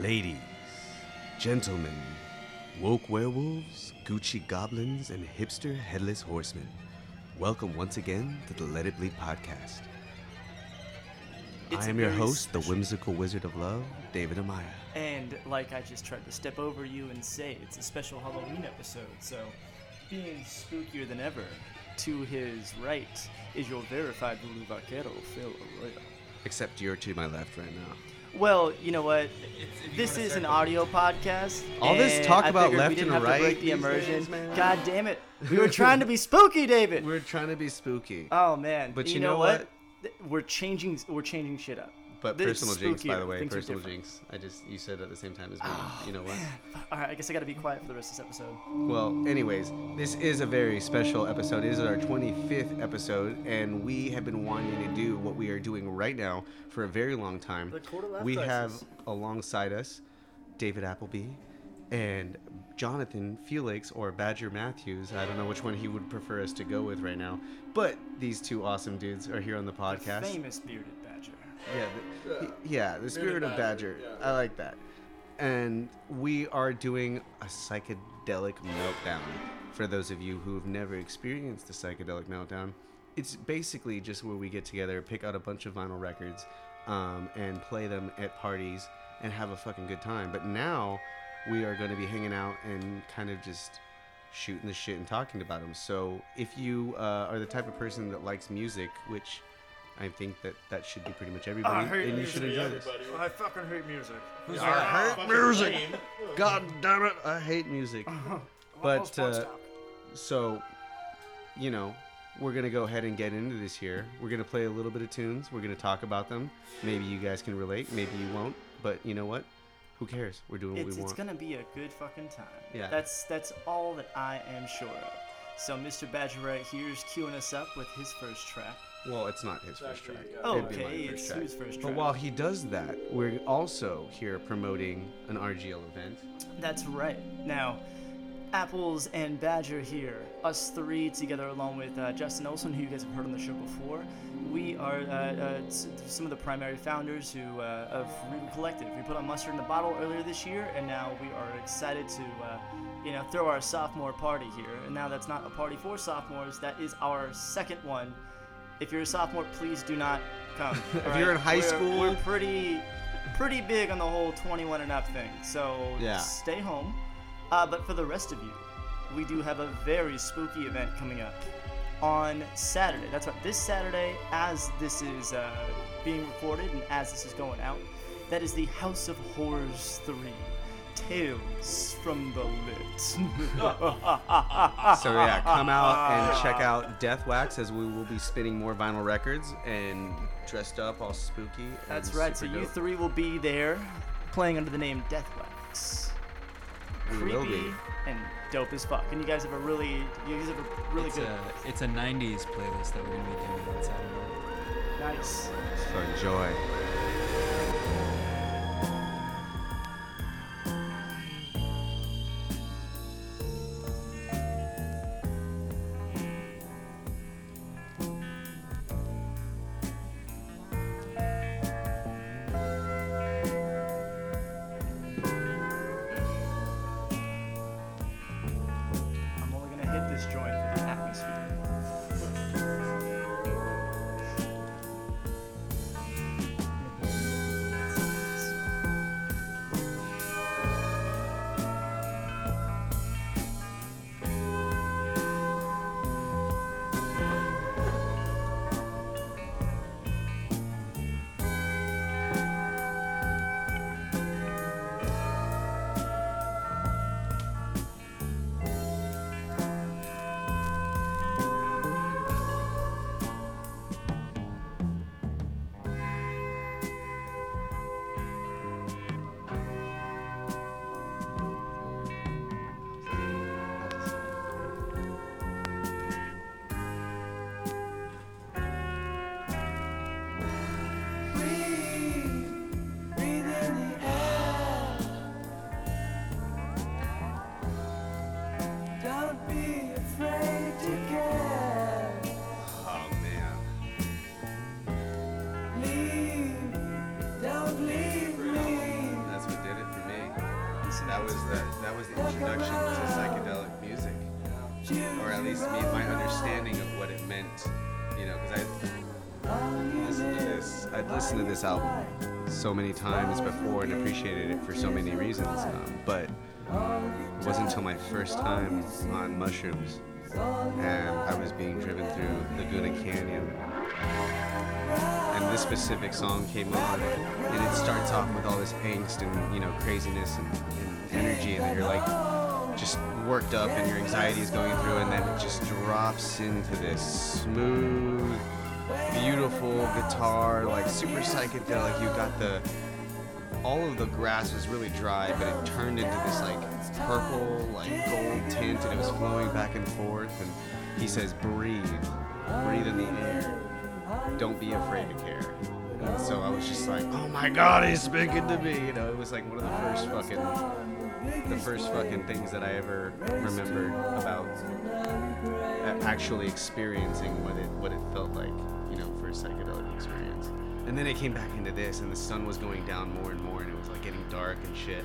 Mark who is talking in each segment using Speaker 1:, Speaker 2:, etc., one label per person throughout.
Speaker 1: Ladies, gentlemen, woke werewolves, Gucci goblins, and hipster headless horsemen, welcome once again to the Let It Bleed podcast.
Speaker 2: It's
Speaker 1: I am your host, the whimsical wizard of love, David Amaya.
Speaker 2: And like I just tried to step over you and say, it's a special Halloween episode, so being spookier than ever. To his right is your verified voodoo vaquero, Phil Arroyo.
Speaker 1: Except you're to my left right now.
Speaker 2: Well, you know what? This is an audio podcast.
Speaker 1: All this talk about left and right
Speaker 2: break the immersion.
Speaker 1: days.
Speaker 2: God damn it! We were trying to be spooky, David.
Speaker 1: We're trying to be spooky,
Speaker 2: oh man!
Speaker 1: But
Speaker 2: you,
Speaker 1: you
Speaker 2: know,
Speaker 1: know
Speaker 2: what? Th- We're changing. We're changing shit up.
Speaker 1: But
Speaker 2: This
Speaker 1: personal jinx, by the way.
Speaker 2: Things
Speaker 1: Personal jinx. I just you said at the same time as me.
Speaker 2: Oh,
Speaker 1: you know what?
Speaker 2: All right, I guess I got to be quiet for the rest of this episode.
Speaker 1: Well, anyways, this is a very special episode. It is our 25th episode, and we have been wanting to do what we are doing right now for a very long time.
Speaker 2: The quarter life
Speaker 1: we
Speaker 2: crisis.
Speaker 1: have alongside us David Appleby and Jonathan Felix or Badger Matthews. I don't know which one he would prefer us to go with right now, but these two awesome dudes are here on the podcast.
Speaker 2: Famous bearded.
Speaker 1: Yeah, the, yeah, the spirit of Badger. I like that. And we are doing a psychedelic meltdown. For those of you who have never experienced the psychedelic meltdown, it's basically just where we get together, pick out a bunch of vinyl records, um, and play them at parties and have a fucking good time. But now we are going to be hanging out and kind of just shooting the shit and talking about them. So if you uh, are the type of person that likes music, which I think that that should be pretty much everybody,
Speaker 2: hate
Speaker 1: and you should enjoy this.
Speaker 2: I fucking hate music.
Speaker 1: I hate music. God damn it, I hate music. But uh, so, you know, we're gonna go ahead and get into this here. We're gonna play a little bit of tunes. We're gonna talk about them. Maybe you guys can relate. Maybe you won't. But you know what? Who cares? We're doing what
Speaker 2: it's,
Speaker 1: we
Speaker 2: it's
Speaker 1: want.
Speaker 2: gonna be a good fucking time.
Speaker 1: Yeah.
Speaker 2: That's that's all that I am sure of. So Mr. Badger right here is queuing us up with his first track.
Speaker 1: Well, it's not his first track. It'd be my
Speaker 2: Okay,
Speaker 1: first
Speaker 2: it's
Speaker 1: track.
Speaker 2: whose first
Speaker 1: But
Speaker 2: track?
Speaker 1: while he does that, we're also here promoting an RGL event.
Speaker 2: That's right. Now, Apples and Badger here, us three together, along with uh, Justin Olson, who you guys have heard on the show before. We are uh, uh, s- some of the primary founders who uh, of Reboot Collective. We put on Mustard in the Bottle earlier this year, and now we are excited to, uh, you know, throw our sophomore party here. And now that's not a party for sophomores; that is our second one. If you're a sophomore, please do not come.
Speaker 1: If
Speaker 2: all
Speaker 1: you're in high
Speaker 2: We're-
Speaker 1: school-
Speaker 2: we're pretty, pretty big on the whole 21 and up thing. So
Speaker 1: Yeah.
Speaker 2: stay home. Uh, but for the rest of you, we do have a very spooky event coming up on Saturday. That's right, this Saturday, as this is uh, being recorded and as this is going out, that is the House of Horrors 3 Tales from the Lit.
Speaker 1: So yeah, come out and check out Death Wax as we will be spinning more vinyl records and dressed up all spooky.
Speaker 2: That's right, so
Speaker 1: super
Speaker 2: you three will be there playing under the name Death Wax.
Speaker 1: We will
Speaker 2: Creepy
Speaker 1: be.
Speaker 2: and dope as fuck. And you guys have a really, you guys have a really
Speaker 3: it's
Speaker 2: good.
Speaker 3: a it's a '90s playlist that we're gonna be doing on Saturday.
Speaker 2: Nice.
Speaker 1: So enjoy. Many times before and appreciated it for so many reasons, um, but it wasn't until my first time on mushrooms and I was being driven through Laguna Canyon. And this specific song came on, and it starts off with all this angst and you know craziness and, and energy, and you're like just worked up, and your anxiety is going through, and then it just drops into this smooth, beautiful guitar, like super psychedelic. You got the all of the grass was really dry, but it turned into this like purple, like gold tint, and it was flowing back and forth. And he says, "Breathe, breathe in the air. Don't be afraid to care." And so I was just like, "Oh my God, he's speaking to me!" You know, it was like one of the first fucking, the first fucking things that I ever remembered about actually experiencing what it what it felt like, psychedelic experience. And then it came back into this, and the sun was going down more and more, and it was like getting dark and shit,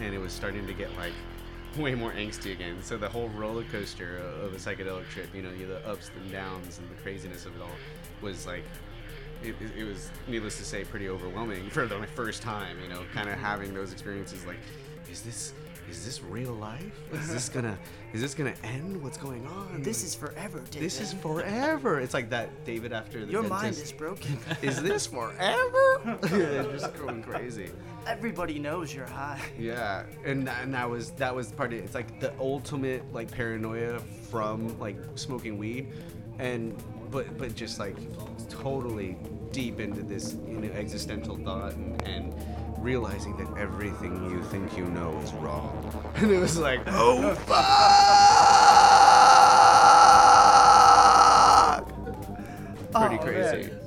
Speaker 1: and it was starting to get like way more angsty again. So the whole roller coaster of a psychedelic trip, you know, the ups and downs and the craziness of it all, was like. It, it- was, needless to say, pretty overwhelming for the first time. You know, kind of mm-hmm. having those experiences. Like, is this is this real life? Is this gonna is this gonna end? What's going on?
Speaker 2: This
Speaker 1: Like,
Speaker 2: is forever, David.
Speaker 1: this is forever. It's like that David after the
Speaker 2: Your mind
Speaker 1: dentist.
Speaker 2: is broken.
Speaker 1: Is this forever? yeah, just going crazy.
Speaker 2: Everybody knows you're high.
Speaker 1: Yeah, and tha- and that was that was part of it. It's like the ultimate like paranoia from like smoking weed, and but but just like totally deep into this you know, existential thought and, and realizing that everything you think you know is wrong, and it was like oh, oh fuck, pretty
Speaker 2: Oh,
Speaker 1: crazy.
Speaker 2: man.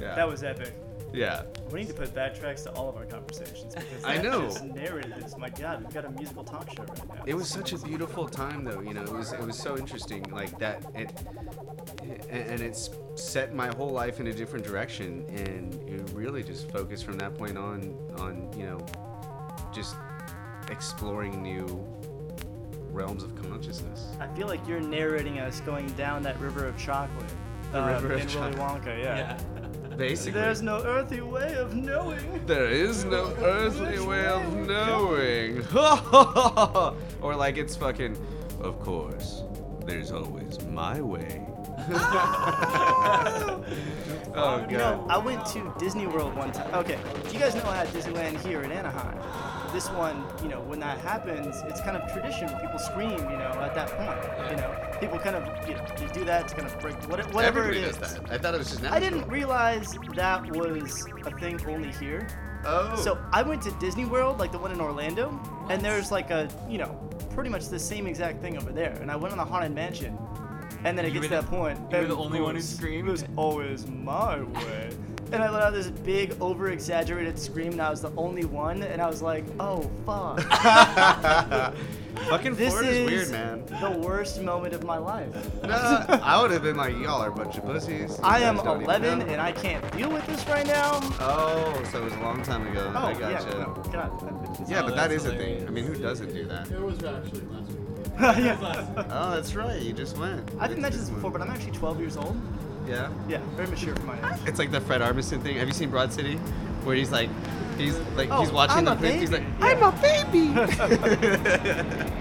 Speaker 1: Yeah,
Speaker 2: That was epic.
Speaker 1: Yeah.
Speaker 2: We need to put backtracks to all of our conversations because
Speaker 1: I know.
Speaker 2: just narrated this. My God, we've got a musical talk show right now.
Speaker 1: It was such a beautiful time, though. You know, it was it was so interesting, like that. It and, and it's set my whole life in a different direction, and you really just focused from that point on on you know just exploring new realms of consciousness.
Speaker 2: I feel like you're narrating us going down that river of chocolate.
Speaker 1: The
Speaker 2: uh,
Speaker 1: river of
Speaker 2: in Willy
Speaker 1: chocolate.
Speaker 2: Wonka, yeah.
Speaker 1: Basically,
Speaker 2: There's no earthly way of knowing.
Speaker 1: There is no earthly way of knowing. or like it's fucking, of course, there's always my way. oh god.
Speaker 2: I went to Disney World one time. Okay, Do you guys know I had Disneyland here in Anaheim. This one, you know, when that happens, it's kind of tradition. People scream, you know, at that point. You know, people kind of, you know, you do that. It's kind of break what- whatever
Speaker 1: Everybody
Speaker 2: it is.
Speaker 1: does that. I thought it was just natural.
Speaker 2: I didn't realize that was a thing only here.
Speaker 1: Oh.
Speaker 2: So I went to Disney World, like the one in Orlando, and there's like a, you know, pretty much the same exact thing over there. And I went on the Haunted Mansion, and then it
Speaker 3: You
Speaker 2: gets to that point.
Speaker 3: you were
Speaker 2: and
Speaker 3: the only one who screamed?
Speaker 2: It was always my way. And I let out this big, over-exaggerated scream, and I was the only one. And I was like, "Oh fuck!
Speaker 1: Fucking
Speaker 2: this
Speaker 1: Florida's
Speaker 2: is
Speaker 1: weird, man.
Speaker 2: the worst moment of my life."
Speaker 1: Nah, I would have been like, y'all are a bunch of pussies. You
Speaker 2: I am
Speaker 1: guys don't even
Speaker 2: 11, and I can't deal with this right now.
Speaker 1: Oh, so it was a long time ago.
Speaker 2: Oh
Speaker 1: I
Speaker 2: yeah,
Speaker 1: gotcha.
Speaker 2: no, God.
Speaker 1: Yeah,
Speaker 3: Oh,
Speaker 1: but
Speaker 3: that's
Speaker 1: is a thing. I mean, who doesn't do that?
Speaker 4: It was actually last week.
Speaker 2: yeah.
Speaker 1: Oh, that's right. You just went.
Speaker 2: I didn't mention this before, but I'm actually 12 years old.
Speaker 1: Yeah.
Speaker 2: Yeah, very mature for my age.
Speaker 1: It's like the Fred Armisen thing. Have you seen Broad City? Where he's like, he's like,
Speaker 2: Oh,
Speaker 1: he's watching
Speaker 2: I'm
Speaker 1: the
Speaker 2: a
Speaker 1: clip. He's like,
Speaker 2: baby.
Speaker 1: I'm a baby.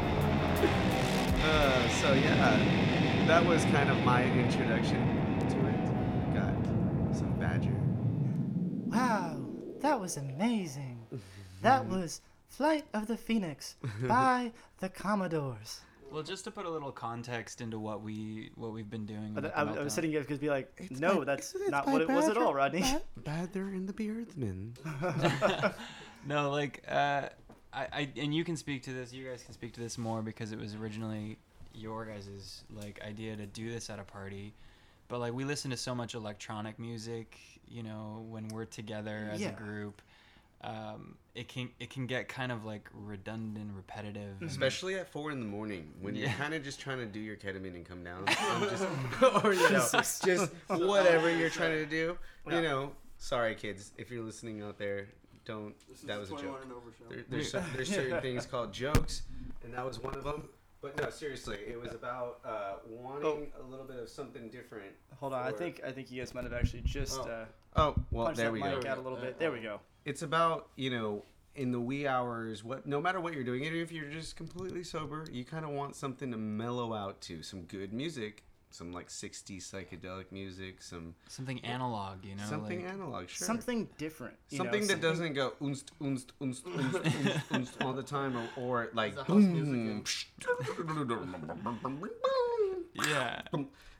Speaker 1: uh, so yeah, that was kind of my introduction to it. Got some Badger.
Speaker 2: Wow, that was amazing. That was Flight of the Phoenix by the Commodores.
Speaker 3: Well, just to put a little context into what we what we've been doing.
Speaker 2: I,
Speaker 3: with
Speaker 2: I, I was sitting here because be like,
Speaker 1: It's
Speaker 2: no,
Speaker 1: by-
Speaker 2: that's not what it was at all, Rodney.
Speaker 1: Ba- Badger and the Beardman.
Speaker 3: no, like uh, I, I and you can speak to this. You guys can speak to this more because it was originally your guys' like idea to do this at a party. But like we listen to so much electronic music, you know, when we're together as
Speaker 2: Yeah.
Speaker 3: a group, um, it can it can get kind of like redundant, repetitive. and-
Speaker 1: Especially at four in the morning when you're kind of just trying to do your ketamine and come down, just, or you know, just whatever you're trying to do.
Speaker 2: Yeah.
Speaker 1: You know, sorry kids, if you're listening out there, don't.
Speaker 4: This
Speaker 1: That was a joke.
Speaker 4: and over show.
Speaker 1: There, there's there's certain things called jokes, and that was one of them. But no, seriously, it was about uh, wanting a little bit of something different.
Speaker 2: Hold on, I think I think you guys might have actually just
Speaker 4: Oh.
Speaker 2: uh,
Speaker 1: Oh, well, there we go.
Speaker 2: out a little bit. There we go.
Speaker 1: It's about you know in the wee hours. What no matter what you're doing, even if you're just completely sober, you kind of want something to mellow out to. Some good music, some like '60s psychedelic music, some
Speaker 3: Something analog, you know.
Speaker 1: something
Speaker 3: like,
Speaker 1: analog, sure.
Speaker 2: Something different. you know,
Speaker 1: something that
Speaker 2: something-
Speaker 1: doesn't go unst unst unst unst unst, unst all the time, or, or like
Speaker 4: the house music
Speaker 1: boom.
Speaker 3: Yeah.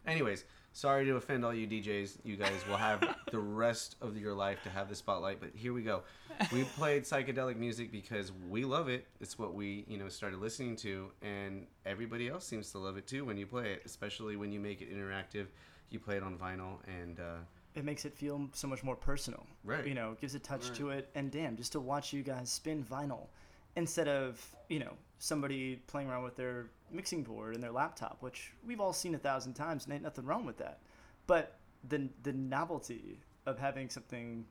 Speaker 1: Anyways, sorry to offend all you DJs. You guys will have the rest of your life to have the spotlight, but here we go. We played psychedelic music because we love it. It's what we, you know, started listening to, and everybody else seems to love it too when you play it, especially when you make it interactive. You play it on vinyl, and uh,
Speaker 2: it makes it feel so much more personal.
Speaker 1: Right.
Speaker 2: You know, it gives a touch
Speaker 4: Right.
Speaker 2: to it. And damn, just to watch you guys spin vinyl instead of, you know, somebody playing around with their mixing board and their laptop, which we've all seen a thousand times and ain't nothing wrong with that. But the the novelty of having something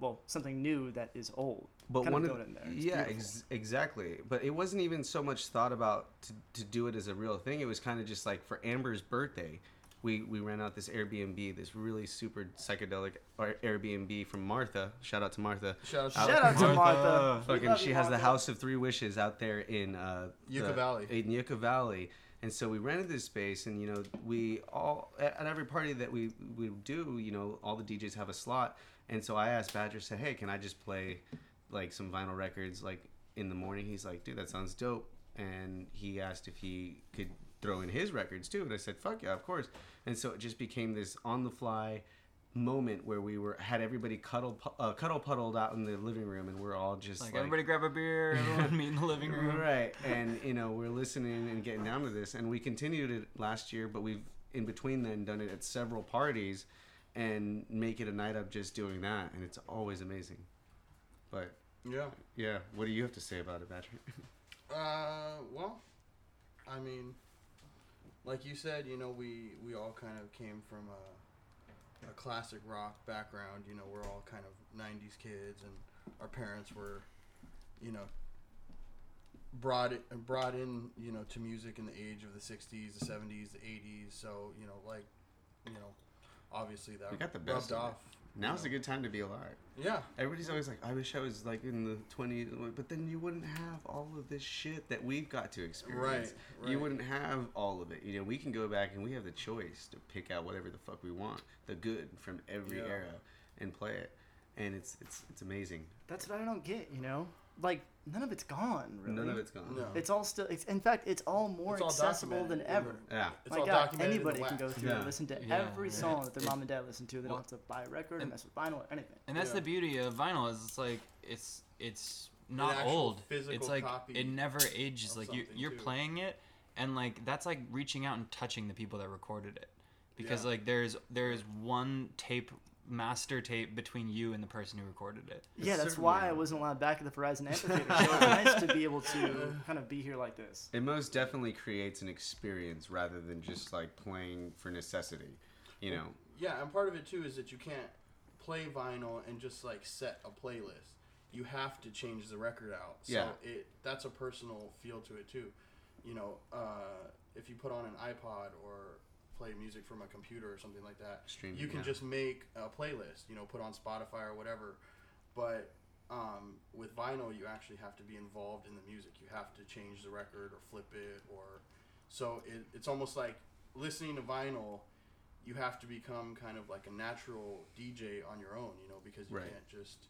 Speaker 2: well, something new that is old.
Speaker 1: but
Speaker 2: kind
Speaker 1: one
Speaker 2: of
Speaker 1: of
Speaker 2: there.
Speaker 1: Yeah, ex- exactly. But it wasn't even so much thought about to, to do it as a real thing. It was kind of just like for Amber's birthday, we we ran out this Airbnb, this really super psychedelic Airbnb from Martha. Shout out to Martha.
Speaker 4: Shout out to
Speaker 2: Shout out to
Speaker 3: Martha.
Speaker 2: Martha.
Speaker 1: Fucking, she
Speaker 2: you,
Speaker 1: has the House of Three Wishes out there in uh,
Speaker 4: Yucca
Speaker 1: the-
Speaker 4: Valley.
Speaker 1: In Yucca Valley, and so we rented this space, and you know, we all at at every party that we we do, you know, all the DJs have a slot, and so I asked Badger, said, "Hey, can I just play like some vinyl records like in the morning?" He's like, "Dude, that sounds dope," and he asked if he could throw in his records too, and I said, "Fuck yeah, of course." And so it just became this on the fly moment where we were had everybody cuddle pu- uh, cuddle puddled out in the living room and we're all just
Speaker 3: Like,
Speaker 1: like,
Speaker 3: everybody grab a beer, everyone meet in the living room.
Speaker 1: right and you know we're listening and getting down to this and we continued it last year but we've in between then done it at several parties and make it a night of just doing that and it's always amazing but
Speaker 4: Yeah.
Speaker 1: yeah what do you have to say about it patrick
Speaker 4: Uh, well, I mean, like you said, you know, we we all kind of came from a, a classic rock background. You know, we're all kind of '90s kids, and our parents were, you know, brought it brought in, you know, to music in the age of the '60s, the '70s, the '80s. So you know, like, you know, obviously that
Speaker 1: We got the
Speaker 4: rubbed
Speaker 1: best it.
Speaker 4: off.
Speaker 1: Now's
Speaker 4: you
Speaker 1: a good time to be alive.
Speaker 4: Yeah.
Speaker 1: everybody's always like i wish i was like in the 20s but then you wouldn't have all of this shit that we've got to experience
Speaker 4: Right,
Speaker 1: you wouldn't have all of it you know we can go back and we have the choice to pick out whatever the fuck we want the good from every
Speaker 4: Yeah.
Speaker 1: era and play it and it's it's it's amazing
Speaker 2: That's what I don't get, you know? Like none of it's gone, really.
Speaker 1: none of it's gone
Speaker 4: No.
Speaker 2: It's all still it's in fact it's all more
Speaker 4: It's all
Speaker 2: accessible than ever.
Speaker 4: the-
Speaker 1: yeah
Speaker 4: It's
Speaker 2: My
Speaker 4: all
Speaker 2: God,
Speaker 4: documented in the
Speaker 2: anybody can go through
Speaker 1: Yeah.
Speaker 2: and listen to
Speaker 3: Yeah,
Speaker 2: every
Speaker 3: yeah.
Speaker 2: song that their mom and dad listen to. They don't have to buy a record or
Speaker 3: and-
Speaker 2: mess with vinyl or anything.
Speaker 3: And that's
Speaker 4: Yeah.
Speaker 3: the beauty of vinyl is it's like it's it's not old.
Speaker 4: physical
Speaker 3: It's like
Speaker 4: copy
Speaker 3: it never ages. Like you
Speaker 4: something,
Speaker 3: you're
Speaker 4: too.
Speaker 3: playing it and like that's like reaching out and touching the people that recorded it. Because
Speaker 4: Yeah.
Speaker 3: like there's there's one tape master tape between you and the person who recorded it.
Speaker 2: Yeah, that's
Speaker 1: certainly
Speaker 2: why I wasn't allowed back at the Verizon Amphitheater. so it's nice to be able to kind of be here like this.
Speaker 1: it most definitely creates an experience rather than just like playing for necessity you know
Speaker 4: Yeah, and part of it too is that you can't play vinyl and just like set a playlist. You have to change the record out. So
Speaker 1: Yeah.
Speaker 4: it that's a personal feel to it too. You know, uh, if you put on an iPod or play music from a computer or something like that,
Speaker 1: Streaming,
Speaker 4: you can
Speaker 1: yeah.
Speaker 4: just make a playlist. You know, put on Spotify or whatever. But um, with vinyl, you actually have to be involved in the music. You have to change the record or flip it, or so it, it's almost like listening to vinyl. You have to become kind of like a natural DJ on your own, you know, because you
Speaker 1: Right.
Speaker 4: can't just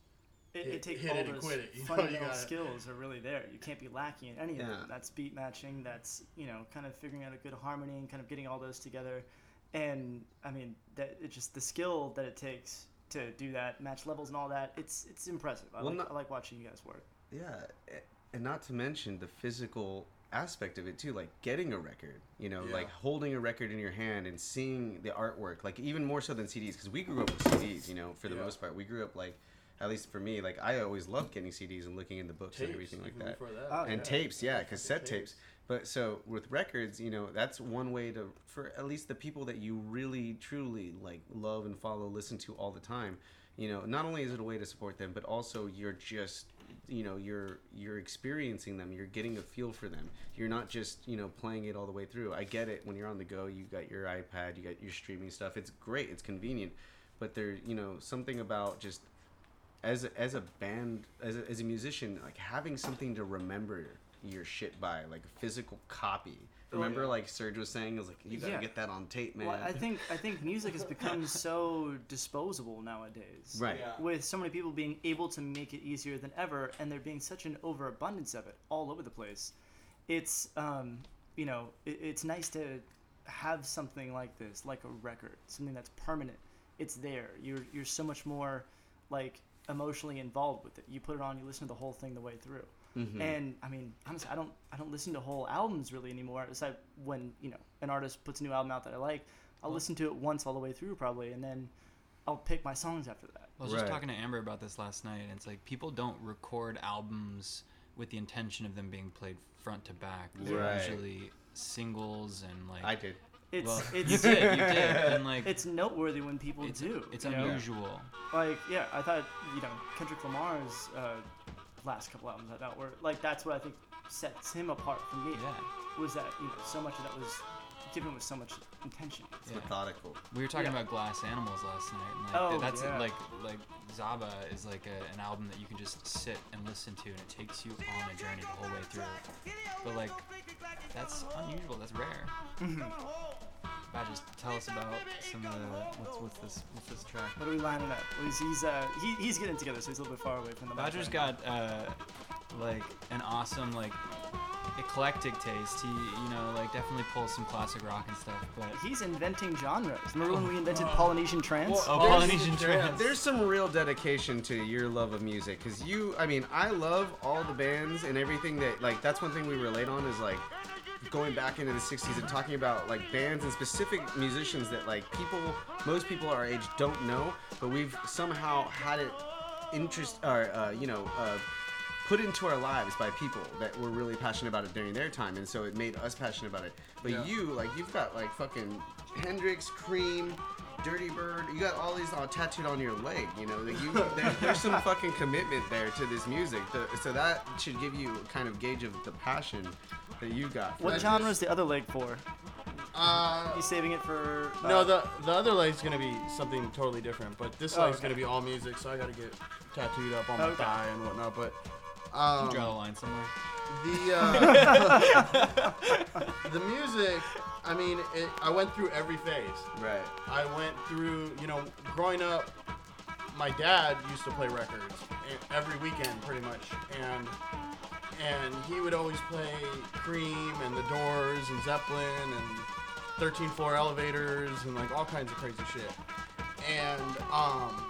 Speaker 2: It,
Speaker 4: Hit-
Speaker 2: it takes
Speaker 4: hit
Speaker 2: all
Speaker 4: it
Speaker 2: those
Speaker 4: quit it, you know, you
Speaker 2: fundamental
Speaker 4: gotta-
Speaker 2: skills are really there. You can't be lacking in any of
Speaker 1: Yeah.
Speaker 2: them. That's beat matching. That's you know kind of figuring out a good harmony and kind of getting all those together. And I mean that it just the skill that it takes to do that, match levels and all that. It's it's impressive. I,
Speaker 1: Well,
Speaker 2: like,
Speaker 1: not-
Speaker 2: I like watching you guys work.
Speaker 1: Yeah, and not to mention the physical aspect of it too, like getting a record. You know,
Speaker 4: Yeah.
Speaker 1: like holding a record in your hand and seeing the artwork. Like even more so than CDs, because we grew up with CDs. You know, for the
Speaker 4: Yeah.
Speaker 1: most part, we grew up like, at least for me, like I always loved getting CDs and looking in the books and everything like that.
Speaker 4: that.
Speaker 2: Oh,
Speaker 1: and
Speaker 2: yeah.
Speaker 1: tapes, yeah,
Speaker 4: Fucking
Speaker 1: cassette tapes. But so with records, you know, that's one way to for at least the people that you really truly like love and follow, listen to all the time. you know, not only is it a way to support them, but also you're just you know you're you're experiencing them you're getting a feel for them you're not just you know playing it all the way through i get it when you're on the go you got your ipad you got your streaming stuff it's great it's convenient but there you know something about just as a, as a band as a, as a musician like having something to remember your shit by like a physical copy remember
Speaker 2: yeah.
Speaker 1: like serge was saying it was like you gotta
Speaker 2: Yeah.
Speaker 1: get that on tape man
Speaker 2: Well, I think I think music has become so disposable nowadays.
Speaker 1: right
Speaker 4: Yeah.
Speaker 2: With so many people being able to make it easier than ever, and there being such an overabundance of it all over the place, it's um, you know it, it's nice to have something like this, like a record, something that's permanent. It's there. You're you're so much more like emotionally involved with it. You put it on, you listen to the whole thing the way through.
Speaker 1: Mhm.
Speaker 2: And I mean, honestly, I don't I don't listen to whole albums really anymore. Aside when you know an artist puts a new album out that I like, I'll listen to it once all the way through probably, and then I'll pick my songs after that.
Speaker 3: I was just talking to Amber about this last night, and it's like people don't record albums with the intention of them being played front to back. They're
Speaker 1: Right.
Speaker 3: usually singles and like.
Speaker 1: i did
Speaker 2: It's
Speaker 3: well,
Speaker 2: it's
Speaker 3: you did, you did, and like
Speaker 2: it's noteworthy when people
Speaker 3: it's,
Speaker 2: do.
Speaker 3: it's
Speaker 2: you know?
Speaker 3: unusual.
Speaker 2: Like yeah, I thought you know Kendrick Lamar's uh, last couple albums I thought were like that's what I think sets him apart from me.
Speaker 3: Yeah.
Speaker 2: Was that you know so much of that was given with so much intention.
Speaker 1: it's
Speaker 3: Yeah.
Speaker 1: methodical
Speaker 3: We were talking
Speaker 2: Yeah.
Speaker 3: about Glass Animals last night. And like,
Speaker 2: Oh,
Speaker 3: that's
Speaker 2: yeah.
Speaker 3: like like Zaba is like a, an album that you can just sit and listen to, and it takes you on a journey the whole way through. But like, that's unusual. That's rare.
Speaker 2: Mm-hmm.
Speaker 3: But just tell us about some of the what's what's this what's this track.
Speaker 2: What are we lining up? Well, he's he's, uh, he, he's getting together, so he's a little bit far away from the.
Speaker 3: Badger's
Speaker 2: microphone.
Speaker 3: got uh, like an awesome like eclectic taste. He you know like definitely pulls some classic rock and stuff. But
Speaker 2: He's inventing genres. Remember when we invented Polynesian trance?
Speaker 3: oh,
Speaker 1: There's-
Speaker 3: Polynesian trance.
Speaker 1: There's some real dedication to your love of music because you, I mean, I love all the bands and everything that, like, that's one thing we relate on is like going back into the 60s and talking about like bands and specific musicians that, like, people, most people our age don't know, but we've somehow had it interest, or, uh, you know, uh, put into our lives by people that were really passionate about it during their time, and so it made us passionate about it. But
Speaker 4: Yeah.
Speaker 1: you, like, you've got like fucking Hendrix, Cream, Dirty Bird. You got all these all tattooed on your leg. You know, that you there, there's some fucking commitment there to this music. The, so that should give you a kind of gauge of the passion that you got. for
Speaker 2: What
Speaker 1: it.
Speaker 2: genre is the other leg for?
Speaker 4: Uh,
Speaker 2: He's saving it for. Uh,
Speaker 4: no, the the other leg's gonna be something totally different, but this
Speaker 2: Oh,
Speaker 4: leg's
Speaker 2: okay.
Speaker 4: gonna be all music, so I gotta get tattooed up on my
Speaker 2: Okay.
Speaker 4: thigh and whatnot. But
Speaker 3: you
Speaker 4: um,
Speaker 3: draw the line somewhere.
Speaker 4: the uh, the music, I mean, it, I went through every phase.
Speaker 1: Right.
Speaker 4: I went through, you know, growing up, my dad used to play records e- every weekend pretty much, and and he would always play Cream and The Doors and Zeppelin and 13 Floor Elevators and like all kinds of crazy shit. And um,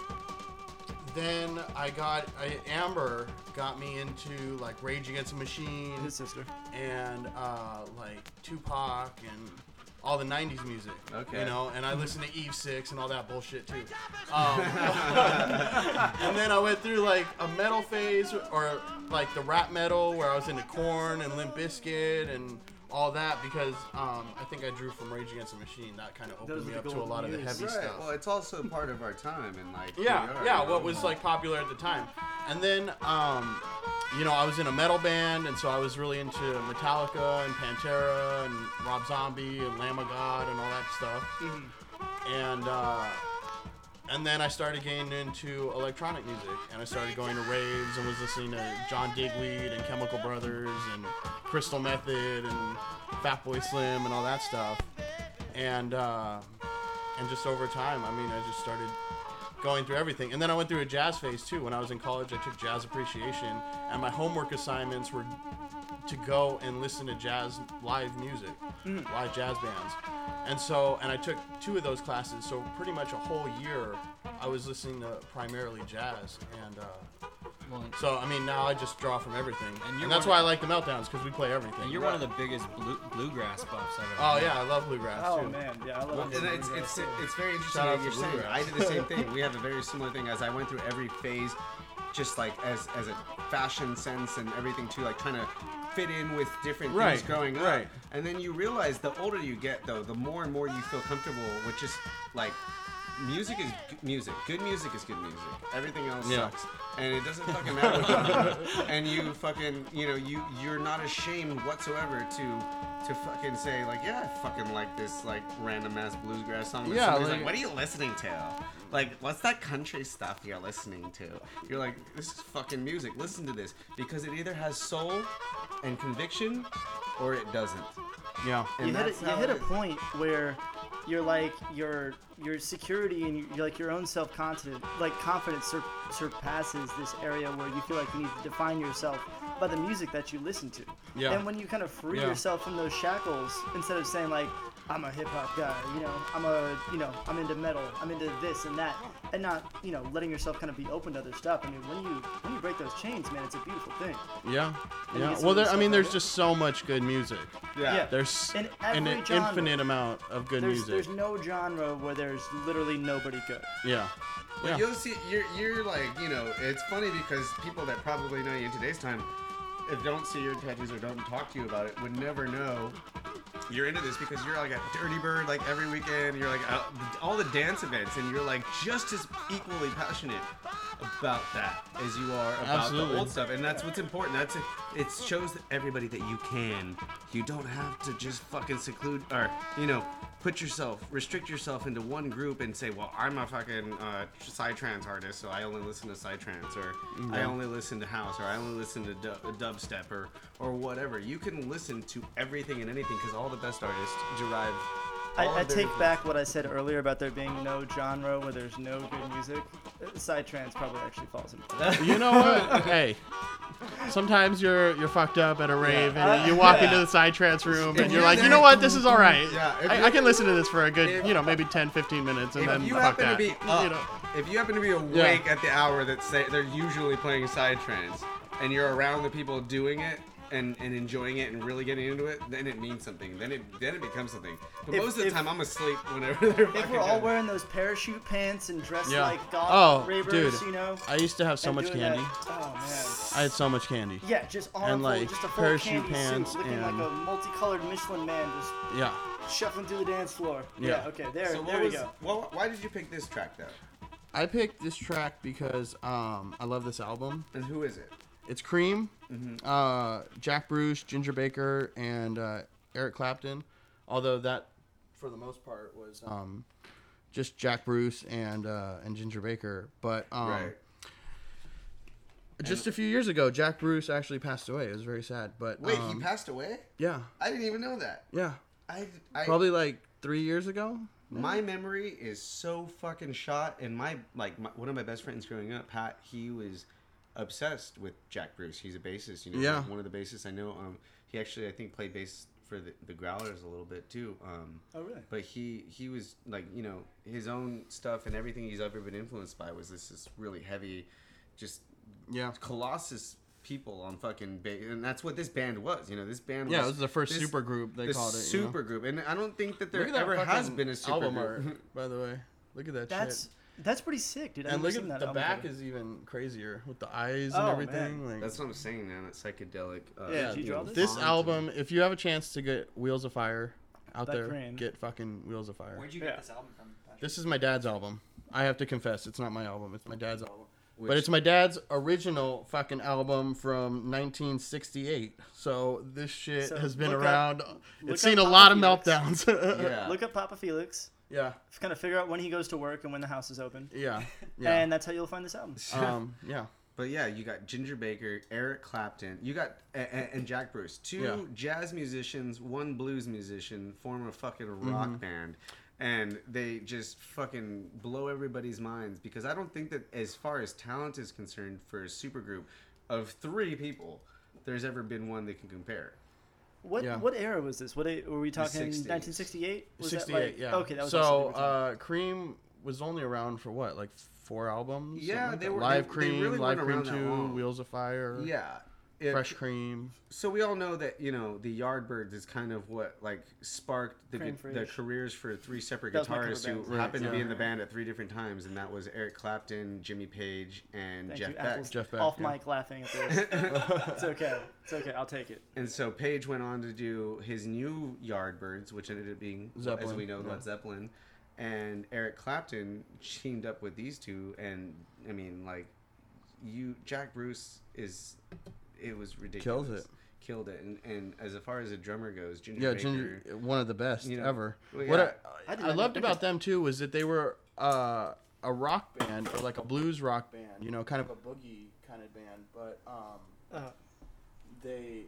Speaker 4: then I got I, Amber got me into like Rage Against the Machine
Speaker 2: his sister.
Speaker 4: and uh, like Tupac and all the '90s music.
Speaker 1: Okay.
Speaker 4: You know, and I listened to Eve Six and all that bullshit too. Um, and then I went through like a metal phase or like the rap metal where I was into Korn and Limp Bizkit and all that because um, I think I drew from Rage Against the Machine. That kind of opened
Speaker 2: are
Speaker 4: me up to a lot of the heavy
Speaker 1: Right.
Speaker 4: stuff.
Speaker 1: Well, it's also part of our time and like. who
Speaker 4: Yeah,
Speaker 1: are,
Speaker 4: yeah.
Speaker 1: you know?
Speaker 4: What was like popular at the time, and then um, you know I was in a metal band, and so I was really into Metallica and Pantera and Rob Zombie and Lamb of God and all that stuff, and uh, and then I started getting into electronic music, and I started going to raves and was listening to John Digweed and Chemical Brothers and Crystal Method and Fatboy Slim and all that stuff, and uh, and just over time, I mean, I just started going through everything. And then I went through a jazz phase too. When I was in college, I took jazz appreciation, and my homework assignments were to go and listen to jazz live music, live jazz bands. And so, and I took two of those classes. So pretty much a whole year, I was listening to primarily jazz. And uh,
Speaker 3: Well,
Speaker 4: so, I mean, now I just draw from everything,
Speaker 3: And
Speaker 4: and,
Speaker 3: you're
Speaker 4: that's
Speaker 3: one-
Speaker 4: why I like the meltdowns because we play everything.
Speaker 3: and you're one of the biggest blue, bluegrass buffs I've ever.
Speaker 4: Oh
Speaker 3: met.
Speaker 4: yeah, I love bluegrass
Speaker 2: Oh
Speaker 4: too.
Speaker 2: man, yeah, I love it.
Speaker 1: and it's, it's, it's very interesting
Speaker 4: Shout out
Speaker 1: what you're
Speaker 4: to
Speaker 1: saying.
Speaker 4: Bluegrass.
Speaker 1: I did the same thing. We have a very similar thing as I went through every phase, just like as as a fashion sense and everything too, like trying to fit in with different
Speaker 4: Right,
Speaker 1: things growing up.
Speaker 4: right.
Speaker 1: And then you realize the older you get, though, the more and more you feel comfortable with just like music is g- music. Good music is good music. Everything else
Speaker 4: Yeah.
Speaker 1: sucks, and it doesn't fucking matter. You and you fucking, you know, you you're not ashamed whatsoever to to fucking say like, yeah, I fucking like this like random ass bluesgrass song. that
Speaker 4: Yeah,
Speaker 1: somebody's
Speaker 4: like-
Speaker 1: like, what are you listening to? Like, what's that country stuff you're listening to? You're like, this is fucking music. Listen to this because it either has soul and conviction, or it doesn't.
Speaker 4: Yeah.
Speaker 1: And
Speaker 2: you hit,
Speaker 1: that's
Speaker 2: a, you
Speaker 1: how
Speaker 2: hit a
Speaker 1: it-
Speaker 2: point where you're like your your security and you you're like your own self confidence like confidence sur- surpasses this area where you feel like you need to define yourself by the music that you listen to.
Speaker 4: Yeah.
Speaker 2: And when you kind of free
Speaker 4: Yeah.
Speaker 2: yourself from those shackles, instead of saying like I'm a hip hop guy, you know, I'm a you know I'm into metal, I'm into this and that, and not you know letting yourself kind of be open to other stuff. I mean, when you when you break those chains, man, it's a beautiful thing.
Speaker 4: Yeah.
Speaker 2: And
Speaker 4: Yeah. Well, there, I mean, there's
Speaker 2: it.
Speaker 4: just so much good music.
Speaker 2: Yeah.
Speaker 4: There's
Speaker 2: In
Speaker 4: an
Speaker 2: genre.
Speaker 4: infinite amount of good
Speaker 2: There's
Speaker 4: music.
Speaker 2: there's no genre where there's literally nobody good.
Speaker 4: yeah.
Speaker 1: But
Speaker 4: Yeah.
Speaker 1: you'll see, you're, you're like, you know, it's funny because people that probably know you in today's time, if don't see your tattoos or don't talk to you about it, would never know you're into this because you're like a dirty bird like every weekend. You're like out, all the dance events, and you're like just as equally passionate about that as you are about
Speaker 4: Absolutely.
Speaker 1: the old stuff. And that's what's important. That's it. It shows everybody that you can. You don't have to just fucking seclude or you know put yourself restrict yourself into one group and say, well, I'm a fucking uh, psytrance artist, so I only listen to psytrance, or I only listen to house, or I only listen to du- dubstep, or or whatever. You can listen to everything and anything because all the best artists derive.
Speaker 2: I, I take back what I said earlier about there being no genre where there's no good music. Uh, Psytrance probably actually falls into that.
Speaker 4: You know what? hey. Sometimes you're you're fucked up at a rave
Speaker 2: Uh,
Speaker 4: and you walk
Speaker 2: yeah.
Speaker 4: into the psytrance room
Speaker 1: If
Speaker 4: and you're
Speaker 1: you're
Speaker 4: like, you know what, this is all right.
Speaker 1: Yeah,
Speaker 4: I, I can listen to this for a good,
Speaker 1: if-
Speaker 4: you know, maybe 10, 15 minutes and
Speaker 1: If
Speaker 4: then
Speaker 1: you
Speaker 4: fuck
Speaker 1: happen
Speaker 4: that.
Speaker 1: to be up,
Speaker 4: you know.
Speaker 1: if you happen to be awake at the hour that say they're usually playing psytrance, and you're around the people doing it and, and enjoying it and really getting into it, then it means something. Then it then it becomes something. But
Speaker 2: If-
Speaker 1: most of the
Speaker 2: if-
Speaker 1: time, I'm asleep whenever they're.
Speaker 2: If
Speaker 1: fucking
Speaker 2: we're all
Speaker 1: done.
Speaker 2: wearing those parachute pants and dressed
Speaker 4: Yeah.
Speaker 2: like goth
Speaker 4: Oh,
Speaker 2: ravers,
Speaker 4: dude.
Speaker 2: you know,
Speaker 4: I used to have so
Speaker 2: and
Speaker 4: much
Speaker 2: doing
Speaker 4: candy.
Speaker 2: that- oh man.
Speaker 4: I had so much candy.
Speaker 2: Yeah, just on
Speaker 4: And,
Speaker 2: full,
Speaker 4: like,
Speaker 2: just a full
Speaker 4: parachute
Speaker 2: candy
Speaker 4: pants
Speaker 2: suit, looking
Speaker 4: and-
Speaker 2: like a multicolored Michelin man, just
Speaker 4: Yeah.
Speaker 2: shuffling through the dance floor.
Speaker 4: Yeah.
Speaker 2: Yeah. okay, there,
Speaker 1: So
Speaker 2: there
Speaker 1: what
Speaker 2: we
Speaker 1: was?
Speaker 2: go.
Speaker 1: Well, why did you pick this track though?
Speaker 4: I picked this track because um, I love this album.
Speaker 1: And who is it?
Speaker 4: It's Cream,
Speaker 1: Mm-hmm.
Speaker 4: uh, Jack Bruce, Ginger Baker, and uh, Eric Clapton. Although that, for the most part, was um, just Jack Bruce and uh, and Ginger Baker. But um,
Speaker 1: right.
Speaker 4: just a few years ago, Jack Bruce actually passed away. It was very sad. But
Speaker 1: Wait,
Speaker 4: um,
Speaker 1: he passed away?
Speaker 4: Yeah,
Speaker 1: I didn't even know that.
Speaker 4: yeah.
Speaker 1: I, I
Speaker 4: Probably like three years ago.
Speaker 1: My memory is so fucking shot, and my like my, one of my best friends growing up, Pat, he was obsessed with Jack Bruce. He's a bassist, you know,
Speaker 4: Yeah.
Speaker 1: like one of the bassists I know. Um, he actually I think played bass for the, the Growlers a little bit too. Um,
Speaker 2: Oh really?
Speaker 1: but he he was like you know his own stuff and everything he's ever been influenced by was this this really heavy, just
Speaker 4: Yeah.
Speaker 1: colossus people on fucking ba- and that's what this band was. You know, this band
Speaker 4: Yeah,
Speaker 1: was
Speaker 4: it was the first
Speaker 1: this-
Speaker 4: super group they
Speaker 1: the
Speaker 4: called it. you know?
Speaker 1: super group, and I don't think that there
Speaker 4: that
Speaker 1: ever has been a super
Speaker 4: album
Speaker 1: group.
Speaker 4: art, by the way. Look at that
Speaker 2: That's
Speaker 4: shit.
Speaker 2: That's pretty sick, dude. I've
Speaker 4: And look at
Speaker 2: that
Speaker 4: the
Speaker 2: album
Speaker 4: back
Speaker 2: cover.
Speaker 4: is even crazier with the eyes
Speaker 2: Oh,
Speaker 4: and everything.
Speaker 2: man.
Speaker 4: Like
Speaker 1: That's what I'm saying, man. That psychedelic. Uh,
Speaker 2: Yeah, did you
Speaker 1: you know,
Speaker 2: this?
Speaker 4: this album,
Speaker 1: and-
Speaker 4: if you have a chance to get Wheels of Fire out
Speaker 2: That
Speaker 4: there,
Speaker 2: cream.
Speaker 4: get fucking Wheels of Fire.
Speaker 3: Where'd you
Speaker 2: Yeah.
Speaker 3: get this album from? Patrick?
Speaker 4: This is my dad's album. I have to confess, it's not my album. It's my dad's album.
Speaker 1: which-
Speaker 4: but it's my dad's original fucking album from 1968. So this shit
Speaker 2: So
Speaker 4: has been
Speaker 2: look up-
Speaker 4: around. it's
Speaker 2: up
Speaker 4: seen a
Speaker 2: Papa
Speaker 4: lot of
Speaker 2: Felix.
Speaker 4: meltdowns.
Speaker 1: Yeah.
Speaker 2: Look up Papa Felix.
Speaker 4: Yeah.
Speaker 2: Kind of figure out when he goes to work and when the house is open,
Speaker 4: Yeah. Yeah.
Speaker 2: and that's how you'll find this album.
Speaker 4: um, yeah.
Speaker 1: But yeah, you got Ginger Baker, Eric Clapton, you got and, and Jack Bruce, two
Speaker 4: Yeah.
Speaker 1: jazz musicians, one blues musician, form a fucking rock
Speaker 4: Mm-hmm.
Speaker 1: band, and they just fucking blow everybody's minds because I don't think that as far as talent is concerned for a supergroup of three people, there's ever been one they can compare.
Speaker 2: What
Speaker 4: Yeah.
Speaker 2: what era was this? What were we talking? 1968? Was
Speaker 4: 68,
Speaker 2: that like,
Speaker 4: yeah.
Speaker 2: Okay, that was
Speaker 4: so.
Speaker 2: also the original.
Speaker 4: Uh, Cream was only around for what, like four albums?
Speaker 1: Yeah,
Speaker 4: like
Speaker 1: they
Speaker 4: that?
Speaker 1: were-
Speaker 4: Live
Speaker 1: they- they
Speaker 4: Cream,
Speaker 1: really
Speaker 4: Live Cream Two. Wheels of Fire,
Speaker 1: Yeah. It-
Speaker 4: Fresh Cream.
Speaker 1: So we all know that you know the Yardbirds is kind of what like sparked the, gu- the careers for three separate
Speaker 2: That was my cover
Speaker 1: guitarists who.
Speaker 4: Right,
Speaker 1: happened to be in the band at three different times, and that was Eric Clapton, Jimmy Page, and
Speaker 2: Thank
Speaker 1: Jeff
Speaker 2: you,
Speaker 1: Beck.
Speaker 4: Jeff Beck,
Speaker 2: off
Speaker 4: yeah.
Speaker 2: mic laughing at this. it's okay. It's okay. I'll take it.
Speaker 1: And so Page went on to do his new Yardbirds, which ended up being, as we know,
Speaker 4: yeah.
Speaker 1: Led Zeppelin. and Eric Clapton teamed up with these two, and I mean, like, you Jack Bruce is it was ridiculous.
Speaker 4: Kills it.
Speaker 1: Killed it, and, and as far as a drummer goes, Ginger
Speaker 4: Yeah,
Speaker 1: Baker,
Speaker 4: Ginger, one of the best
Speaker 1: You know,
Speaker 4: ever.
Speaker 1: well,
Speaker 4: What
Speaker 1: yeah.
Speaker 2: I
Speaker 4: I, I, loved about them too was that they were uh, a rock band or like a blues rock band, you know, kind of a boogie kind of band, but um,
Speaker 2: Uh,
Speaker 4: they.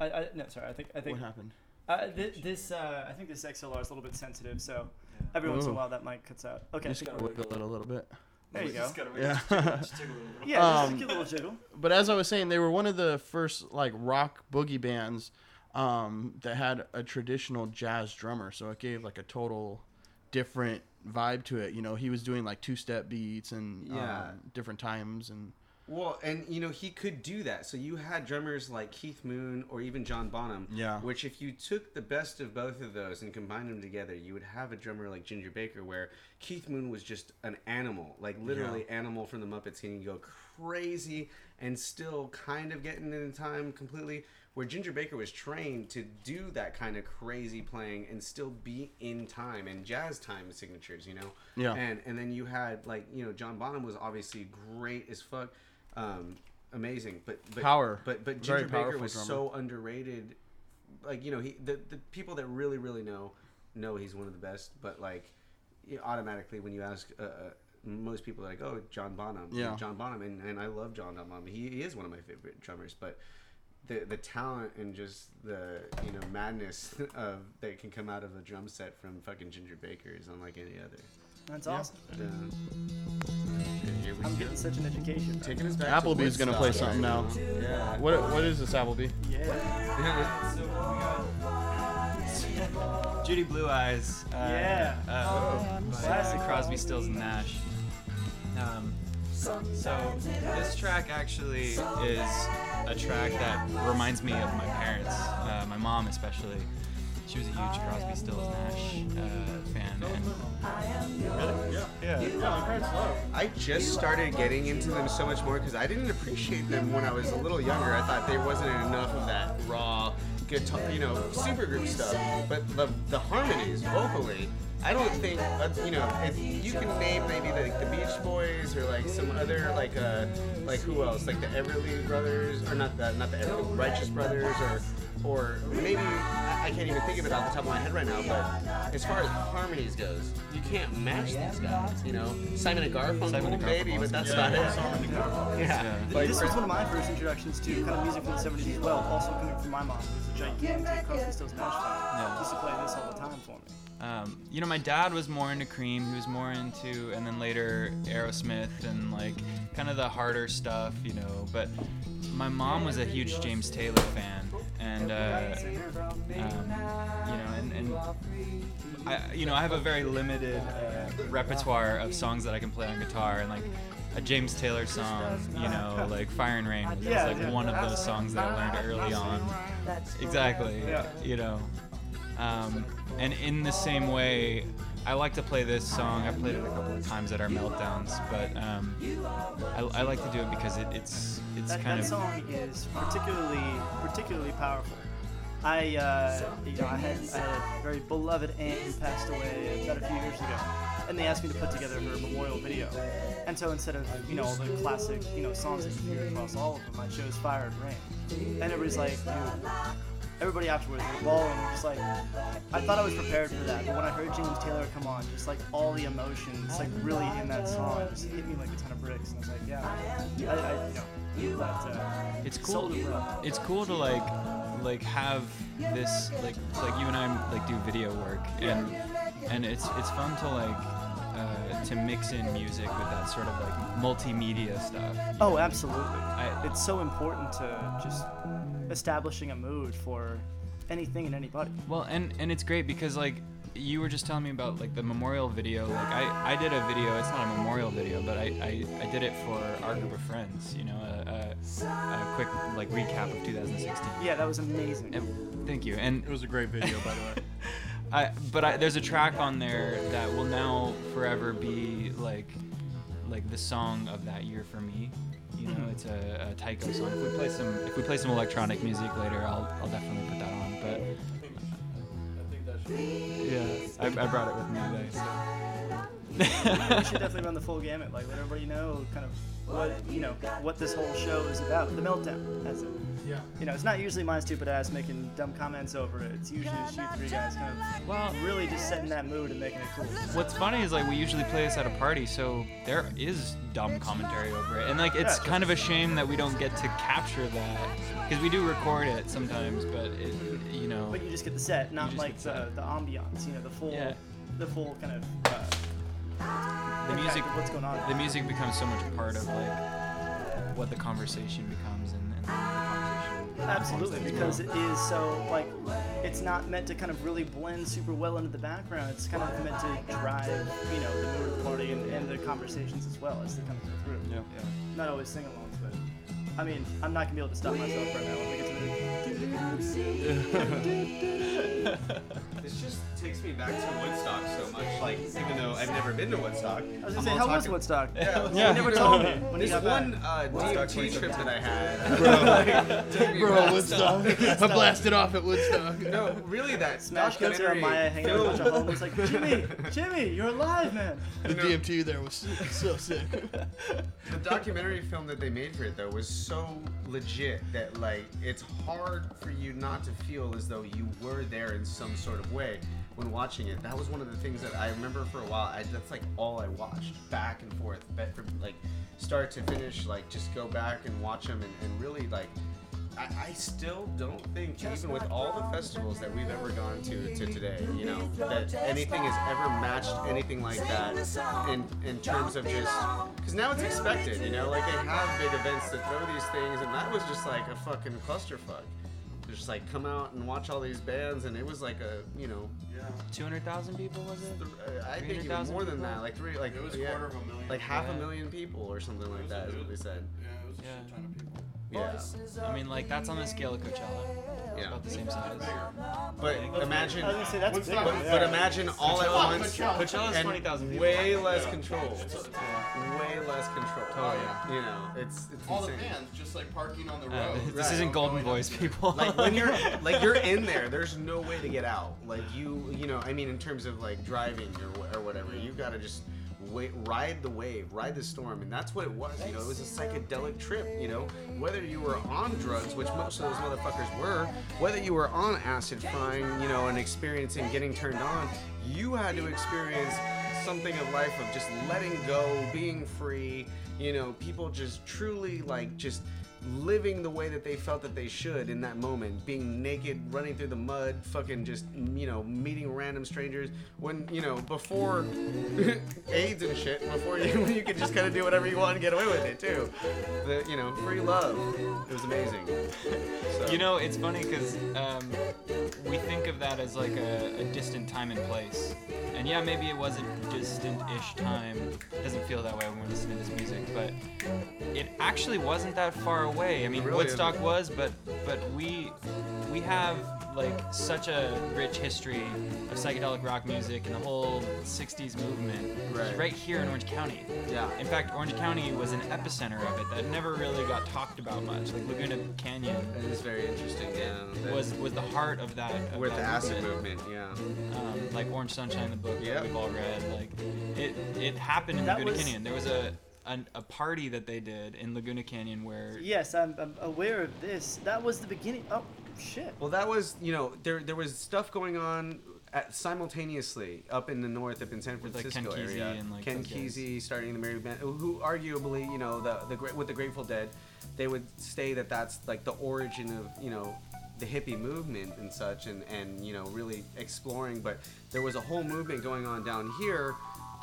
Speaker 2: I, I no, sorry. I think I think
Speaker 4: What happened?
Speaker 2: uh, th- this uh, I think this XLR is a little bit sensitive, so every once in a while that mic cuts out. Okay,
Speaker 4: Just gotta wiggle it a little bit.
Speaker 2: There you go.
Speaker 4: Yeah.
Speaker 2: Yeah, just
Speaker 4: Um,
Speaker 2: a little jiggle.
Speaker 4: but as I was saying, they were one of the first like rock boogie bands um, that had a traditional jazz drummer, so it gave like a total different vibe to it. You know, he was doing like two step beats and
Speaker 1: Yeah.
Speaker 4: um, different times and
Speaker 1: Well, and you know he could do that. So you had drummers like Keith Moon or even John Bonham.
Speaker 4: Yeah.
Speaker 1: Which, if you took the best of both of those and combined them together, you would have a drummer like Ginger Baker, where Keith Moon was just an animal, like literally animal from the Muppets. He can go crazy and still kind of getting in time completely. Where Ginger Baker was trained to do that kind of crazy playing and still be in time and jazz time signatures, you know.
Speaker 4: Yeah.
Speaker 1: And and then you had like you know John Bonham was obviously great as fuck, um, amazing, but, but
Speaker 4: Power.
Speaker 1: But but Ginger Baker was
Speaker 4: drummer.
Speaker 1: so underrated. Like you know he the the people that really really know know he's one of the best. But like automatically when you ask. Uh, uh, most people like, "Oh, John Bonham."
Speaker 4: Yeah.
Speaker 1: John Bonham, and, and I love John Bonham. He, he is one of my favorite drummers, but the the talent and just the you know madness of that can come out of a drum set from fucking Ginger Baker is unlike any other.
Speaker 2: That's
Speaker 4: Yeah.
Speaker 2: awesome.
Speaker 1: Yeah. Here we
Speaker 2: I'm
Speaker 1: go.
Speaker 2: getting such an education.
Speaker 1: Taking us back. to
Speaker 4: Appleby's gonna play
Speaker 1: Woodstock,
Speaker 4: something now.
Speaker 1: Yeah.
Speaker 4: What what is this Applebee?
Speaker 2: Yeah.
Speaker 3: Judy Blue Eyes. Uh,
Speaker 2: Yeah.
Speaker 3: Uh, by,
Speaker 2: Classic.
Speaker 3: uh, Crosby, Stills, and Nash. Um, so this track actually is a track that reminds me of my parents, uh, my mom especially. She was a huge Crosby, Stills, Nash uh, fan, and
Speaker 4: Yeah.
Speaker 1: I just started getting into them so much more because I didn't appreciate them when I was a little younger. I thought there wasn't enough of that raw guitar, you know, supergroup stuff. But the, the harmonies vocally, I don't think, uh, you know, if you can name maybe like the Beach Boys or like some other like uh like who else like the Everly Brothers or not the not the Everly Righteous Brothers or or maybe I I can't even think of it off the top of my head right now. But as far as harmonies goes, you can't match these guys. You know, Simon and Garfunkel,
Speaker 3: Simon and
Speaker 1: maybe, but that's
Speaker 3: good.
Speaker 1: about it.
Speaker 3: Yeah.
Speaker 1: Yeah, like
Speaker 2: this was one of my first introductions to kind of music from the 70s as well. Also coming from my mom, who's a gigantic Crosby, Stills, Nash fan.
Speaker 3: Yeah.
Speaker 2: Used to play this all the time for me.
Speaker 3: um, you know, my dad was more into Cream. He was more into, and then later Aerosmith and like kind of the harder stuff, you know. But my mom was a huge James Taylor fan, and uh, um, you know, and, and I, you know, I have a very limited uh, repertoire of songs that I can play on guitar, and like a James Taylor song, you know, like Fire and Rain was
Speaker 2: Yeah,
Speaker 3: like
Speaker 2: yeah.
Speaker 3: one of those songs that I learned early on. Exactly.
Speaker 2: Yeah.
Speaker 3: You know. Um, and in the same way, I like to play this song. I played it a couple of times at our meltdowns, but um, I, I like to do it because it, it's it's
Speaker 2: That,
Speaker 3: kind
Speaker 2: that
Speaker 3: of
Speaker 2: song is particularly particularly powerful. I, uh, you know, I had, I had a very beloved aunt who passed away about a few years ago, and they asked me to put together her memorial video. And so instead of, you know, the classic, you know, songs that you hear across all of them, I chose Fire and Rain. And everybody's like, dude, everybody afterwards were bawling, and just like, I thought I was prepared for that, but when I heard James Taylor come on, just like all the emotions, like really in that song, it just hit me like a ton of bricks, and I was like, yeah, I, I you know, that, uh,
Speaker 3: it's cool.
Speaker 2: it.
Speaker 3: It's cool to like like have this like like you and I like do video work and and it's it's fun to like uh, to mix in music with that sort of like multimedia stuff.
Speaker 2: Oh, absolutely.
Speaker 3: I-
Speaker 2: it's so important to just establishing a mood for anything and anybody.
Speaker 3: Well, and and it's great because like you were just telling me about like the memorial video. Like I, I did a video. It's not a memorial video, but I, I, I did it for our group of friends. You know, a, a, a quick like recap of 2016.
Speaker 2: Yeah, that was amazing.
Speaker 3: And, thank you. And
Speaker 4: It was a great video, by the way.
Speaker 3: I, but I, there's a track on there that will now forever be like like the song of that year for me. You know, it's a, a Tycho song. If we play some if we play some electronic music later, I'll, I'll definitely put that on. But
Speaker 4: I think that
Speaker 3: Yeah, I, I brought it with me today. So.
Speaker 2: we should definitely run the full gamut. Like let everybody know kind of what you know what this whole show is about. The meltdown, as it.
Speaker 4: Yeah.
Speaker 2: You know, it's not usually my stupid ass making dumb comments over it. It's usually just you three guys kind of
Speaker 3: Well,
Speaker 2: really just setting that mood and making it cool.
Speaker 3: What's funny is like we usually play this at a party, so there is dumb commentary over it, and like it's
Speaker 2: Yeah.
Speaker 3: kind of a shame that we don't get to capture that because we do record it sometimes, but it, you know,
Speaker 2: But you just get the set, not like the,
Speaker 3: set.
Speaker 2: the ambiance. You know, the full,
Speaker 3: Yeah.
Speaker 2: the full kind of. Uh,
Speaker 3: the music,
Speaker 2: what's going on.
Speaker 3: the music becomes so much part of like what the conversation becomes, and, and the conversation.
Speaker 2: Absolutely, because
Speaker 3: well.
Speaker 2: it is so like it's not meant to kind of really blend super well into the background. It's kind of meant to drive, you know, the mood of the party and, and the conversations as well as they kind of go through.
Speaker 3: Yeah.
Speaker 2: Not always sing-alongs, but I mean, I'm not gonna be able to stop myself right now when we get to the.
Speaker 1: This just takes me back to Woodstock so much. Like, even though I've never been to Woodstock,
Speaker 2: I was
Speaker 1: I'm
Speaker 2: gonna say,
Speaker 1: all
Speaker 2: how was Woodstock?
Speaker 1: Yeah,
Speaker 3: Yeah.
Speaker 2: You never told me when you
Speaker 1: This one
Speaker 2: back.
Speaker 1: uh,
Speaker 4: Woodstock
Speaker 1: DOT trip that I had. took me
Speaker 4: Bro,
Speaker 1: back.
Speaker 4: Woodstock. I blasted off at Woodstock.
Speaker 1: No, really, that
Speaker 2: Smash cuts to
Speaker 1: documentary
Speaker 2: Maya hanging out with a bunch of
Speaker 1: film-
Speaker 2: homies like, Jimmy, Jimmy, you're alive, man.
Speaker 4: The DMT there was so sick.
Speaker 1: The documentary film that they made for it though was so legit that like it's hard for you not to feel as though you were there in some sort of way when watching it. That was one of the things that I remember for a while. I, that's like all I watched back and forth, back from like start to finish. Like just go back and watch them and, and really like. I, I still don't think, even with all the festivals that we've ever gone to to today, you know, that anything has ever matched anything like that in in terms of just because now it's expected, you know, like they have big events that throw these things, and that was just like a fucking clusterfuck. Just like come out and watch all these bands, and it was like a, you know,
Speaker 4: Yeah.
Speaker 3: Two hundred thousand people was it?
Speaker 1: uh, I think even
Speaker 3: 300,000
Speaker 1: more than that, like three, like
Speaker 4: It was a
Speaker 1: yeah,
Speaker 4: quarter of a million.
Speaker 1: like half a million people or something like
Speaker 4: was
Speaker 1: that
Speaker 4: a-
Speaker 1: is what they said.
Speaker 4: Yeah, it was a
Speaker 3: Yeah.
Speaker 4: shit ton of people.
Speaker 1: Yeah,
Speaker 3: I mean, like that's on the scale of Coachella. It's
Speaker 1: Yeah.
Speaker 3: about the same size.
Speaker 1: but imagine.
Speaker 2: I was gonna say that's big.
Speaker 1: But, but imagine all at
Speaker 4: Coachella,
Speaker 1: once.
Speaker 4: Coachella.
Speaker 3: Coachella's
Speaker 1: and
Speaker 3: 20,000 people.
Speaker 1: Way less
Speaker 4: Yeah.
Speaker 1: control. Way less control.
Speaker 3: Oh, yeah.
Speaker 1: You know, it's it's
Speaker 4: All the
Speaker 1: insane.
Speaker 4: fans just like parking on the
Speaker 3: Uh,
Speaker 4: road.
Speaker 3: this
Speaker 1: Right.
Speaker 3: isn't Golden
Speaker 4: Going
Speaker 3: Voice, people.
Speaker 1: like when you're like you're in there there's no way to get out like you you know i mean in terms of like driving or, or whatever you've gotta just ride the wave ride the storm and that's what it was you know? It was a psychedelic trip you know? Whether you were on drugs which most of those motherfuckers were whether you were on acid frying you know and experiencing getting turned on you had to experience something of life of just letting go being free you know? People just truly like just living the way that they felt that they should in that moment, being naked, running through the mud, fucking just you know meeting random strangers when you know before AIDS and shit, before you you could just kind of do whatever you want and get away with it too. The you know free love, it was amazing. So,
Speaker 3: You know, it's funny because um, we think of that as like a, a distant time and place. And yeah, maybe it wasn't distant-ish time. It doesn't feel that way when we're listening to this music, but it actually wasn't that far away. I mean,
Speaker 1: really
Speaker 3: Woodstock
Speaker 1: isn't.
Speaker 3: was, but but we we have like such a rich history of psychedelic rock music and the whole '60s movement
Speaker 1: Right.
Speaker 3: right here in Orange County.
Speaker 1: Yeah.
Speaker 3: In fact, Orange County was an epicenter of it that never really got talked about much. Like Laguna Canyon
Speaker 1: It is very interesting. Yeah.
Speaker 3: was was the heart of that. Of
Speaker 1: with the
Speaker 3: that
Speaker 1: acid movement. Yeah.
Speaker 3: Um, like Orange Sunshine, the book
Speaker 1: Yep.
Speaker 3: that we've all read. Like it, it happened in
Speaker 2: That
Speaker 3: Laguna
Speaker 2: was-
Speaker 3: Canyon. There was a an, a party that they did in Laguna Canyon where
Speaker 2: Yes, I'm, I'm aware of this. That was the beginning. Oh, shit.
Speaker 1: Well, that was you know there there was stuff going on at, simultaneously up in the north, up in San
Speaker 3: With, like,
Speaker 1: Francisco
Speaker 3: Ken Kesey
Speaker 1: area.
Speaker 3: and, like,
Speaker 1: Ken. Kesey starting the Mary Band, who arguably you know the the great with the Grateful Dead, they would say that that's like the origin of you know the hippie movement and such, and and you know really exploring. But there was a whole movement going on down here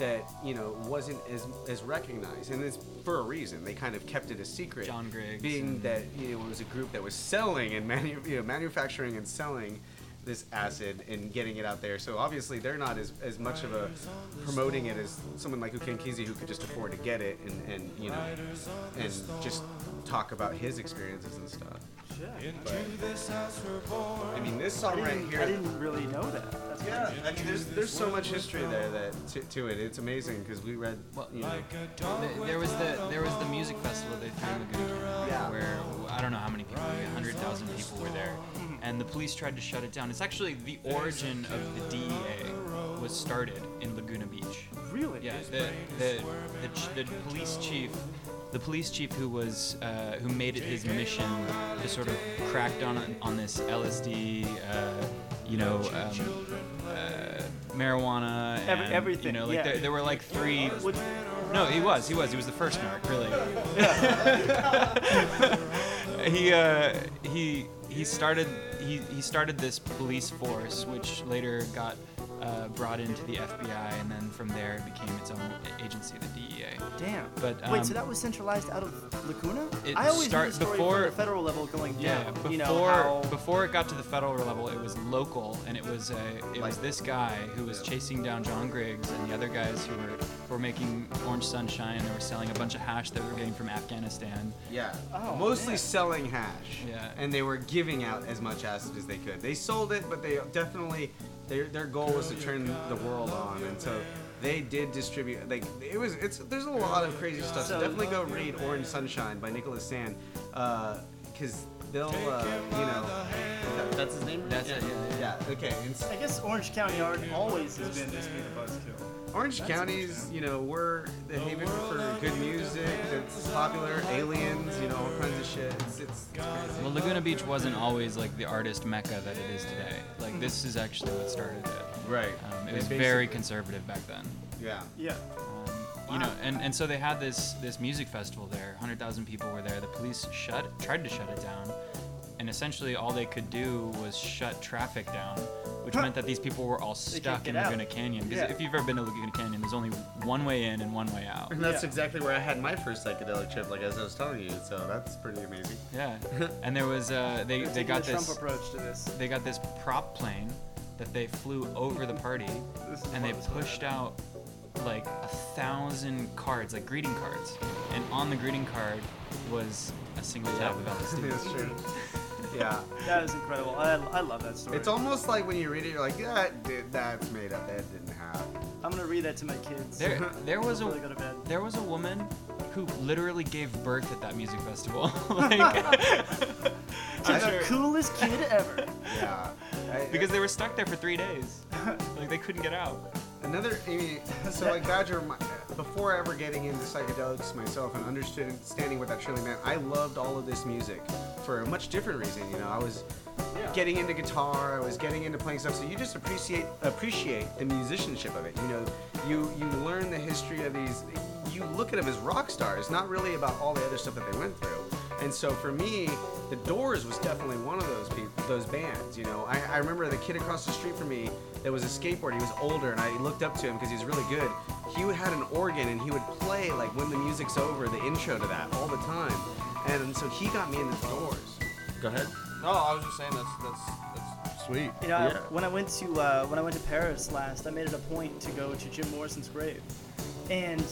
Speaker 1: that you know wasn't as as recognized, and it's for a reason. They kind of kept it a secret.
Speaker 3: John Griggs
Speaker 1: being that you know it was a group that was selling and manu- you know manufacturing and selling this acid and getting it out there. So obviously they're not as, as much of a promoting it as someone like Ken Kesey who could just afford to get it and, and you know and just talk about his experiences and stuff.
Speaker 2: Shit.
Speaker 1: I mean, this song right here.
Speaker 2: I didn't really know that. That's
Speaker 1: Yeah,
Speaker 2: crazy.
Speaker 1: I mean, there's there's so much history there that to, to it. It's amazing because we read,
Speaker 3: Well,
Speaker 1: you know,
Speaker 3: The- there was the there was the music festival they threw in Laguna Canyon,
Speaker 1: Yeah.
Speaker 3: where I don't know how many people, maybe hundred thousand people were there, and the police tried to shut it down. It's actually the origin of the DEA was started in Laguna Beach.
Speaker 2: Really?
Speaker 3: Yeah, the the the, ch- the police chief, the police chief who was uh, who made it his mission to sort of crack down on, on this LSD, uh, you know, um, uh, marijuana,
Speaker 2: Every- everything,
Speaker 3: You know, like
Speaker 2: yeah.
Speaker 3: there, there were like three.
Speaker 2: Which,
Speaker 3: No, he was. He was. He was the first narc, really. he uh, he he started he, he started this police force, which later got uh, brought into the FBI, and then from there it became its own agency, the DEA.
Speaker 2: damn.
Speaker 3: But
Speaker 2: Wait, so
Speaker 3: um,
Speaker 2: that was centralized out of Laguna?
Speaker 3: It
Speaker 2: I always
Speaker 3: start-
Speaker 2: the story
Speaker 3: before-
Speaker 2: from the federal level going
Speaker 3: Yeah,
Speaker 2: down.
Speaker 3: before
Speaker 2: you know how
Speaker 3: before it got to the federal level, it was local, and it was a it was this guy who was chasing down John Griggs and the other guys who were were making Orange Sunshine. They were selling a bunch of hash that they were getting from Afghanistan.
Speaker 1: yeah,
Speaker 2: Oh,
Speaker 1: mostly
Speaker 2: man.
Speaker 1: selling hash.
Speaker 3: Yeah.
Speaker 1: and they were giving out as much acid as they could. They sold it, but they definitely their their goal was to turn the world on, and so. They did distribute like it was. It's there's a lot of crazy stuff. So,
Speaker 2: So-
Speaker 1: definitely go read Orange Sunshine by Nicholas Sand, because they'll uh, you know that, that's his name.
Speaker 3: That's it, yeah,
Speaker 1: yeah. Okay. And s-
Speaker 2: I guess Orange County art always has been this big a buzzkill.
Speaker 1: Orange
Speaker 2: That's
Speaker 1: County's, you know, we're the haven for good music that's popular, aliens, you know, all kinds of shit. It's, it's, it's crazy.
Speaker 3: Well, Laguna Beach wasn't always like the artist mecca that it is today. Like this is actually what started it.
Speaker 1: Right.
Speaker 3: Um, it was
Speaker 1: basic-
Speaker 3: very conservative back then.
Speaker 1: Yeah.
Speaker 2: Yeah.
Speaker 3: Um, You know, and, and so they had this this music festival there. Hundred thousand people were there. The police shut tried to shut it down, and essentially all they could do was shut traffic down, which
Speaker 2: Huh.
Speaker 3: meant that these people were all stuck
Speaker 2: get
Speaker 3: in
Speaker 2: out.
Speaker 3: Laguna Canyon. Because
Speaker 2: Yeah.
Speaker 3: if you've ever been to Laguna Canyon, there's only one way in and one way out.
Speaker 1: And that's
Speaker 2: Yeah.
Speaker 1: exactly where I had my first psychedelic trip, like as I was telling you. So that's pretty amazing.
Speaker 3: Yeah, and there was uh, they
Speaker 2: They're
Speaker 3: they got
Speaker 2: the
Speaker 3: this
Speaker 2: Trump approach to this.
Speaker 3: they got this prop plane that they flew over the party and they
Speaker 2: fun as fuck.
Speaker 3: pushed out like a thousand cards like greeting cards and on the greeting card was a single tab of LSD.
Speaker 1: That's true. Yeah.
Speaker 2: That is incredible. I, I love that story.
Speaker 1: It's almost like when you read it, you're like, yeah, that did, that's made up. That didn't happen.
Speaker 2: I'm gonna read that to my kids.
Speaker 3: There, there was a
Speaker 2: Before they go to bed.
Speaker 3: there was a woman who literally gave birth at that music festival. like,
Speaker 2: To
Speaker 1: I-
Speaker 2: the coolest kid ever.
Speaker 1: Yeah. I-
Speaker 3: because they were stuck there for three days. Like they couldn't get out.
Speaker 1: Another, I mean, so like Badger, before ever getting into psychedelics myself and understanding what that truly meant, I loved all of this music for a much different reason. You know, I was
Speaker 2: Yeah.
Speaker 1: getting into guitar, I was getting into playing stuff, so you just appreciate appreciate the musicianship of it. You know, you you learn the history of these. You look at them as rock stars, not really about all the other stuff that they went through. And so for me, The Doors was definitely one of those people, those bands. You know, I, I remember the kid across the street from me that was a skateboarder. He was older, and I looked up to him because he was really good. He had an organ, and he would play like when the music's over, the intro to that all the time. And so he got me into The Doors. Go ahead.
Speaker 4: No, I was just saying that's that's that's sweet.
Speaker 2: You know, I-
Speaker 1: Yeah.
Speaker 2: when I went to uh, when I went to Paris last, I made it a point to go to Jim Morrison's grave, and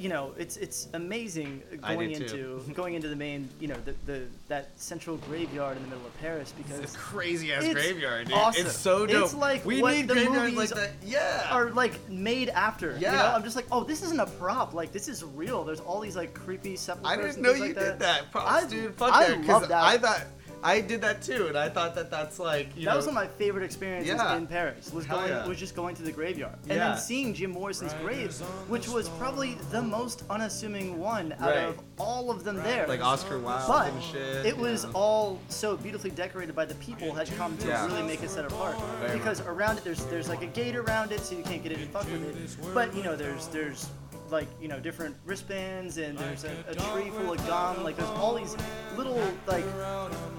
Speaker 2: you know, it's it's amazing going into going into the main, you know, the, the that central graveyard in the middle of Paris because
Speaker 1: It's a crazy ass graveyard, dude.
Speaker 2: awesome.
Speaker 1: It's so dope.
Speaker 2: It's like
Speaker 1: we
Speaker 2: what
Speaker 1: need
Speaker 2: the
Speaker 1: graveyards
Speaker 2: movies
Speaker 1: like that. Yeah.
Speaker 2: are like made after. You know,
Speaker 1: Yeah.
Speaker 2: I'm just like, oh, this isn't a prop. Like this is real. There's all these like creepy sepulchres.
Speaker 1: I didn't know you
Speaker 2: like
Speaker 1: did that. Props,
Speaker 2: I-
Speaker 1: dude. Fuck
Speaker 2: I
Speaker 1: that.
Speaker 2: love that.
Speaker 1: I thought I did that too, and I thought that that's like you
Speaker 2: that
Speaker 1: know.
Speaker 2: was one of my favorite experiences
Speaker 1: Yeah.
Speaker 2: in Paris. Was
Speaker 1: Hell
Speaker 2: going
Speaker 1: yeah.
Speaker 2: was just going to the graveyard and
Speaker 1: Yeah.
Speaker 2: then seeing Jim Morrison's grave, which was probably the most unassuming one out
Speaker 1: Right.
Speaker 2: of all of them there.
Speaker 1: like Oscar Wilde
Speaker 2: but
Speaker 1: and shit.
Speaker 2: it was
Speaker 1: yeah.
Speaker 2: all so beautifully decorated by the people had come to
Speaker 1: Yeah.
Speaker 2: really make it set apart.
Speaker 1: Very
Speaker 2: because around it, there's there's like a gate around it, so you can't get in and fuck with it. But you know, there's there's like you know different wristbands and there's a, a tree full of gum. Like there's all these little like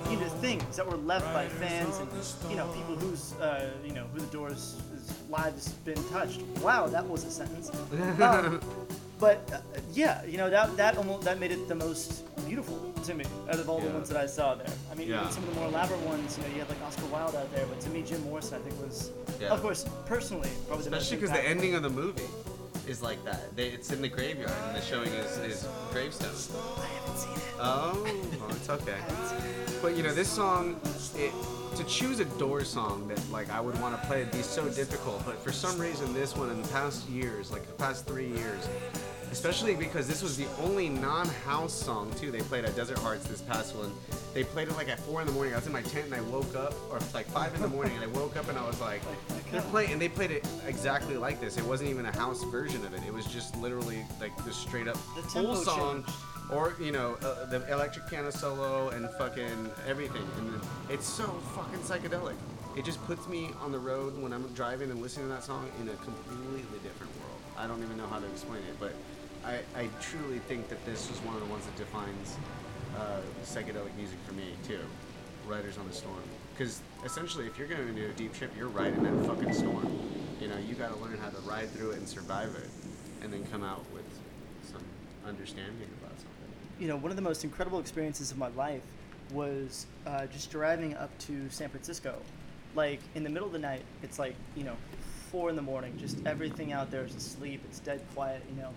Speaker 2: you know things that were left by fans and you know people whose uh, you know who the doors lives been touched. Wow, that was a sentence. Um, but uh, yeah, you know that that almost that made it the most beautiful to me out of all the ones that I saw there. I mean,
Speaker 1: Yeah.
Speaker 2: even some of the more elaborate ones, you know, you had like Oscar Wilde out there, but to me, Jim Morrison, I think was,
Speaker 1: Yeah.
Speaker 2: of course, personally, probably the most
Speaker 1: Especially because the
Speaker 2: impactful.
Speaker 1: ending of the movie. Is like that. They, it's in the graveyard, and they're showing is is gravestone.
Speaker 2: I haven't seen it.
Speaker 1: Oh, well, it's okay. But you know, this song, it to choose a Doors song that like I would want to play would be so difficult. But for some reason, this one in the past years, like the past three years, especially because this was the only non-house song too they played at Desert Hearts this past one. They played it like at four in the morning. I was in my tent and I woke up, or like five in the morning, and I woke up and I was like, they're playing, and they played it exactly like this. It wasn't even a house version of it. It was just literally like the straight up
Speaker 2: The tempo
Speaker 1: song. Or you know uh, the electric piano solo and fucking everything, and then it's so fucking psychedelic. It just puts me on the road when I'm driving and listening to that song in a completely different world. I don't even know how to explain it, but I, I truly think that this is one of the ones that defines uh, psychedelic music for me too. Riders on the Storm, because essentially, if you're going to do a deep trip, you're riding that fucking storm. You know, you got to learn how to ride through it and survive it, and then come out with some understanding about something.
Speaker 2: you know, one of the most incredible experiences of my life was uh, just driving up to San Francisco. Like in the middle of the night, it's like you know, four in the morning. Just everything out there is asleep. It's dead quiet, you know.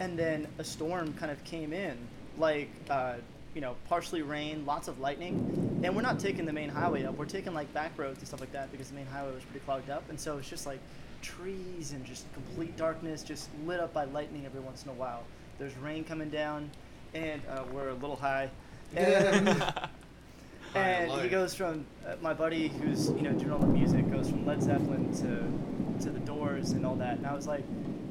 Speaker 2: And then a storm kind of came in, like uh, you know, partially rain, lots of lightning. And we're not taking the main highway up. We're taking like back roads and stuff like that because the main highway was pretty clogged up. And so it's just like trees and just complete darkness, just lit up by lightning every once in a while. There's rain coming down, and uh, we're a little high. And, and he goes from uh, my buddy who's you know doing all the music goes from Led Zeppelin to to the Doors and all that. And I was like,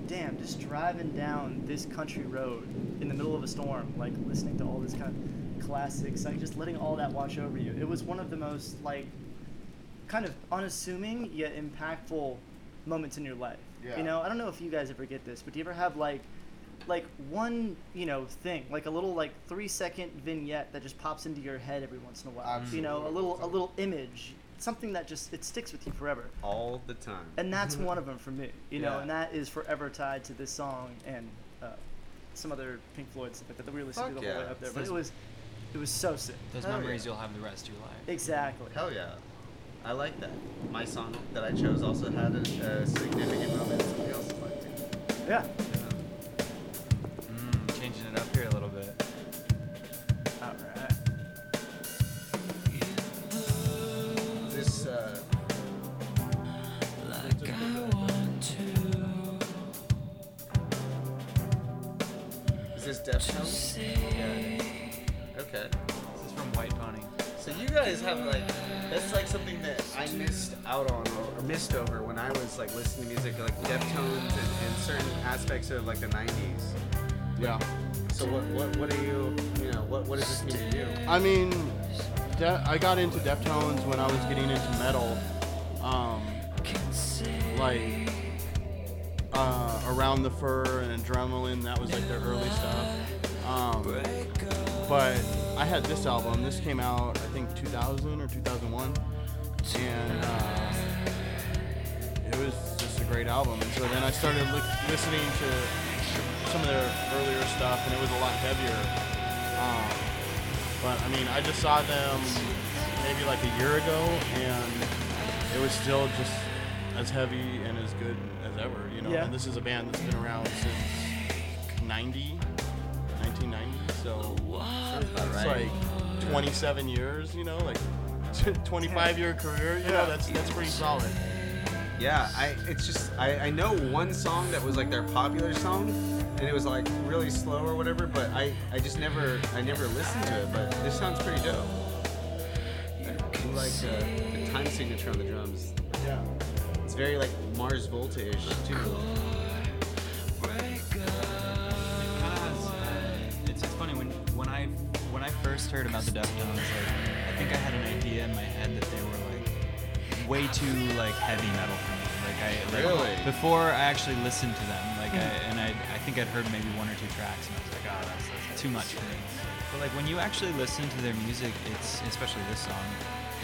Speaker 2: damn, just driving down this country road in the middle of a storm, like listening to all this kind of classics, like just letting all that wash over you. It was one of the most like kind of unassuming yet impactful moments in your life.
Speaker 1: Yeah.
Speaker 2: You know, I don't know if you guys ever get this, but do you ever have like like one, you know, thing, like a little like 3 second vignette that just pops into your head every once in a while. Absolutely. You know, a little a little image, something that just it sticks with you forever.
Speaker 1: All the time.
Speaker 2: And that's one of them for me, you know,
Speaker 1: Yeah.
Speaker 2: and that is forever tied to this song and uh, some other Pink Floyd stuff like that that we listened to
Speaker 1: Fuck
Speaker 2: the whole way up there. But it was it was so sick.
Speaker 3: Those
Speaker 1: Hell
Speaker 3: memories
Speaker 1: yeah.
Speaker 3: you'll have the rest of your life.
Speaker 2: Exactly.
Speaker 1: Hell yeah. I like that. My song that I chose also had a, a significant moment in somebody else's life too.
Speaker 2: Yeah.
Speaker 1: Deftones? Yeah. Okay.
Speaker 3: This is from White Pony.
Speaker 1: So you guys have like that's like something that I missed out on or, or missed over when I was like listening to music like Deftones and, and certain aspects of like the '90s.
Speaker 4: Yeah.
Speaker 1: So what what what are you you know what what does this mean to you?
Speaker 4: I mean, de- I got into Deftones when I was getting into metal. Um, like uh, around the fur and adrenaline, that was like their early stuff. Um, but I had this album. This came out I think 2000 or 2001, and uh, it was just a great album. And so then I started look, listening to some of their earlier stuff, and it was a lot heavier. Um, but I mean, I just saw them maybe like a year ago, and it was still just as heavy and as good as ever. Know,
Speaker 2: Yeah.
Speaker 4: and this is a band that's been around since 90, 1990. So it's
Speaker 1: right.
Speaker 4: like 27 years. You know, like 25 year career. You know, that's that's pretty solid.
Speaker 1: Yeah, I it's just I, I know one song that was like their popular song and it was like really slow or whatever, but I, I just never I never listened to it, but this sounds pretty dope. I like uh, the time signature on the drums.
Speaker 4: Yeah.
Speaker 1: It's very like Mars Volta-ish too.
Speaker 3: It kind of has. Uh, it's, it's funny when when I when I first heard about the Deftones, like I think I had an idea in my head that they were like way too like heavy metal for me. Like I like,
Speaker 1: Really?
Speaker 3: before I actually listened to them, like I and I I think I'd heard maybe one or two tracks and I was like, oh, that's, that's too much for me. But like when you actually listen to their music, it's especially this song,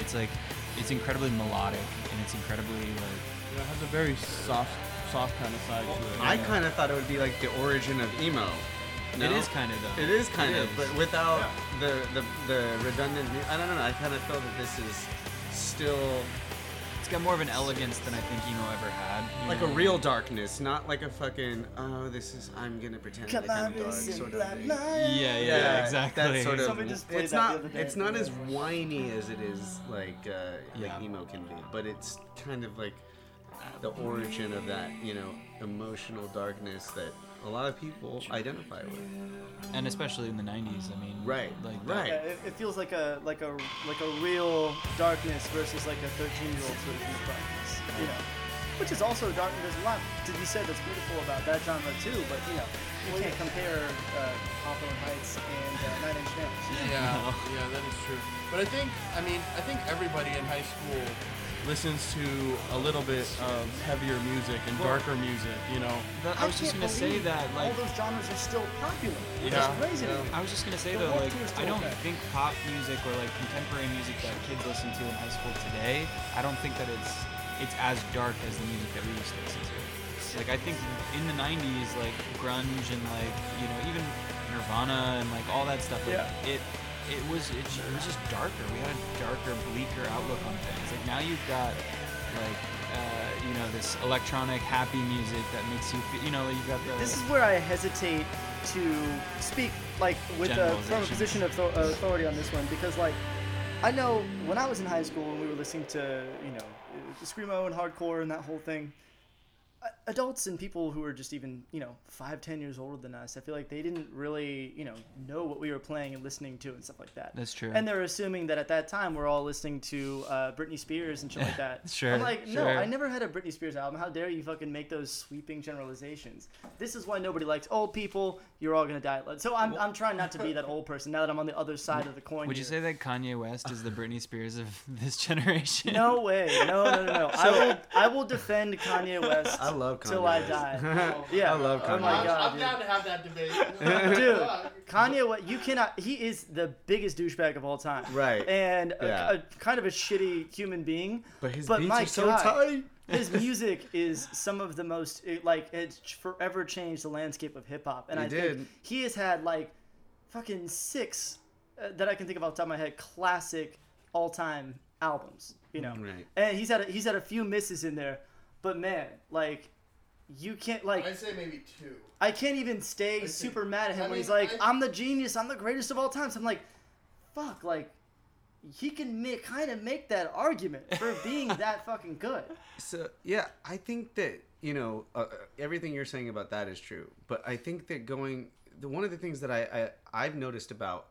Speaker 3: it's like it's incredibly melodic and it's incredibly like
Speaker 4: Yeah, it has a very soft, soft kind of side to it.
Speaker 1: I kind of thought it would be like the origin of emo. No?
Speaker 3: it is kind of though.
Speaker 1: It is kind
Speaker 3: It
Speaker 1: of,
Speaker 3: is.
Speaker 1: but without the, the the redundant. mu- I don't know. I kind of feel that this is still
Speaker 3: it's got more of an elegance than I think emo ever had. you
Speaker 1: like
Speaker 3: know?
Speaker 1: a real darkness, not like a fucking oh this is I'm gonna pretend
Speaker 2: Come
Speaker 1: like I'm
Speaker 2: on,
Speaker 1: dark sort of
Speaker 2: blah,
Speaker 1: thing.
Speaker 2: blah.
Speaker 3: Yeah, yeah, exactly.
Speaker 1: That sort of.
Speaker 2: Somebody just played
Speaker 1: it's
Speaker 2: that
Speaker 1: not.
Speaker 2: other day.
Speaker 1: It's not as whiny as it is like uh,
Speaker 3: Yeah.
Speaker 1: like emo can be, but it's kind of like the origin of that you know emotional darkness that a lot of people identify with.
Speaker 3: and especially in the '90s. I mean,
Speaker 1: Right,
Speaker 3: like
Speaker 1: right.
Speaker 2: Yeah, it, it feels like a like a like a real darkness versus like a 13 year old sort of darkness, you know. Which is also dark. There's a lot to be said that's beautiful about that genre too. But you know, you can't compare uh, Hawthorne Heights and uh, Nine Inch Nails.
Speaker 4: Yeah, yeah, that is true. But I think, I mean, I think everybody in high school listens to a little bit of heavier music and darker music. You know.
Speaker 3: That- I was just gonna say that, like,
Speaker 2: all those genres are still popular.
Speaker 4: Yeah,
Speaker 2: is crazy.
Speaker 4: yeah.
Speaker 3: I was just gonna say
Speaker 2: The
Speaker 3: though, like I don't
Speaker 2: okay.
Speaker 3: think pop music or like contemporary music that kids listen to in high school today. I don't think that it's it's as dark as the music that we used to listen to. Like I think in the '90s, like grunge and like you know even Nirvana and like all that stuff. Like,
Speaker 2: Yeah.
Speaker 3: It it was it, it was just darker. We had a darker, bleaker outlook on things. Like now you've got like uh, you know this electronic happy music that makes you feel. You know you've got the.
Speaker 2: This is where I hesitate to speak like with a, from a position of uh, authority on this one because like I know when I was in high school and we were listening to you know uh, screamo and hardcore and that whole thing. Adults and people who are just even you know five ten years older than us, I feel like they didn't really you know know what we were playing and listening to and stuff like that.
Speaker 3: That's true.
Speaker 2: And they're assuming that at that time we're all listening to uh, Britney Spears and shit like that.
Speaker 3: Sure,
Speaker 2: I'm like, no,
Speaker 3: sure.
Speaker 2: I never had a Britney Spears album. How dare you fucking make those sweeping generalizations? This is why nobody likes old people. You're all gonna die. So I'm, I'm trying not to be that old person now that I'm on the other side of the coin.
Speaker 3: Would you say that Kanye West is the Britney Spears of this generation?
Speaker 2: No way. No, no, no, no. I will I will defend Kanye West
Speaker 1: I love Kanye
Speaker 2: till I
Speaker 1: West.
Speaker 2: die. Yeah.
Speaker 1: I love Kanye.
Speaker 2: Oh my god.
Speaker 4: I'm
Speaker 2: dude.
Speaker 4: down to have that debate.
Speaker 2: Dude, Kanye, what you cannot. He is the biggest douchebag of all time.
Speaker 1: Right.
Speaker 2: And a-
Speaker 1: Yeah.
Speaker 2: a, kind of a shitty human being.
Speaker 1: But his
Speaker 2: but
Speaker 1: beats
Speaker 2: my
Speaker 1: are so
Speaker 2: God,
Speaker 1: tight.
Speaker 2: His music is some of the most it, like it's forever changed the landscape of hip hop. And
Speaker 1: He
Speaker 2: I
Speaker 1: did.
Speaker 2: think he has had like fucking six uh, that I can think of off the top of my head classic all time albums. You know.
Speaker 1: Right.
Speaker 2: And he's had a, he's had a few misses in there, but man, like. You can't like
Speaker 4: I'd say maybe two.
Speaker 2: I can't even stay
Speaker 4: see.
Speaker 2: super mad at him
Speaker 4: I
Speaker 2: when he's like,
Speaker 4: I-
Speaker 2: "I'm the genius. I'm the greatest of all time." So I'm like, "Fuck!" Like, he can make, kind of make that argument for being that fucking good.
Speaker 1: So yeah, I think that you know uh, uh, everything you're saying about that is true, but I think that going the one of the things that I, I I've noticed about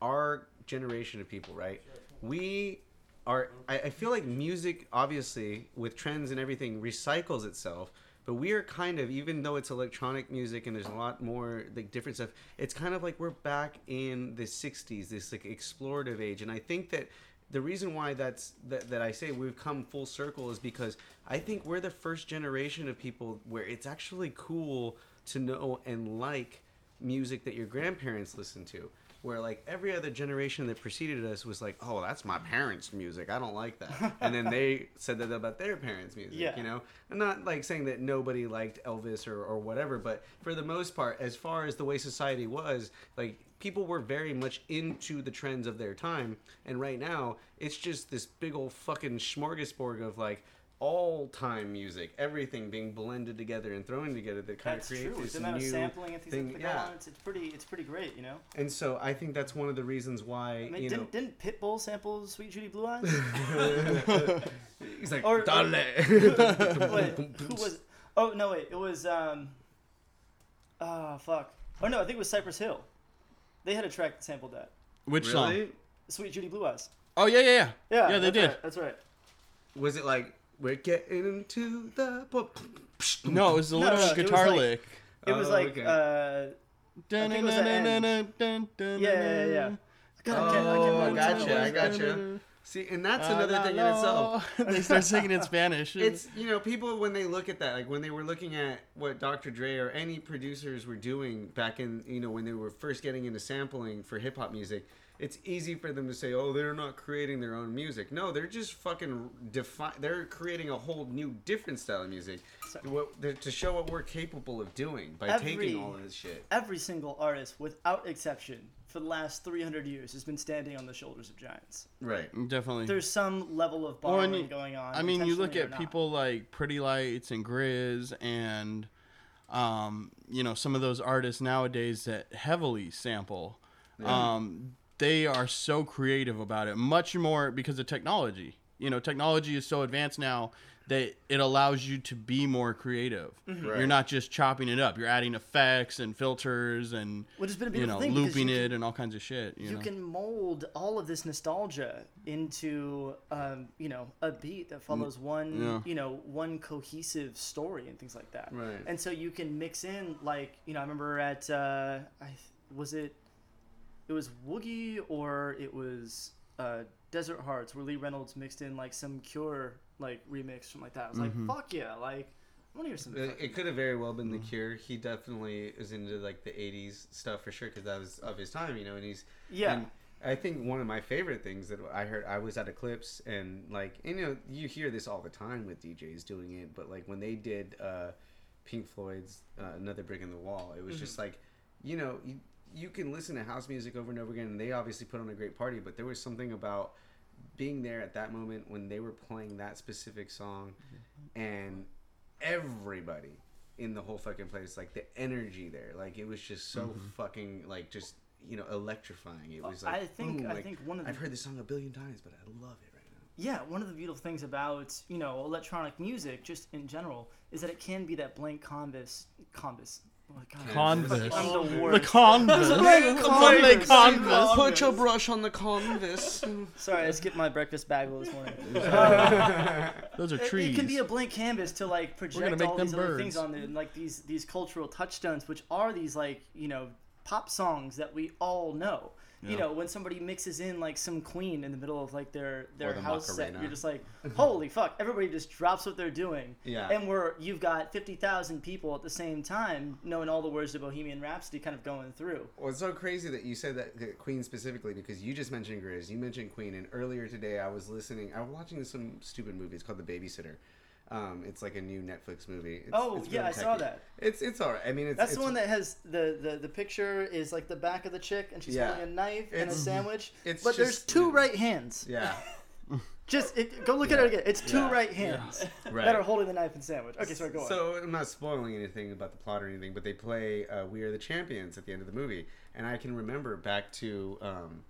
Speaker 1: our generation of people, right? We are. I, I feel like music, obviously, with trends and everything, recycles itself. But we are kind of, even though it's electronic music and there's a lot more like different stuff, it's kind of like we're back in the '60s, this like explorative age. And I think that the reason why that's that, that I say we've come full circle is because I think we're the first generation of people where it's actually cool to know and like music that your grandparents listened to. Where like every other generation that preceded us was like, oh, that's my parents' music. I don't like that. And then they said that about their parents' music.
Speaker 2: Yeah.
Speaker 1: You know, I'm not like saying that nobody liked Elvis or, or whatever, but for the most part, as far as the way society was, like people were very much into the trends of their time. And right now, it's just this big old fucking smorgasbord of like all time music, everything being blended together and thrown together that kind
Speaker 2: That's
Speaker 1: of
Speaker 2: true.
Speaker 1: creates
Speaker 2: With
Speaker 1: this
Speaker 2: the amount of
Speaker 1: new
Speaker 2: sampling and things
Speaker 1: thing.
Speaker 2: like
Speaker 1: yeah.
Speaker 2: that, it's, it's pretty, it's pretty great, you know.
Speaker 1: And so I think that's one of the reasons why
Speaker 2: I mean,
Speaker 1: you
Speaker 2: didn't,
Speaker 1: know
Speaker 2: didn't Pitbull sample "Sweet Judy Blue Eyes"?
Speaker 1: he's like
Speaker 2: Or-
Speaker 1: Dale.
Speaker 2: wait, who was? Oh no, wait, it was um. Ah, fuck. Oh no, I think it was Cypress Hill. They had a track that sampled that.
Speaker 4: Which
Speaker 1: really?
Speaker 2: "Sweet Judy Blue Eyes."
Speaker 4: Oh yeah, yeah, yeah.
Speaker 2: Yeah,
Speaker 4: yeah, they
Speaker 2: that's
Speaker 4: did.
Speaker 2: Right, that's right.
Speaker 1: Was it like we're getting into the
Speaker 4: No, it was a
Speaker 2: No,
Speaker 4: little
Speaker 2: no, it was
Speaker 4: guitar
Speaker 2: like-
Speaker 4: lick.
Speaker 2: It was
Speaker 1: Oh,
Speaker 2: like
Speaker 1: okay.
Speaker 2: uh.
Speaker 4: Dun,
Speaker 2: think it was
Speaker 4: dun,
Speaker 2: Yeah, yeah, yeah, yeah. God, I I
Speaker 1: Oh, I gotcha, I gotcha. See, and that's another
Speaker 4: la,
Speaker 1: thing in itself.
Speaker 4: they start singing in Spanish.
Speaker 1: It's you know people when they look at that like when they were looking at what Dr. Dre or any producers were doing back in you know when they were first getting into sampling for hip hop music, it's easy for them to say oh they're not creating their own music. No, they're just fucking define. They're creating a whole new different style of music
Speaker 2: So-
Speaker 1: what, to show what we're capable of doing by
Speaker 2: Every-
Speaker 1: taking all of this shit.
Speaker 2: Every single artist, without exception, for for the last 300 years has been standing on the shoulders of giants.
Speaker 1: Right.
Speaker 4: Definitely.
Speaker 2: There's some level of
Speaker 4: Well,
Speaker 2: borrowing
Speaker 4: and you-
Speaker 2: going on.
Speaker 4: I mean, you look at people like Pretty Lights and Grizz and, um, you know, some of those artists nowadays that heavily sample. Um, they are so creative about it, much more because of technology. You know, technology is so advanced now that it allows you to be more creative.
Speaker 2: Mm-hmm.
Speaker 1: Right.
Speaker 4: You're not just chopping it up. You're adding effects and filters and
Speaker 2: Which has been a
Speaker 4: you know looping
Speaker 2: you
Speaker 4: it and all kinds of shit. You,
Speaker 2: you
Speaker 4: know?
Speaker 2: can mold all of this nostalgia into um, you know a beat that follows one
Speaker 4: Mm, yeah.
Speaker 2: you know one cohesive story and things like that
Speaker 1: Right.
Speaker 2: and so you can mix in like you know i remember at uh, I, was it it was woogie or it was uh, desert hearts where lee reynolds mixed in like some cure like remix from like that i was
Speaker 4: Mm-hmm.
Speaker 2: like fuck yeah like i want to hear some
Speaker 1: It, it could have very well been
Speaker 4: Mm.
Speaker 1: The Cure. He definitely is into like the '80s stuff for sure because that was of his time, you know. And he's
Speaker 2: Yeah.
Speaker 1: And I think one of my favorite things that I heard, I was at Eclipse, and like, and, you know, you hear this all the time with DJs doing it, but like when they did uh, Pink Floyd's uh, "Another Brick in the Wall," it was
Speaker 2: Mm-hmm.
Speaker 1: just like, you know, you, you can listen to house music over and over again, and they obviously put on a great party, but there was something about being there at that moment when they were playing that specific song, and everybody in the whole fucking place, like the energy there, like it was just so mm-hmm. fucking like just you know electrifying. It was like
Speaker 2: I think-
Speaker 1: boom,
Speaker 2: I
Speaker 1: like,
Speaker 2: think one of the-
Speaker 1: I've heard this song a billion times, but I love it right now.
Speaker 2: Yeah, one of the beautiful things about you know electronic music, just in general, is that it can be that blank canvas. Canvas. Oh,
Speaker 4: Converse.
Speaker 2: The
Speaker 4: The
Speaker 2: worst.
Speaker 4: converse. Sunday
Speaker 2: canvas.
Speaker 4: converse.
Speaker 1: Put your brush on the canvas.
Speaker 2: Sorry, I skipped my breakfast bagel this morning.
Speaker 4: Those are trees.
Speaker 2: It can be a blank canvas to like project all
Speaker 4: them
Speaker 2: these other things on there, and like these these cultural touchstones, which are these like you know pop songs that we all know. You know, when somebody mixes in like some Queen in the middle of like their their
Speaker 1: the
Speaker 2: house set, you're just like, holy fuck! Everybody just drops what they're doing.
Speaker 1: Yeah.
Speaker 2: And we're you've got fifty thousand people at the same time knowing all the words to Bohemian Rhapsody, kind of going through.
Speaker 1: Well, it's so crazy that you said that that Queen specifically because you just mentioned Grizz, you mentioned Queen, and earlier today I was listening. I was watching some stupid movie. It's called The Babysitter. Um, it's like a new Netflix movie. It's,
Speaker 2: Oh,
Speaker 1: it's
Speaker 2: yeah,
Speaker 1: really
Speaker 2: I saw that.
Speaker 1: It's it's alright. I mean, it's
Speaker 2: That's
Speaker 1: it's,
Speaker 2: the one that has the, the the picture is like the back of the chick, and she's
Speaker 1: Yeah.
Speaker 2: holding a knife and a sandwich.
Speaker 1: it's
Speaker 2: but there's
Speaker 1: just-
Speaker 2: two right hands.
Speaker 1: Yeah.
Speaker 2: Just it, go look at it again. It's two
Speaker 1: Yeah.
Speaker 2: right hands
Speaker 1: Right.
Speaker 2: that are holding the knife and sandwich. Okay, sorry, go on.
Speaker 1: So I'm not spoiling anything about the plot or anything, but they play uh, "We Are the Champions" at the end of the movie, and I can remember back to um,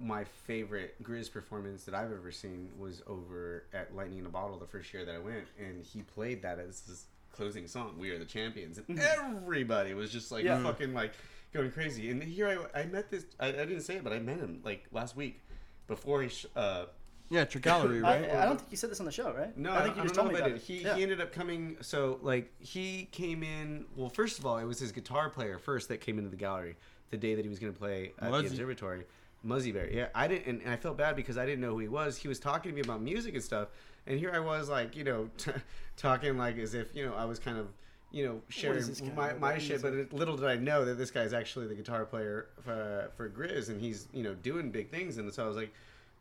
Speaker 1: my favorite Grizz performance that I've ever seen was over at Lightning in a Bottle the first year that I went, and he played that as his closing song, "We Are the Champions," and everybody was just like
Speaker 2: Yeah.
Speaker 1: fucking like going crazy. And here I, I met this. I, I didn't say it, but I met him like last week before he. Sh- uh,
Speaker 4: Yeah, it's your gallery,
Speaker 2: I,
Speaker 4: right?
Speaker 2: I don't think you said this on the show, right?
Speaker 1: no,
Speaker 2: I think you just
Speaker 1: don't
Speaker 2: told me
Speaker 1: know if
Speaker 2: about
Speaker 1: did.
Speaker 2: it.
Speaker 1: He,
Speaker 2: Yeah.
Speaker 1: he ended up coming. So like he came in. Well, first of all, it was his guitar player first that came into the gallery the day that he was going to play at
Speaker 4: Muzzy.
Speaker 1: the observatory. Muzzy Bear. Yeah, I didn't, and, and I felt bad because I didn't know who he was. He was talking to me about music and stuff, and here I was like, you know, t- talking like as if you know I was kind of. You know, sharing my, my shit, but it, little did I know that this guy's actually the guitar player for, for Grizz, and he's you know doing big things, and so I was like,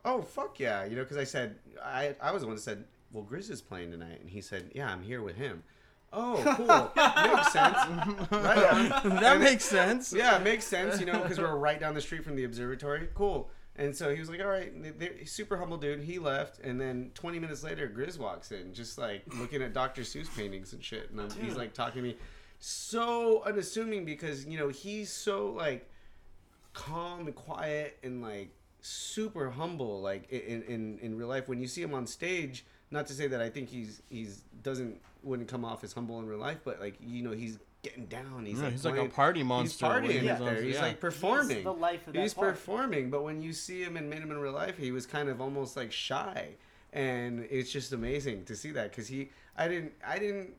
Speaker 1: oh fuck yeah you know because i said i i was the one that said well grizz is playing tonight and he said yeah i'm here with him oh cool. Makes sense. Right on.
Speaker 4: that
Speaker 1: And-
Speaker 4: makes sense.
Speaker 1: yeah it makes sense you know because we're right down the street from the observatory. Cool. And so he was like all right. They- they're- super humble dude. He left and then 20 minutes later grizz walks in just like looking at dr seuss paintings and shit. And I'm, he's like talking to me so unassuming because you know he's so like calm and quiet and like super humble like in in in real life. When you see him on stage not to say that i think he's he's doesn't wouldn't come off as humble in real life but like you know he's getting down. He's
Speaker 4: Yeah,
Speaker 1: like
Speaker 4: he's like a party monster
Speaker 1: he's partying
Speaker 4: he's
Speaker 1: out there. he's
Speaker 4: yeah.
Speaker 1: like performing
Speaker 2: the life of that
Speaker 1: he's
Speaker 2: part.
Speaker 1: performing but when you see him and meet him in real life he was kind of almost like shy and it's just amazing to see that because he i didn't i didn't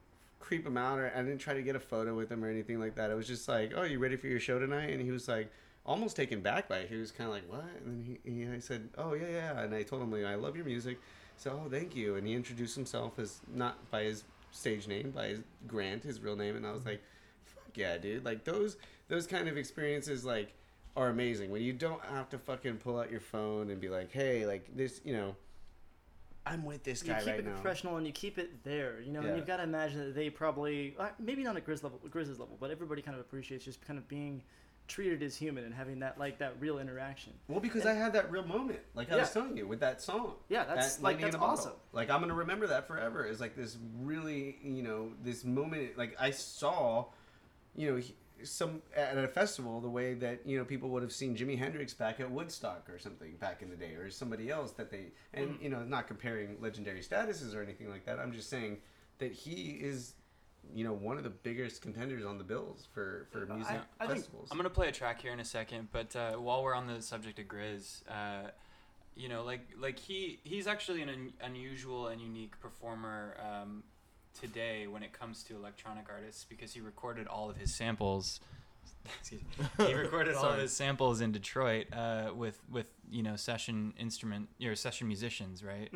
Speaker 1: creep him out or i didn't try to get a photo with him or anything like that. It was just like oh you ready for your show tonight? And he was like almost taken back by it. He was kind of like what? And then he, he i said oh yeah yeah. And i told him like i love your music so oh thank you. And he introduced himself as not by his stage name by his grant his real name and i was like fuck yeah dude like those those kind of experiences like are amazing when you don't have to fucking pull out your phone and be like hey like this you know I'm with this guy you
Speaker 2: keep
Speaker 1: right
Speaker 2: it
Speaker 1: now.
Speaker 2: professional and you keep it there. You know, and you've got to imagine that they probably uh, maybe not at Grizz level, Grizz's level, but everybody kind of appreciates just kind of being treated as human and having that like that real interaction.
Speaker 1: Well, because I had that real moment, like I was telling you, with that song.
Speaker 2: Yeah, that's-
Speaker 1: That
Speaker 2: like, that's awesome.
Speaker 1: Like I'm gonna remember that forever. It's like this really, you know, this moment. Like I saw, you know, some at a festival the way that you know people would have seen Jimi Hendrix back at Woodstock or something back in the day, or somebody else that they and
Speaker 2: Mm.
Speaker 1: you know not comparing legendary statuses or anything like that. I'm just saying that he is. You know, one of the biggest contenders on the bills for for music
Speaker 2: I think-
Speaker 1: festivals.
Speaker 3: I'm gonna play a track here in a second, but uh, while we're on the subject of Grizz, uh, you know, like like he he's actually an un- unusual and unique performer um, today when it comes to electronic artists because he recorded all of his samples. he recorded all of his samples in Detroit uh, with with you know session instrument or session musicians, right?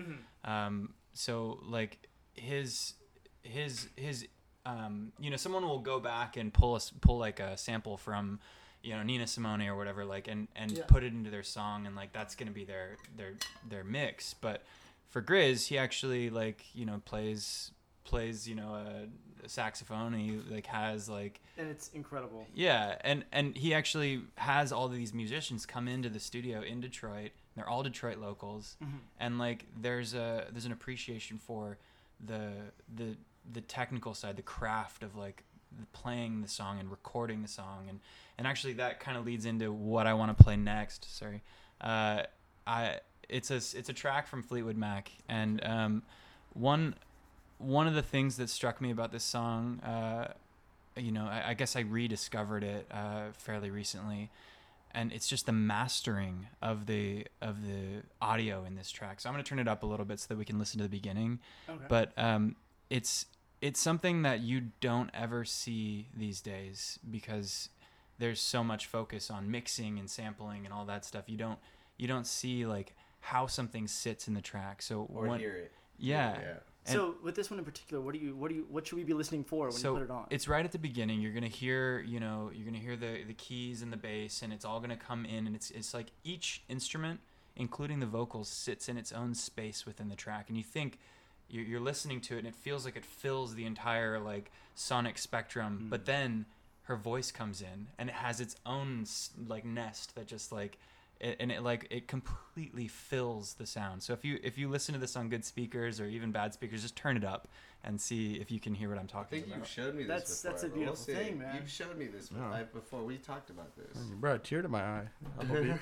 Speaker 3: Um, so like his his his um, you know someone will go back and pull us pull like a sample from you know Nina Simone or whatever like and and
Speaker 2: Yeah.
Speaker 3: put it into their song and like that's gonna be their their their mix but for Grizz he actually like you know plays plays you know a, a saxophone and he like has like
Speaker 2: And it's incredible.
Speaker 3: yeah, and and he actually has all of these musicians come into the studio in Detroit. They're all Detroit locals, and like there's a there's an appreciation for the the the technical side, the craft of like playing the song and recording the song, and and actually that kind of leads into what I want to play next. Sorry, uh, I it's a it's a track from Fleetwood Mac, and um, one one of the things that struck me about this song. Uh, you know, I, I guess I rediscovered it uh, fairly recently, and it's just the mastering of the of the audio in this track. So I'm gonna turn it up a little bit so that we can listen to the beginning.
Speaker 2: Okay.
Speaker 3: But um, it's it's something that you don't ever see these days because there's so much focus on mixing and sampling and all that stuff. You don't you don't see like how something sits in the track. So
Speaker 1: or
Speaker 3: when-
Speaker 1: hear it.
Speaker 3: yeah.
Speaker 1: Yeah.
Speaker 3: And-
Speaker 2: so with this one in particular, what do you what do you what should we be listening for when
Speaker 3: so
Speaker 2: you put it on?
Speaker 3: it's right at the beginning. You're gonna hear, you know, you're gonna hear the the keys and the bass, and it's all gonna come in, and it's it's like each instrument, including the vocals, sits in its own space within the track, and you think you're, you're listening to it, and it feels like it fills the entire like sonic spectrum, but mm. then her voice comes in, and it has its own like nest that just like. It, and it like it completely fills the sound. So if you if you listen to this on good speakers or even bad speakers, just turn it up and see if you can hear what I'm talking.
Speaker 1: I
Speaker 3: talking
Speaker 1: think
Speaker 3: about.
Speaker 1: you've showed me this
Speaker 2: That's-
Speaker 1: before.
Speaker 2: that's a
Speaker 1: but we'll
Speaker 2: thing, man.
Speaker 1: You've showed me this
Speaker 4: Yeah.
Speaker 1: I- before. We talked about this.
Speaker 4: You brought a tear to my eye. I'm a bit-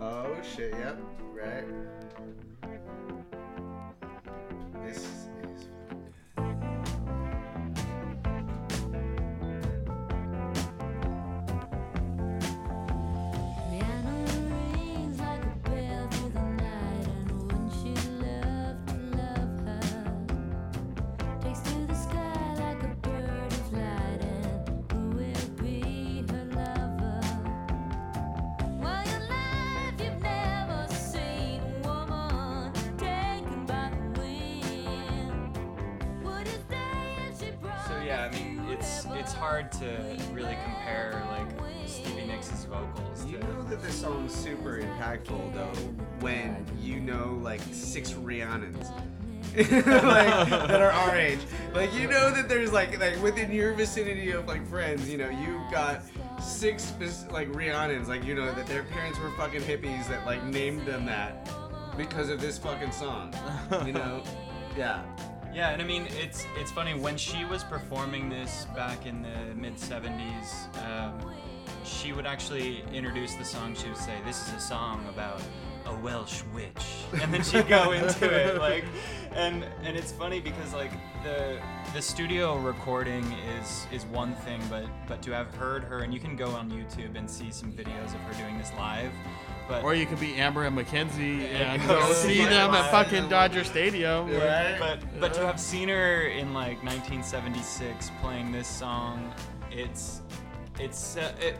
Speaker 1: oh shit! Yep. Right. This
Speaker 3: hard to really compare like Stevie Nicks' vocals.
Speaker 1: You know that this song's super impactful though when you know like six Rhiannons. like that are our age. Like you know that there's like like within your vicinity of like friends, you know, you've got six like Rhiannons, like you know that their parents were fucking hippies that like named them that because of this fucking song. You know? Yeah.
Speaker 3: Yeah, and I mean, it's it's funny when she was performing this back in the mid '70s. Um, she would actually introduce the song. She would say, "This is a song about a Welsh witch," and then she'd go into it like, and and it's funny because like the the studio recording is is one thing, but but to have heard her, and you can go on YouTube and see some videos of her doing this live. But
Speaker 4: or you could be Amber and Mackenzie and
Speaker 3: go
Speaker 4: go
Speaker 3: see
Speaker 4: see them at fucking Dodger Stadium.
Speaker 1: Right?
Speaker 3: but but to have seen her in like 1976 playing this song, it's it's uh, it,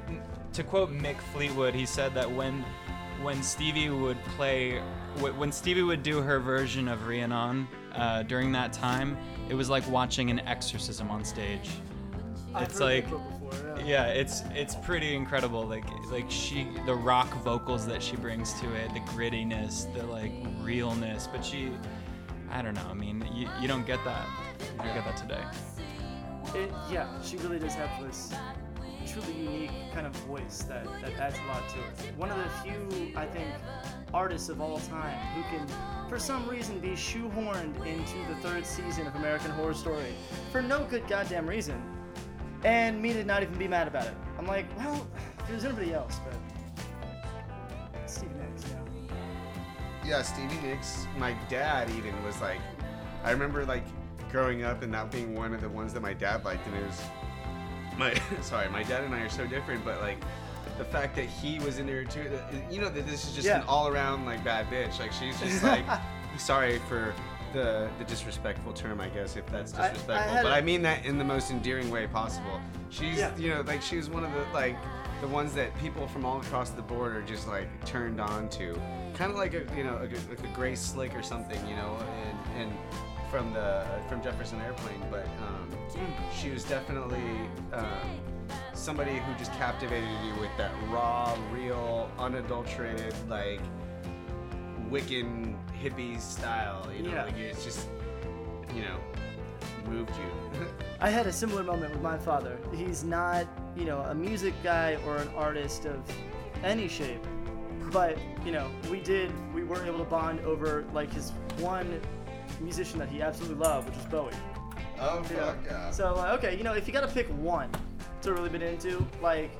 Speaker 3: to quote Mick Fleetwood, he said that when when Stevie would play when Stevie would do her version of Rhiannon uh, during that time, it was like watching an exorcism on stage.
Speaker 2: I've
Speaker 3: it's
Speaker 2: heard
Speaker 3: like
Speaker 2: that quote before,
Speaker 3: yeah. It's it's pretty incredible like like she the rock vocals that she brings to it the grittiness the like realness but she i don't know i mean you, you don't get that you don't get that today.
Speaker 2: It, yeah, she really does have this truly unique kind of voice that, that adds a lot to it. One of the few, I think, artists of all time who can, for some reason, be shoehorned into the third season of American Horror Story for no good goddamn reason, and me to not even be mad about it. I'm like, well, was anybody else, but Steve Nicks, you know.
Speaker 1: Yeah, Stevie Nicks. My dad even was like, I remember like growing up and that being one of the ones that my dad liked, and it was my sorry, my dad and I are so different, but like the fact that he was in there too, you know that this is just an all around like bad bitch. Like she's just like, sorry for the the disrespectful term, I guess, if that's
Speaker 2: I- I
Speaker 1: disrespectful, but I mean that in the most endearing way possible. She's
Speaker 2: Yeah.
Speaker 1: you know like she was one of the like the ones that people from all across the board are just like turned on to, kind of like a you know a, like a Grace Slick or something, you know, and and from the from Jefferson Airplane, but um, she was definitely um, somebody who just captivated you with that raw, real, unadulterated like Wiccan hippie style. You know,
Speaker 2: Yeah.
Speaker 1: like it's just you know moved you.
Speaker 2: I had a similar moment with my father. He's not, you know, a music guy or an artist of any shape. But, you know, we did, we were able to bond over, like, his one musician that he absolutely loved, which was Bowie.
Speaker 1: oh
Speaker 2: you know? So, uh, okay, you know, if you gotta pick one to really been into, like,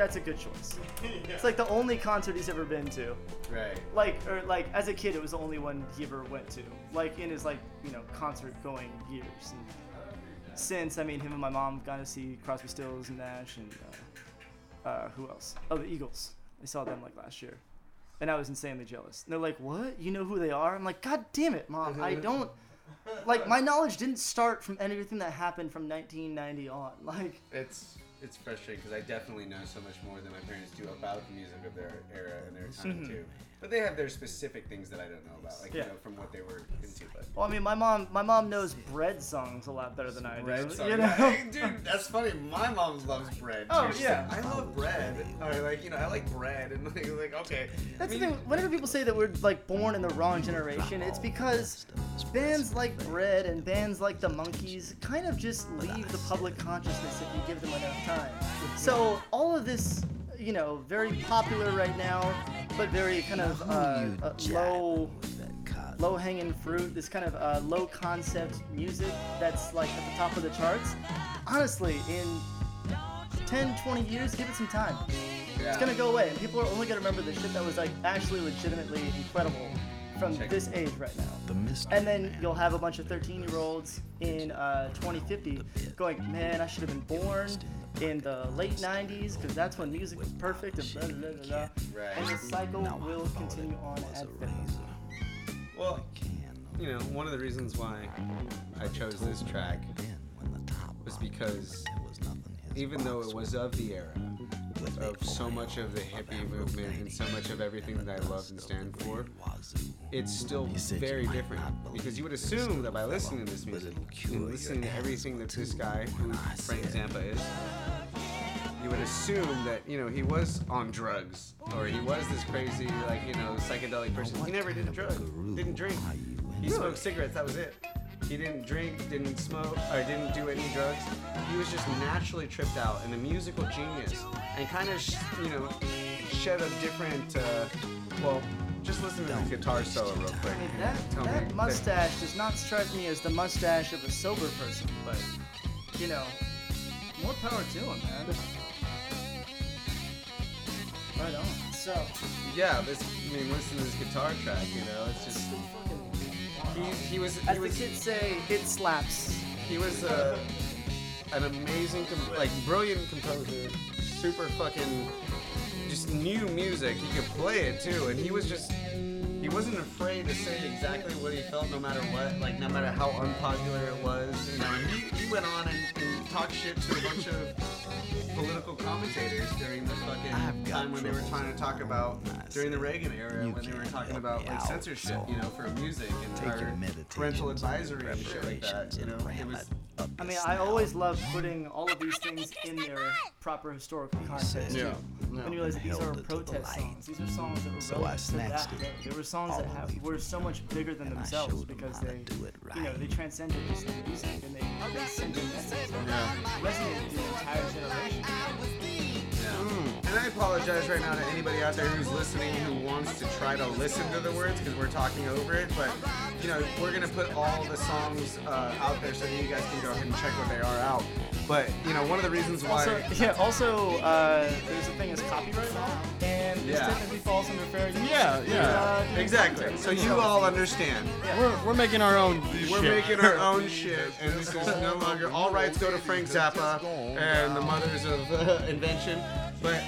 Speaker 2: that's a good choice. It's like the only concert he's ever been to.
Speaker 1: right.
Speaker 2: Like, or like, as a kid, it was the only one he ever went to. Like, in his, like, you know, concert going years. And since, I mean, him and my mom got to see Crosby, Stills, and Nash, and uh, uh, who else? Oh, the Eagles. I saw them, like, last year. And I was insanely jealous. And they're like, what? You know who they are? I'm like, God damn it, mom. I don't. Like, my knowledge didn't start from anything that happened from 1990 on. Like,
Speaker 1: It's it's frustrating because I definitely know so much more than my parents do about the music of their era and their time mm-hmm. too. But they have their specific things that I don't know about, like.
Speaker 2: Yeah.
Speaker 1: you know from what they were into. But
Speaker 2: well, I mean, my mom, my mom knows bread songs a lot better than I do.
Speaker 1: bread, song.
Speaker 2: you know?
Speaker 1: Hey, dude, that's funny. My mom loves bread. Oh, too.
Speaker 2: Oh, yeah.
Speaker 1: I love bread. Or like you know, I like bread, and like, like okay.
Speaker 2: That's
Speaker 1: I
Speaker 2: the thing. Whenever people say that we're like born in the wrong generation, it's because bands like Bread and bands like the Monkees kind of just leave the public consciousness if you give them enough time. So all of this, you know, very popular right now, but very kind of uh, uh, low, low hanging fruit. This kind of uh, low concept music that's like at the top of the charts. Honestly, in 10, 20 years, give it some time. It's gonna go away, and people are only gonna remember the shit that was like actually legitimately incredible from
Speaker 1: Check.
Speaker 2: this age right now.
Speaker 5: The.
Speaker 2: And then you'll have a bunch of 13 year olds in uh, 2050 going, man, I should have been born in the late 90s because that's when music was perfect and blah, blah, blah, blah.
Speaker 1: Right.
Speaker 2: And the cycle will continue on ad infinitum.
Speaker 1: well, you know, one of the reasons why I chose this track was because even though it was of the era of so much of the hippie movement and so much of everything that I love and stand for, it's still very different. Because you would assume that by listening to this music and listening to everything that this guy, who Frank Zappa is, you would assume that you know he was on drugs or he was this crazy like you know psychedelic person. He never did a drug, didn't drink. He smoked cigarettes. That was it. He didn't drink, didn't smoke, or didn't do any drugs. He was just naturally tripped out and a musical genius, and kind of sh- you know shed a different. Uh, well, just listen to the guitar solo real quick.
Speaker 2: I mean,
Speaker 1: and
Speaker 2: that,
Speaker 1: tell me
Speaker 2: that mustache does not strike me as the mustache of a sober person, but, you know, more power to him, man. Right on. So,
Speaker 1: Yeah, this. I mean, listen to this guitar track. You know, it's just. He, he was. He
Speaker 2: as the kids say, it slaps.
Speaker 1: He was uh, an amazing, like brilliant composer. Super fucking, just new music. He could play it too, and he was just. He wasn't afraid to say exactly what he felt, no matter what, like no matter how unpopular it was. You know, and he, he went on and, and talked shit to a bunch of political commentators during the fucking time when they were trying to talk about
Speaker 5: my own, I
Speaker 1: during the. Reagan era when they were talking about like censorship, you know, for music and
Speaker 5: Take your
Speaker 1: our
Speaker 5: meditations
Speaker 1: parental advisory and shit like that. You know, it was
Speaker 2: I mean, I always love putting all of these things in their proper historical context.
Speaker 5: said-
Speaker 2: too.
Speaker 4: Yeah.
Speaker 2: When you realize that these are
Speaker 5: it the
Speaker 2: protest songs. These are songs that were
Speaker 5: So
Speaker 2: relevant to that
Speaker 5: snatched it
Speaker 2: day. They were songs that have, were so much bigger than themselves because they,
Speaker 5: do it
Speaker 2: you know, they transcended just the music and they, they sent a message that
Speaker 4: Yeah.
Speaker 2: resonated with the entire generation.
Speaker 1: And I apologize right now to anybody out there who's listening who wants to try to listen to the words because we're talking over it. But you know, we're gonna put all the songs uh, out there so that you guys can go ahead and check what they are out. But you know, one of the reasons why.
Speaker 2: Also, yeah, also, uh, there's a thing as copyright law, and this
Speaker 1: Yeah.
Speaker 2: technically falls under fair use.
Speaker 4: Yeah, yeah.
Speaker 2: Uh,
Speaker 1: Exactly. So you all understand.
Speaker 4: We're, we're making our own.
Speaker 1: We're
Speaker 4: shit.
Speaker 1: making our own shit, and this is no longer. All rights go to Frank Zappa and the mothers of uh, invention. But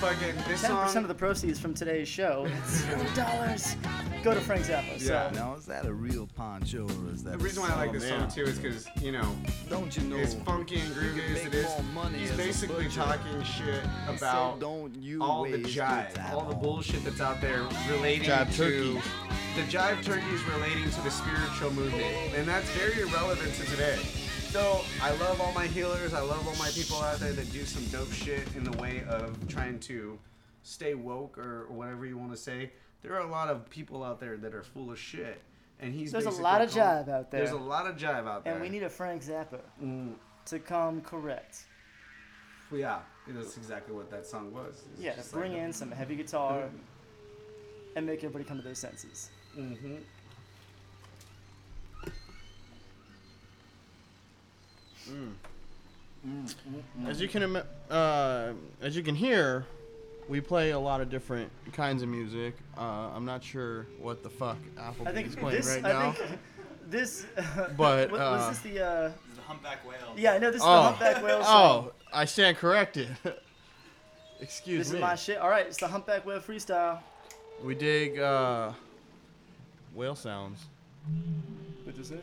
Speaker 1: fucking this
Speaker 2: Ten percent
Speaker 1: song.
Speaker 2: of the proceeds from today's show, zero dollars, go to Frank Zappa. So.
Speaker 1: Yeah.
Speaker 5: Now is that a real poncho or is that
Speaker 1: The reason why I like this
Speaker 4: man.
Speaker 1: song too is because you know
Speaker 5: Don't you know?
Speaker 1: as funky and groovy as it
Speaker 5: make
Speaker 1: is,
Speaker 5: more money
Speaker 1: he's basically talking shit
Speaker 5: So
Speaker 1: about
Speaker 5: don't you
Speaker 1: all the jive, all the bullshit that's out there relating
Speaker 4: Jive
Speaker 1: to
Speaker 4: turkey.
Speaker 1: the jive turkeys relating to the spiritual movement, and that's very irrelevant to today. So I love all my healers. I love all my people out there that do some dope shit in the way of trying to stay woke or whatever you want to say. There are a lot of people out there that are full of shit, and he's
Speaker 2: There's a lot of
Speaker 1: called-
Speaker 2: jive out there.
Speaker 1: There's a lot of jive out there,
Speaker 2: And we need a Frank Zappa
Speaker 1: Mm,
Speaker 2: to come correct.
Speaker 1: yeah, that's exactly what that song was. It's
Speaker 2: Yeah, to bring
Speaker 1: like
Speaker 2: in some heavy guitar and make everybody come to their senses.
Speaker 1: Hmm
Speaker 4: As you can ima- uh, as you can hear, we play a lot of different kinds of music. Uh, I'm not sure what the fuck Appleby's
Speaker 2: I think
Speaker 4: playing
Speaker 2: this.
Speaker 4: right
Speaker 2: I
Speaker 4: now.
Speaker 2: think this.
Speaker 4: But,
Speaker 2: what,
Speaker 4: uh,
Speaker 2: was this the? Uh,
Speaker 3: The humpback whale.
Speaker 2: yeah, I know this is the
Speaker 4: oh,
Speaker 2: Humpback Whale song.
Speaker 4: oh, I stand corrected. Excuse
Speaker 2: this
Speaker 4: me.
Speaker 2: This is my shit. All right, it's the Humpback Whale freestyle.
Speaker 4: We dig uh, whale sounds.
Speaker 2: What'd you say?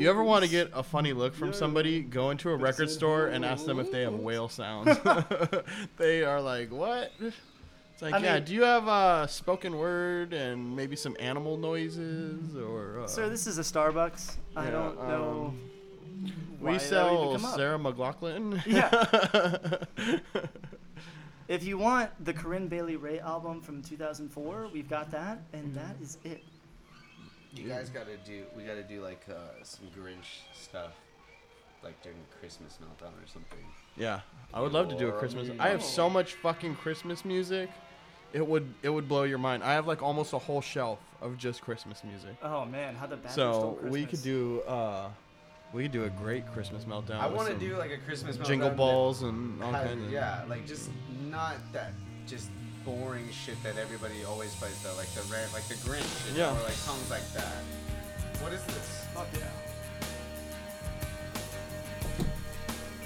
Speaker 4: You ever want to get a funny look from
Speaker 2: Yeah.
Speaker 4: somebody? Go into a record store and ask them if they have whale sounds. they are like, "What?" It's like,
Speaker 2: I
Speaker 4: yeah.
Speaker 2: mean-
Speaker 4: Do you have uh, spoken word and maybe some animal noises or? Uh,
Speaker 2: Sir, this is a Starbucks. I don't know.
Speaker 4: we sell
Speaker 2: even come up.
Speaker 4: Sarah McLachlan.
Speaker 2: Yeah. If you want the Corinne Bailey Rae album from 2004, we've got that, and that is it.
Speaker 1: You guys gotta do. We gotta do like uh, some Grinch stuff, like during Christmas meltdown or something.
Speaker 4: yeah, I would love to do a
Speaker 1: Or
Speaker 4: Christmas. I have so much fucking Christmas music. It would it would blow your mind. I have like almost a whole shelf of just Christmas music.
Speaker 2: Oh man, how the Badger stole
Speaker 4: So we could do uh we could do a great Christmas meltdown.
Speaker 1: I
Speaker 4: with
Speaker 1: want to
Speaker 4: some
Speaker 1: do like a Christmas meltdown
Speaker 4: jingle
Speaker 1: that
Speaker 4: balls and all
Speaker 1: has-
Speaker 4: kinds of
Speaker 1: yeah, like just not that just boring shit that everybody always plays though, like the rant, like the Grinch, shit,
Speaker 4: Yeah.
Speaker 1: or like songs like that. What is this?
Speaker 2: Fuck yeah.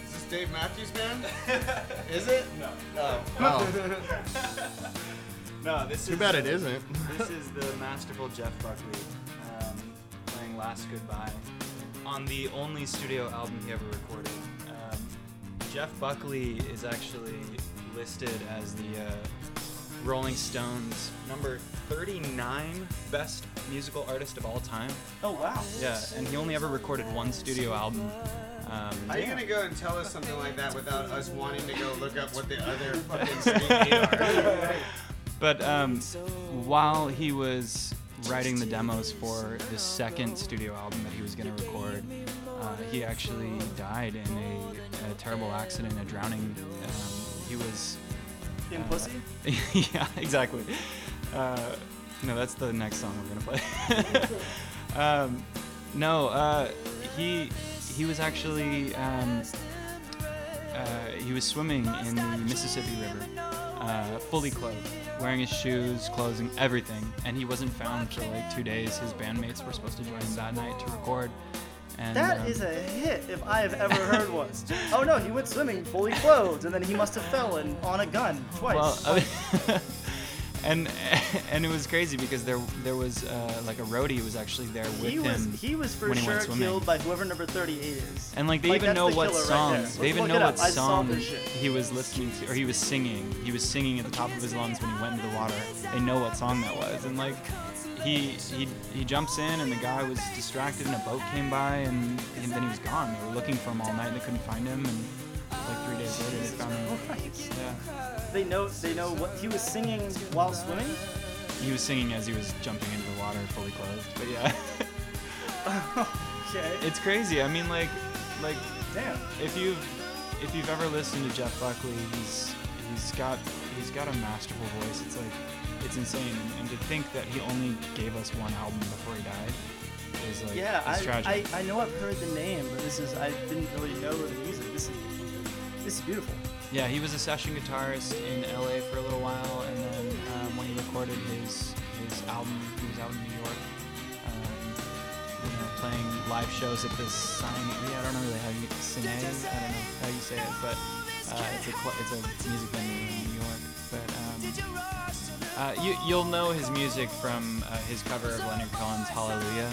Speaker 1: Is this Dave Matthews Band? is it?
Speaker 3: No.
Speaker 1: No.
Speaker 4: Oh,
Speaker 3: No, this
Speaker 4: too
Speaker 3: is
Speaker 4: bad it isn't.
Speaker 3: this is the masterful Jeff Buckley um, playing "Last Goodbye" on the only studio album he ever recorded. Um, Jeff Buckley is actually listed as the uh, Rolling Stones number 39 best musical artist of all time.
Speaker 2: Oh wow.
Speaker 3: Yeah, and he only ever recorded one studio album. Um,
Speaker 1: Are you gonna go and tell us something like that without us wanting to go look up what the other fucking state are?
Speaker 3: But um, while he was writing the demos for the second studio album that he was going to record, uh, he actually died in a, a terrible accident, a drowning. Um, he was.
Speaker 2: In
Speaker 3: uh,
Speaker 2: pussy.
Speaker 3: yeah, exactly. Uh, no, that's the next song we're gonna play. um, no, uh, he he was actually um, uh, he was swimming in the Mississippi River, uh, fully clothed, wearing his shoes, clothes, and everything. And he wasn't found for like two days. His bandmates were supposed to join him that night to record. And,
Speaker 2: That
Speaker 3: um,
Speaker 2: is a hit if I have ever heard one. Oh no, he went swimming fully clothed, and then he must have fell and on a gun twice.
Speaker 3: Well, I mean, and and it was crazy because there there was uh, like a roadie was actually there with
Speaker 2: He
Speaker 3: him.
Speaker 2: was he was for
Speaker 3: when he
Speaker 2: sure
Speaker 3: went swimming.
Speaker 2: killed by whoever number 38 is.
Speaker 3: And like they
Speaker 2: Like,
Speaker 3: even know
Speaker 2: the
Speaker 3: what
Speaker 2: killer right
Speaker 3: they even know what
Speaker 2: up. I saw
Speaker 3: song he was listening to, or he was singing. He was singing at the top of his lungs when he went into the water. They know what song that was, and like he he he jumps in, and the guy was distracted, and a boat came by, and, and then he was gone. They were looking for him all night, and they couldn't find him, and like three days later they found him.
Speaker 2: Right.
Speaker 3: Yeah,
Speaker 2: They know they know what he was singing while swimming.
Speaker 3: he was singing as he was jumping into the water, fully clothed. But yeah,
Speaker 2: Okay.
Speaker 3: it's crazy. I mean, like like
Speaker 2: Damn.
Speaker 3: if you've if you've ever listened to Jeff Buckley, he's he's got he's got a masterful voice. It's like it's insane, and, and to think that he only gave us one album before he died is like
Speaker 2: Yeah,
Speaker 3: it's
Speaker 2: I,
Speaker 3: tragic.
Speaker 2: I I know I've heard the name, but this is I didn't really know the music. This is this is beautiful.
Speaker 3: yeah, he was a session guitarist in LA for a little while, and then um, when he recorded his his album, he was out in New York. Um, you know, playing live shows at this Sin-é. I don't know really how you Sin-é. I don't know how you say it, but uh, it's a it's a music venue uh, you you'll know his music from uh, his cover of Leonard Cohen's Hallelujah.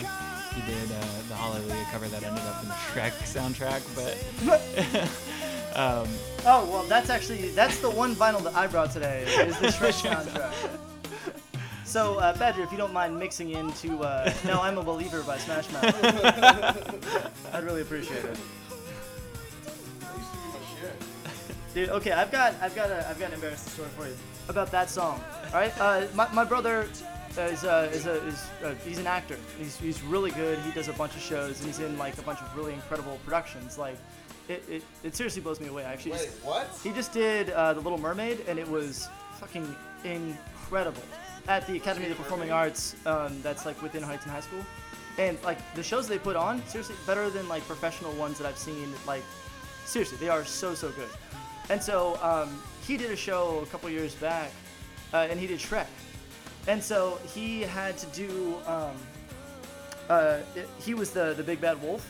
Speaker 3: He did uh, the Hallelujah cover that ended up in the Shrek soundtrack, but. um,
Speaker 2: Oh well, that's actually that's the one vinyl that I brought today is the Shrek soundtrack. So uh, Badger, if you don't mind mixing into uh, "No, I'm a Believer" by Smash Mouth, I'd really appreciate it.
Speaker 4: That used to be my shit.
Speaker 2: Dude, okay, I've got, I've got, a, I've got an embarrassing story for you about that song. All right, uh, my, my brother is, uh, is, a, is uh, he's an actor. He's, he's really good. He does a bunch of shows, and he's in like a bunch of really incredible productions. Like, it, it, it seriously blows me away. I actually,
Speaker 4: Wait,
Speaker 2: just,
Speaker 4: what?
Speaker 2: he just did uh, The Little Mermaid, and it was fucking incredible at the Academy of the Performing Arts. Um, that's like within Huntington High School, and like the shows they put on, seriously better than like professional ones that I've seen. Like, seriously, they are so so good. And so um, he did a show a couple years back, uh, and he did Shrek. And so he had to do. Um, uh, it- he was the the big bad wolf.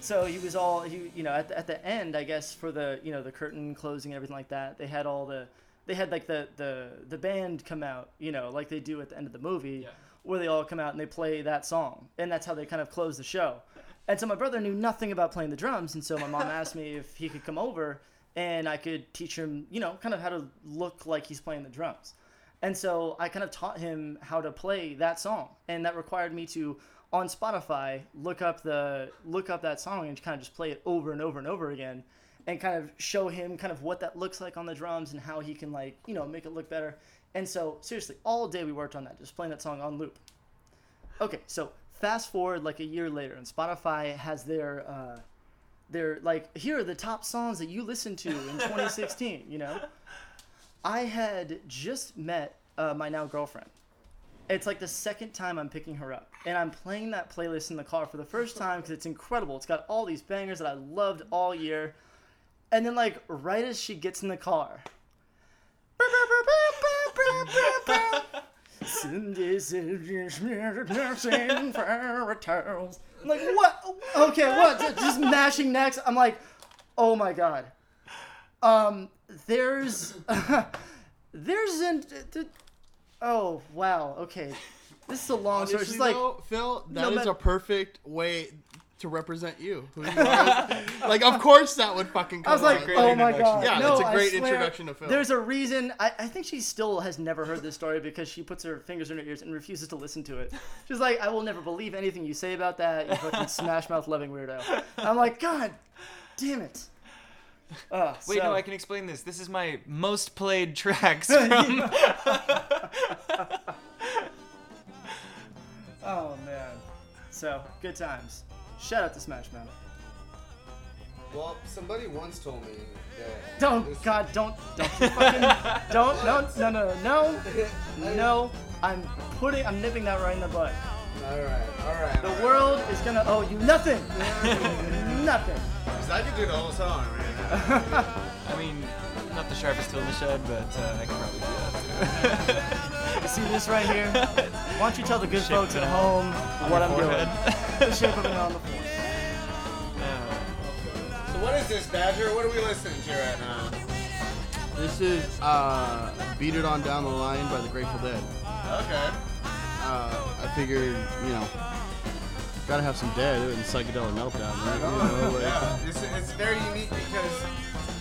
Speaker 2: So he was all he you know at the, at the end I guess for the you know the curtain closing and everything like that they had all the they had like the the the band come out you know like they do at the end of the movie
Speaker 3: Yeah.
Speaker 2: where they all come out and they play that song and that's how they kind of close the show. And so my brother knew nothing about playing the drums and so my mom asked me if he could come over and I could teach him you know kind of how to look like he's playing the drums. And so I kind of taught him how to play that song, and that required me to, on Spotify, look up the look up that song and kind of just play it over and over and over again, and kind of show him kind of what that looks like on the drums and how he can like you know make it look better. And so seriously, all day we worked on that, just playing that song on loop. Okay, so fast forward like a year later, and Spotify has their uh, their like here are the top songs that you listened to in 2016. You know. I had just met uh, my now girlfriend. It's like the second time I'm picking her up, and I'm playing that playlist in the car for the first time because it's incredible. It's got all these bangers that I loved all year, and then like right as she gets in the car, I'm like what? Okay, what? Just- mashing next. I'm like, oh my god. Um, there's, there's an, oh wow, okay, this is a long story.
Speaker 4: Honestly,
Speaker 2: She's like,
Speaker 4: though, Phil, that
Speaker 2: no
Speaker 4: is
Speaker 2: matter-
Speaker 4: a perfect way to represent you. Who you are. like, of course, that would fucking. Come
Speaker 2: I was like,
Speaker 4: out.
Speaker 3: great
Speaker 2: oh my god,
Speaker 4: Yeah,
Speaker 2: no,
Speaker 4: it's a
Speaker 2: I
Speaker 4: great introduction to Phil.
Speaker 2: There's a reason. I, I think she still has never heard this story because she puts her fingers in her ears and refuses to listen to it. She's like, I will never believe anything you say about that. You fucking smash mouth loving weirdo. I'm like, God, damn it. Uh,
Speaker 3: Wait,
Speaker 2: so-
Speaker 3: no, I can explain this. This is my most played tracks from.
Speaker 2: Oh man. So good times. Shout out to Smash Mouth.
Speaker 1: Well, somebody once told me that.
Speaker 2: Don't
Speaker 1: this-
Speaker 2: God, don't don't you fucking don't no no no no no no. I'm putting I'm nipping that right in the butt.
Speaker 1: All right, all right.
Speaker 2: The world is gonna owe you nothing. nothing.
Speaker 1: Because I could do the whole song, man.
Speaker 3: I mean, not the sharpest tool in the shed, but uh, I can probably do that
Speaker 2: You see this right here? Why don't you tell the good
Speaker 3: Shape
Speaker 2: folks at home what I'm
Speaker 3: your
Speaker 2: doing? the shape of an L on the floor.
Speaker 1: So what is this, Badger? What are we listening to right now?
Speaker 4: This is uh, "Beat It On Down the Line" by the Grateful Dead.
Speaker 1: Okay.
Speaker 4: Uh, I figured, you know, gotta have some Dead and psychedelic meltdown, right? You know, like-
Speaker 1: Yeah, it's, it's very unique because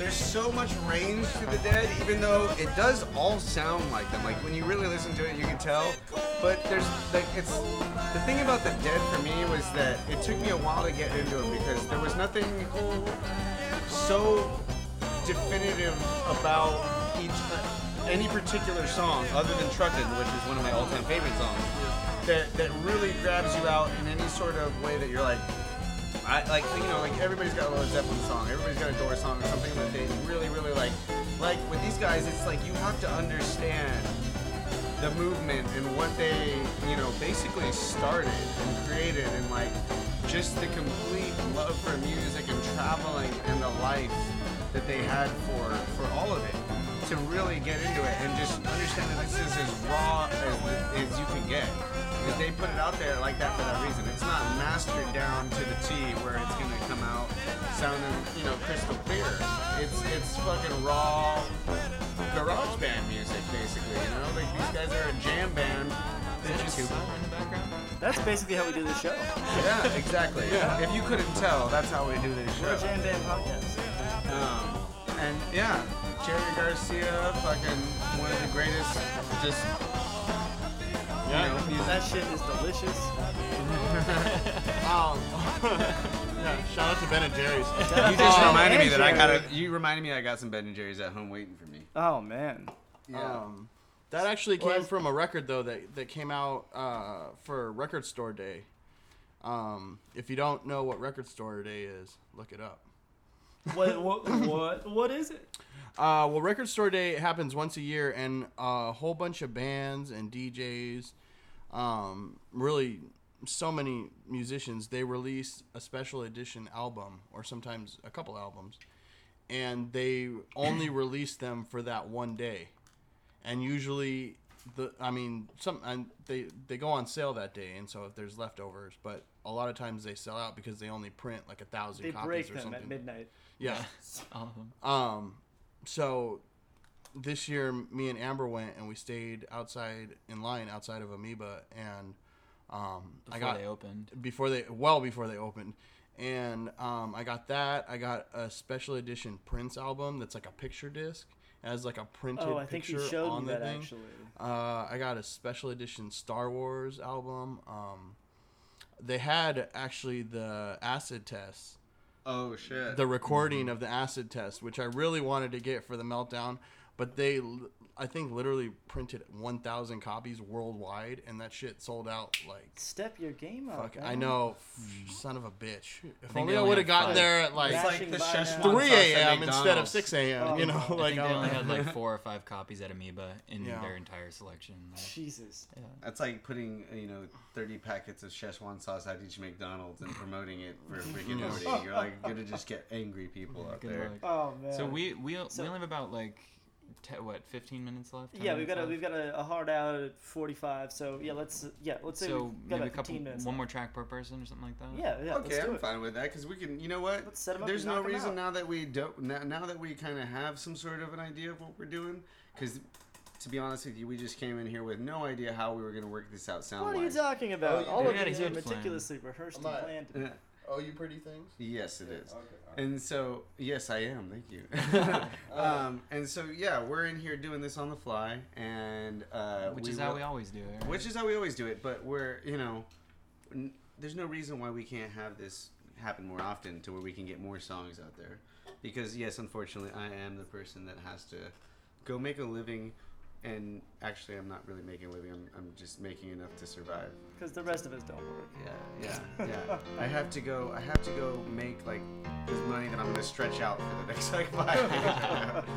Speaker 1: there's so much range to the Dead, even though it does all sound like them. Like when you really listen to it, you can tell. But there's like it's the thing about the Dead for me was that it took me a while to get into them because there was nothing so definitive about each uh, any particular song other than Truckin', which is one of my all-time favorite songs. That that really grabs you out in any sort of way that you're like, I like you know like everybody's got a Led Zeppelin song, everybody's got a Doors song or something that they really really like. Like with these guys, it's like you have to understand the movement and what they you know basically started and created and like just the complete love for music and traveling and the life that they had for for all of it to really get into it and just understand that this is as raw as, as you can get because they put it out there like that for that reason it's not mastered down to the T where it's gonna come out sounding you know crystal clear it's it's fucking raw garage band music basically you know like these guys are a jam band that just
Speaker 3: Tuba in the background.
Speaker 2: That's basically how we do the show.
Speaker 1: yeah exactly if you couldn't tell that's how we do this
Speaker 2: We're a jam band podcast.
Speaker 1: um, and yeah Jerry Garcia fucking one of the greatest just you know,
Speaker 2: That shit is delicious.
Speaker 4: Um, yeah, shout out to Ben and Jerry's.
Speaker 1: You just
Speaker 2: Oh,
Speaker 1: reminded me that I got a, You reminded me I got some Ben and Jerry's at home waiting for me.
Speaker 2: Oh man.
Speaker 4: Um, that actually came
Speaker 2: it's-
Speaker 4: from a record though that that came out uh, for Record Store Day. Um, if you don't know what Record Store Day is, look it up.
Speaker 2: What what what what is it?
Speaker 4: Uh, well, Record Store Day happens once a year, and a whole bunch of bands and DJs, um, really so many musicians, they release a special edition album or sometimes a couple albums, and they only release them for that one day, and usually the I mean some and they they go on sale that day, and so if there's leftovers, but a lot of times they sell out because they only print like a thousand
Speaker 2: They
Speaker 4: copies
Speaker 2: break
Speaker 4: or
Speaker 2: them
Speaker 4: something.
Speaker 2: at midnight.
Speaker 4: Yeah.
Speaker 3: All of them.
Speaker 4: Um, so this year, me and Amber went and we stayed outside in line outside of Amoeba, and um,
Speaker 3: Before
Speaker 4: I got
Speaker 3: they opened.
Speaker 4: before they well before they opened, and um, I got that. I got a special edition Prince album that's like a picture disc. It has like a printed
Speaker 2: Oh, I think
Speaker 4: picture
Speaker 2: you showed
Speaker 4: on
Speaker 2: me
Speaker 4: the
Speaker 2: that
Speaker 4: thing.
Speaker 2: actually.
Speaker 4: Uh, I got a special edition Star Wars album. Um, they had actually the acid test
Speaker 1: Oh shit.
Speaker 4: the recording of the acid test, which I really wanted to get for the meltdown, but they, I think, literally printed 1,000 copies worldwide, and that shit sold out like.
Speaker 2: Step your game up.
Speaker 4: Fuck, I know, son of a bitch. If
Speaker 3: think
Speaker 4: only I would have gotten there at like
Speaker 1: like the
Speaker 2: by
Speaker 1: Szechuan
Speaker 2: now.
Speaker 4: 3 a.m. instead of 6 a.m.
Speaker 2: Oh,
Speaker 4: you know,
Speaker 2: I
Speaker 3: I
Speaker 4: like
Speaker 3: think they only had like oh. four or five copies at Amoeba in
Speaker 4: Yeah.
Speaker 3: their entire selection. Like,
Speaker 2: Jesus.
Speaker 3: yeah.
Speaker 1: That's like putting you know 30 packets of Szechuan sauce at each McDonald's and promoting it for freaking
Speaker 4: Yeah.
Speaker 1: nobody. You're like gonna just get angry people out there.
Speaker 3: luck.
Speaker 2: Oh man.
Speaker 3: So we we,
Speaker 2: So-
Speaker 3: we only have about like te- what 15 minutes left.
Speaker 2: Yeah, we've got a
Speaker 3: left?
Speaker 2: we've got a, a hard out at 45. So yeah, let's yeah let's say
Speaker 3: so
Speaker 2: we've got
Speaker 3: maybe a couple
Speaker 2: minutes.
Speaker 3: one more track per person or something like that.
Speaker 2: Yeah, yeah.
Speaker 1: Okay,
Speaker 2: let's do
Speaker 1: I'm
Speaker 2: it.
Speaker 1: fine with that because we can. You know what?
Speaker 2: Let's set 'em up
Speaker 1: There's no reason
Speaker 2: out.
Speaker 1: now that we don't. Now, now that we kind of have some sort of an idea of what we're doing, because to be honest with you, we just came in here with no idea how we were gonna work this out sound
Speaker 2: What are you talking oh, about?
Speaker 4: you
Speaker 2: All of
Speaker 3: We had a
Speaker 2: these are meticulously rehearsed and planned.
Speaker 4: Oh, you pretty things?
Speaker 1: yes, it is.
Speaker 4: Okay.
Speaker 1: And so, yes, I am. Thank you. um, and so, yeah, we're in here doing this on the fly, and uh,
Speaker 3: Which
Speaker 1: we
Speaker 3: is how
Speaker 1: will-
Speaker 3: we always do it. Right?
Speaker 1: Which is how we always do it, but we're you know, n- there's no reason why we can't have this happen more often to where we can get more songs out there, because yes, unfortunately, I am the person that has to go make a living, and actually, I'm not really making a living. I'm, I'm just making enough to survive.
Speaker 2: Because the rest of us don't work.
Speaker 1: Yeah, yeah, yeah. I have to go. I have to go make like this money that I'm gonna stretch out for the next like five years.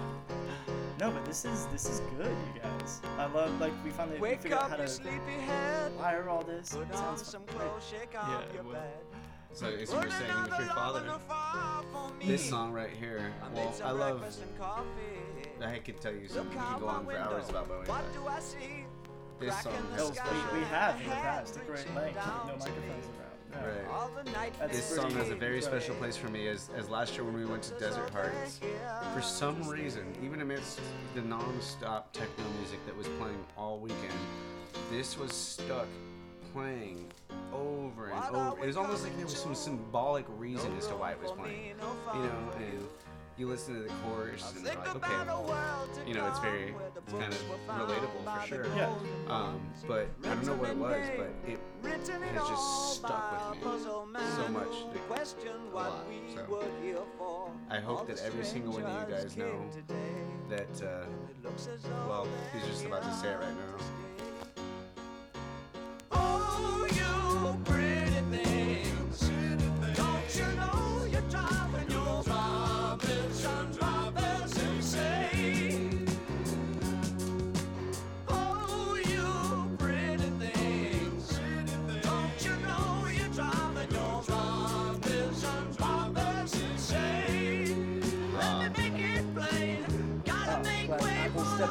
Speaker 2: No, but this is this is good, you guys. I love like we finally
Speaker 6: Wake
Speaker 2: figured out how
Speaker 6: you
Speaker 2: to
Speaker 6: sleepyhead.
Speaker 2: wire all this.
Speaker 6: Put
Speaker 2: It
Speaker 6: on
Speaker 2: sounds
Speaker 6: some
Speaker 2: great.
Speaker 6: clothes, shake off
Speaker 3: Yeah,
Speaker 6: your
Speaker 3: well,
Speaker 6: bed.
Speaker 1: so as you were saying with your
Speaker 6: love
Speaker 1: father,
Speaker 6: in the fire for me.
Speaker 1: this song right here. Well,
Speaker 6: made some
Speaker 1: I love.
Speaker 6: Breakfast and coffee.
Speaker 1: I could tell you some.
Speaker 6: Look
Speaker 1: We can go on for
Speaker 6: window.
Speaker 1: hours about Bowie.
Speaker 6: What do I see?
Speaker 1: This song
Speaker 6: in the
Speaker 1: has a special.
Speaker 2: we, we have in the past a great length with no microphones
Speaker 6: me.
Speaker 2: around.
Speaker 1: Right.
Speaker 6: All the night
Speaker 2: That's
Speaker 1: This song has a very special place for me as, as last year when we went to Desert Hearts. For some reason, even amidst the non-stop techno music that was playing all weekend, this was stuck playing over and over. It was almost like there was some symbolic reason as to why it was playing. You know, and you listen to the chorus and you're like, okay, you know, it's very, it's kind of relatable for sure.
Speaker 2: Yeah.
Speaker 1: Um, but I don't know what it was, but it has just stuck with me so much. Like, a lot. So I hope that every single one of you guys know that. Uh, well, he's just about to say it right now.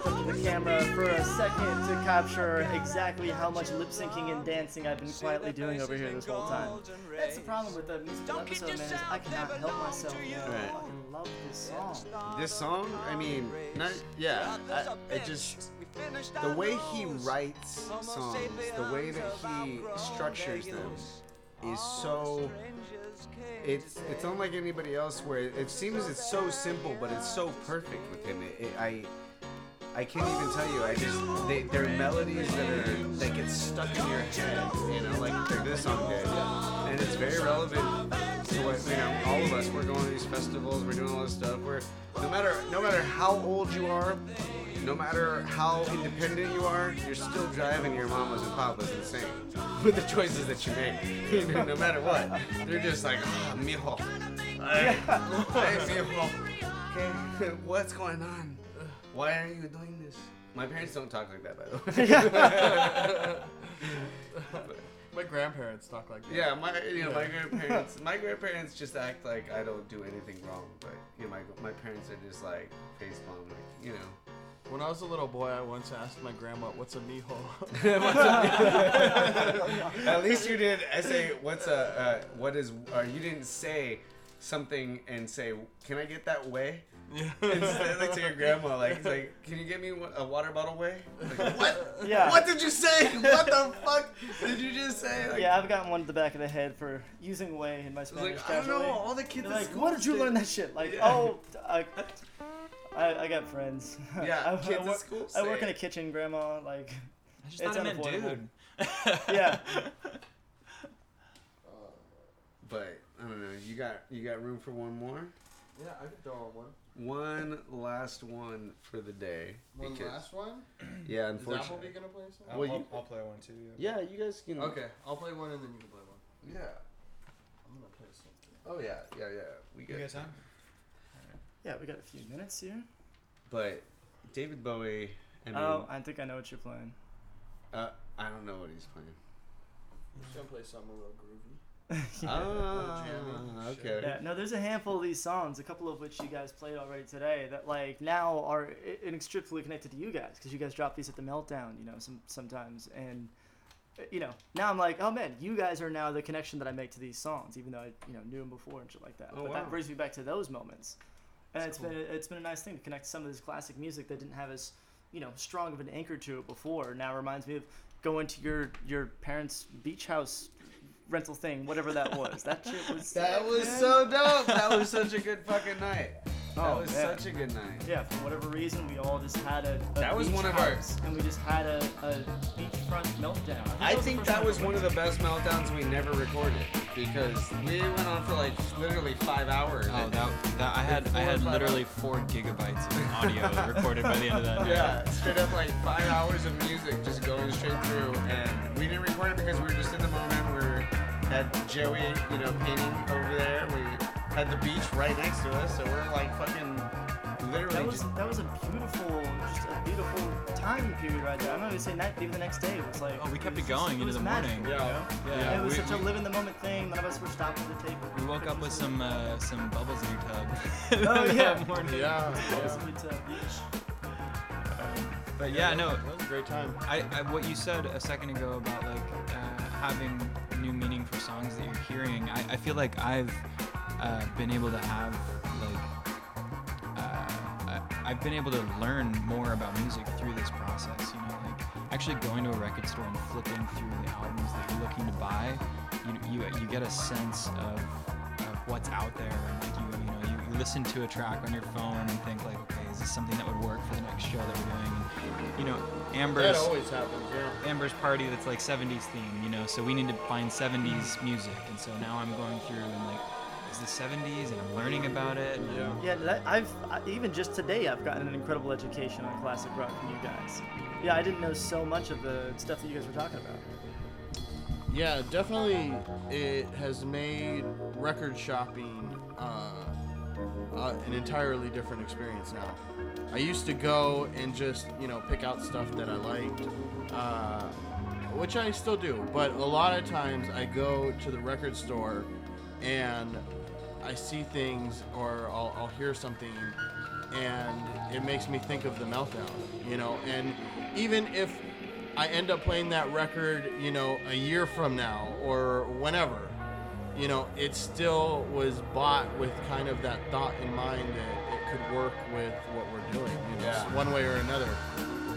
Speaker 2: Up to the camera for a second to capture exactly how much lip syncing and dancing I've been quietly doing over here this whole time. That's the problem with the musical episode, man. Is I cannot help myself. Man. I fucking love this song.
Speaker 1: This song, I mean, not yeah. I, it just the way he writes songs, the way that he structures them, is so. It's it's unlike anybody else where it seems it's so simple, but it's so perfect with him. It, it, I I can't even tell you. I just they, they're melodies that are that get stuck in your head. You know, like, like this song did, and it's very relevant to what you know. All of us, we're going to these festivals, we're doing all this stuff. We're no matter no matter how old you are, no matter how independent you are, you're still driving your mamas and papas insane with the choices that you make. You know, no matter what, they're just like, ah, mijo. Hey, hey, mijo. Okay, what's going on? Why are you doing this? My parents don't talk like that, by the way.
Speaker 4: My grandparents talk like that.
Speaker 1: yeah, my you know my grandparents my grandparents just act like I don't do anything wrong, but you know my my parents are just like face palm, like you know.
Speaker 4: When I was a little boy, I once asked my grandma, "What's a mijo?"
Speaker 1: At least you did. I say, what's a uh, what is? Uh, you didn't say something and say, "Can I get that way?"
Speaker 4: yeah.
Speaker 1: Instead, like to your grandma, like, it's like, "Can you get me a water bottle way?" Like, what?
Speaker 2: Yeah.
Speaker 1: What did you say? What the fuck did you just say? Like,
Speaker 2: Yeah, I've gotten one to the back of the head for using way in my Spanish
Speaker 1: like, I don't know. All the kids
Speaker 2: like,
Speaker 1: school
Speaker 2: where did you learn that shit? Like,
Speaker 1: Yeah.
Speaker 2: oh, I, I, I got friends.
Speaker 1: Yeah,
Speaker 2: I,
Speaker 1: kids
Speaker 2: I
Speaker 1: at
Speaker 2: work,
Speaker 1: school
Speaker 2: I work
Speaker 1: say
Speaker 2: in a kitchen, grandma. Like,
Speaker 3: I just
Speaker 2: It's
Speaker 3: thought it meant dude.
Speaker 2: yeah.
Speaker 1: But I don't know. You got you got room for one more?
Speaker 4: Yeah, I could throw on one.
Speaker 1: One last one for the day.
Speaker 4: One
Speaker 1: because-
Speaker 4: last one.
Speaker 1: Yeah, unfortunately.
Speaker 4: Is
Speaker 1: unfortunately.
Speaker 4: Appleby gonna play some?
Speaker 7: I'll,
Speaker 1: Well,
Speaker 7: I'll,
Speaker 1: you-
Speaker 7: I'll play one too.
Speaker 1: Yeah, you guys can.
Speaker 4: Okay, I'll play one and then you can play one.
Speaker 1: Yeah.
Speaker 4: I'm gonna play something.
Speaker 1: Oh yeah, yeah, yeah. We
Speaker 7: You
Speaker 1: get
Speaker 7: guys have?
Speaker 2: Yeah, we got a few minutes here.
Speaker 1: But David Bowie. I mean,
Speaker 2: oh, I think I know what you're playing.
Speaker 1: uh, I don't know what he's playing.
Speaker 4: I'm just gonna play something a little groovy.
Speaker 1: Ah,
Speaker 4: jammy.
Speaker 1: okay.
Speaker 2: Yeah, no, there's a handful of these songs, a couple of which you guys played already today, that like now are inextricably connected to you guys because you guys drop these at the meltdown, you know, some sometimes, and uh, you know, now I'm like, oh man, you guys are now the connection that I make to these songs, even though I you know knew them before and shit like that.
Speaker 1: Oh,
Speaker 2: but
Speaker 1: wow.
Speaker 2: that brings me back to those moments, and
Speaker 1: That's
Speaker 2: it's been it's been a nice thing to connect some of this classic music that didn't have as you know strong of an anchor to it before. Now reminds me of going to your your parents' beach house rental thing, whatever that was. That shit was
Speaker 1: That was
Speaker 2: man.
Speaker 1: so dope. That was such a good fucking night. That
Speaker 2: Oh,
Speaker 1: was
Speaker 2: man.
Speaker 1: such a good night.
Speaker 2: Yeah, for whatever reason, we all just had a. a
Speaker 1: That was
Speaker 2: beach
Speaker 1: one of our-
Speaker 2: house, and we just had a, a beachfront meltdown.
Speaker 1: I
Speaker 2: was the
Speaker 1: think
Speaker 2: first
Speaker 1: that was one of the best meltdowns we never recorded because we went on for like literally five hours.
Speaker 3: Oh, that, that I had I had
Speaker 1: Four or five
Speaker 3: literally four gigabytes of audio recorded by the end of that. night.
Speaker 1: Yeah, straight up like five hours of music just going straight through, and we didn't record it because we were just in the moment. We had Joey, you know, painting over there. We had the beach right next to us, so we're like fucking literally
Speaker 2: That was
Speaker 1: just.
Speaker 2: that was a beautiful, just a beautiful time period right there. I'm not gonna say night, even the next day it was like.
Speaker 3: Oh, we kept
Speaker 2: was
Speaker 3: it going
Speaker 2: just-
Speaker 3: into
Speaker 2: was
Speaker 3: the
Speaker 2: magical,
Speaker 3: morning.
Speaker 2: you know?
Speaker 3: Yeah,
Speaker 2: it was
Speaker 3: we-
Speaker 2: such a live in the moment thing. None of us were stopping to take.
Speaker 3: We woke up with some uh, some bubbles in your tub.
Speaker 2: Oh,
Speaker 3: that
Speaker 2: yeah.
Speaker 3: morning.
Speaker 4: Yeah,
Speaker 2: of-
Speaker 4: yeah.
Speaker 2: That was beach.
Speaker 3: But yeah, no.
Speaker 4: that was a great time.
Speaker 3: I, I what you said a second ago about like uh, having new meaning for songs that you're hearing. I, I feel like I've uh, been able to have like uh, I've been able to learn more about music through this process. You know, like actually going to a record store and flipping through the albums that you're looking to buy, you you, you get a sense of, of what's out there. And like you you know you, you listen to a track on your phone and think like, okay, is something that would work for the next show that we're doing? And, you know,
Speaker 4: That
Speaker 3: Amber's
Speaker 4: always happens. Yeah.
Speaker 3: Amber's party that's like 70s theme, you know, so we need to find 70s music. And so now I'm going through and like, is the 70s and I'm learning about it. And
Speaker 4: Yeah.
Speaker 2: Yeah, I've even just today I've gotten an incredible education on classic rock from you guys. Yeah, I didn't know so much of the stuff that you guys were talking about.
Speaker 4: Yeah, definitely. It has made record shopping uh, uh, an entirely different experience now. I used to go and just you know pick out stuff that I liked, uh, which I still do. But a lot of times I go to the record store and I see things or I'll, I'll hear something and it makes me think of the meltdown, you know. And even if I end up playing that record, you know, a year from now or whenever, you know, it still was bought with kind of that thought in mind that it could work with what we're doing, you know,
Speaker 1: Yeah.
Speaker 4: one way or another.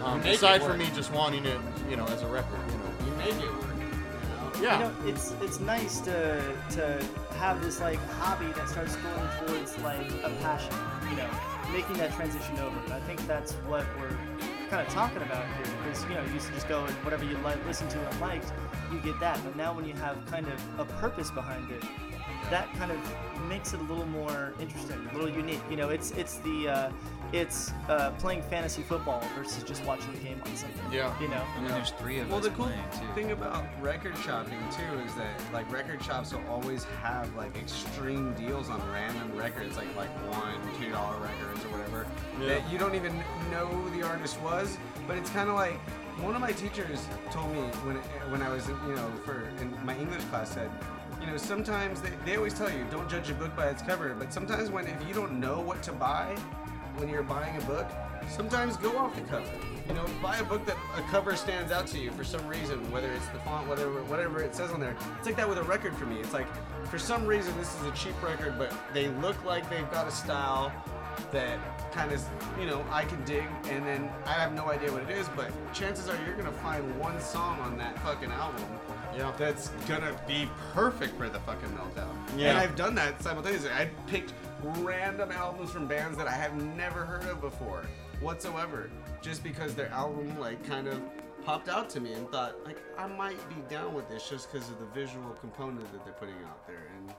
Speaker 4: Um, aside from me just wanting it, you know, as a record, you know.
Speaker 1: You make it work. you know?
Speaker 4: Yeah.
Speaker 2: You know, it's it's nice to to have this like hobby that starts going towards like a passion. You know, making that transition over. And I think that's what we're kind of talking about here. Because you know, you used to just go and whatever you like, listen to and liked, you get that. But now when you have kind of a purpose behind it, that kind of makes it a little more interesting, a little unique. You know, it's it's the uh, it's uh, playing fantasy football versus just watching the game on Sunday.
Speaker 4: Yeah.
Speaker 2: You know.
Speaker 3: And then there's three of
Speaker 1: Well,
Speaker 3: us
Speaker 1: the cool
Speaker 3: playing too.
Speaker 1: thing about record shopping too is that like record shops will always have like extreme deals on random records, like like one, two dollar records or whatever.
Speaker 4: Yeah.
Speaker 1: That you don't even know who the artist was, but it's kind of like one of my teachers told me when when I was you know for in my English class said. You know, sometimes they, they always tell you don't judge a book by its cover, but sometimes when if you don't know what to buy, when you're buying a book, sometimes go off the cover. You know, buy a book that a cover stands out to you for some reason, whether it's the font, whatever, whatever it says on there. It's like that with a record for me. It's like, for some reason, this is a cheap record, but they look like they've got a style that kind of, you know, I can dig, and then I have no idea what it is, but chances are you're gonna find one song on that fucking album
Speaker 4: Yeah.
Speaker 1: that's gonna be perfect for the fucking meltdown.
Speaker 4: Yeah.
Speaker 1: And I've done that simultaneously. I picked random albums from bands that I have never heard of before whatsoever, just because their album like kind of popped out to me and thought like I might be down with this just because of the visual component that they're putting out there. And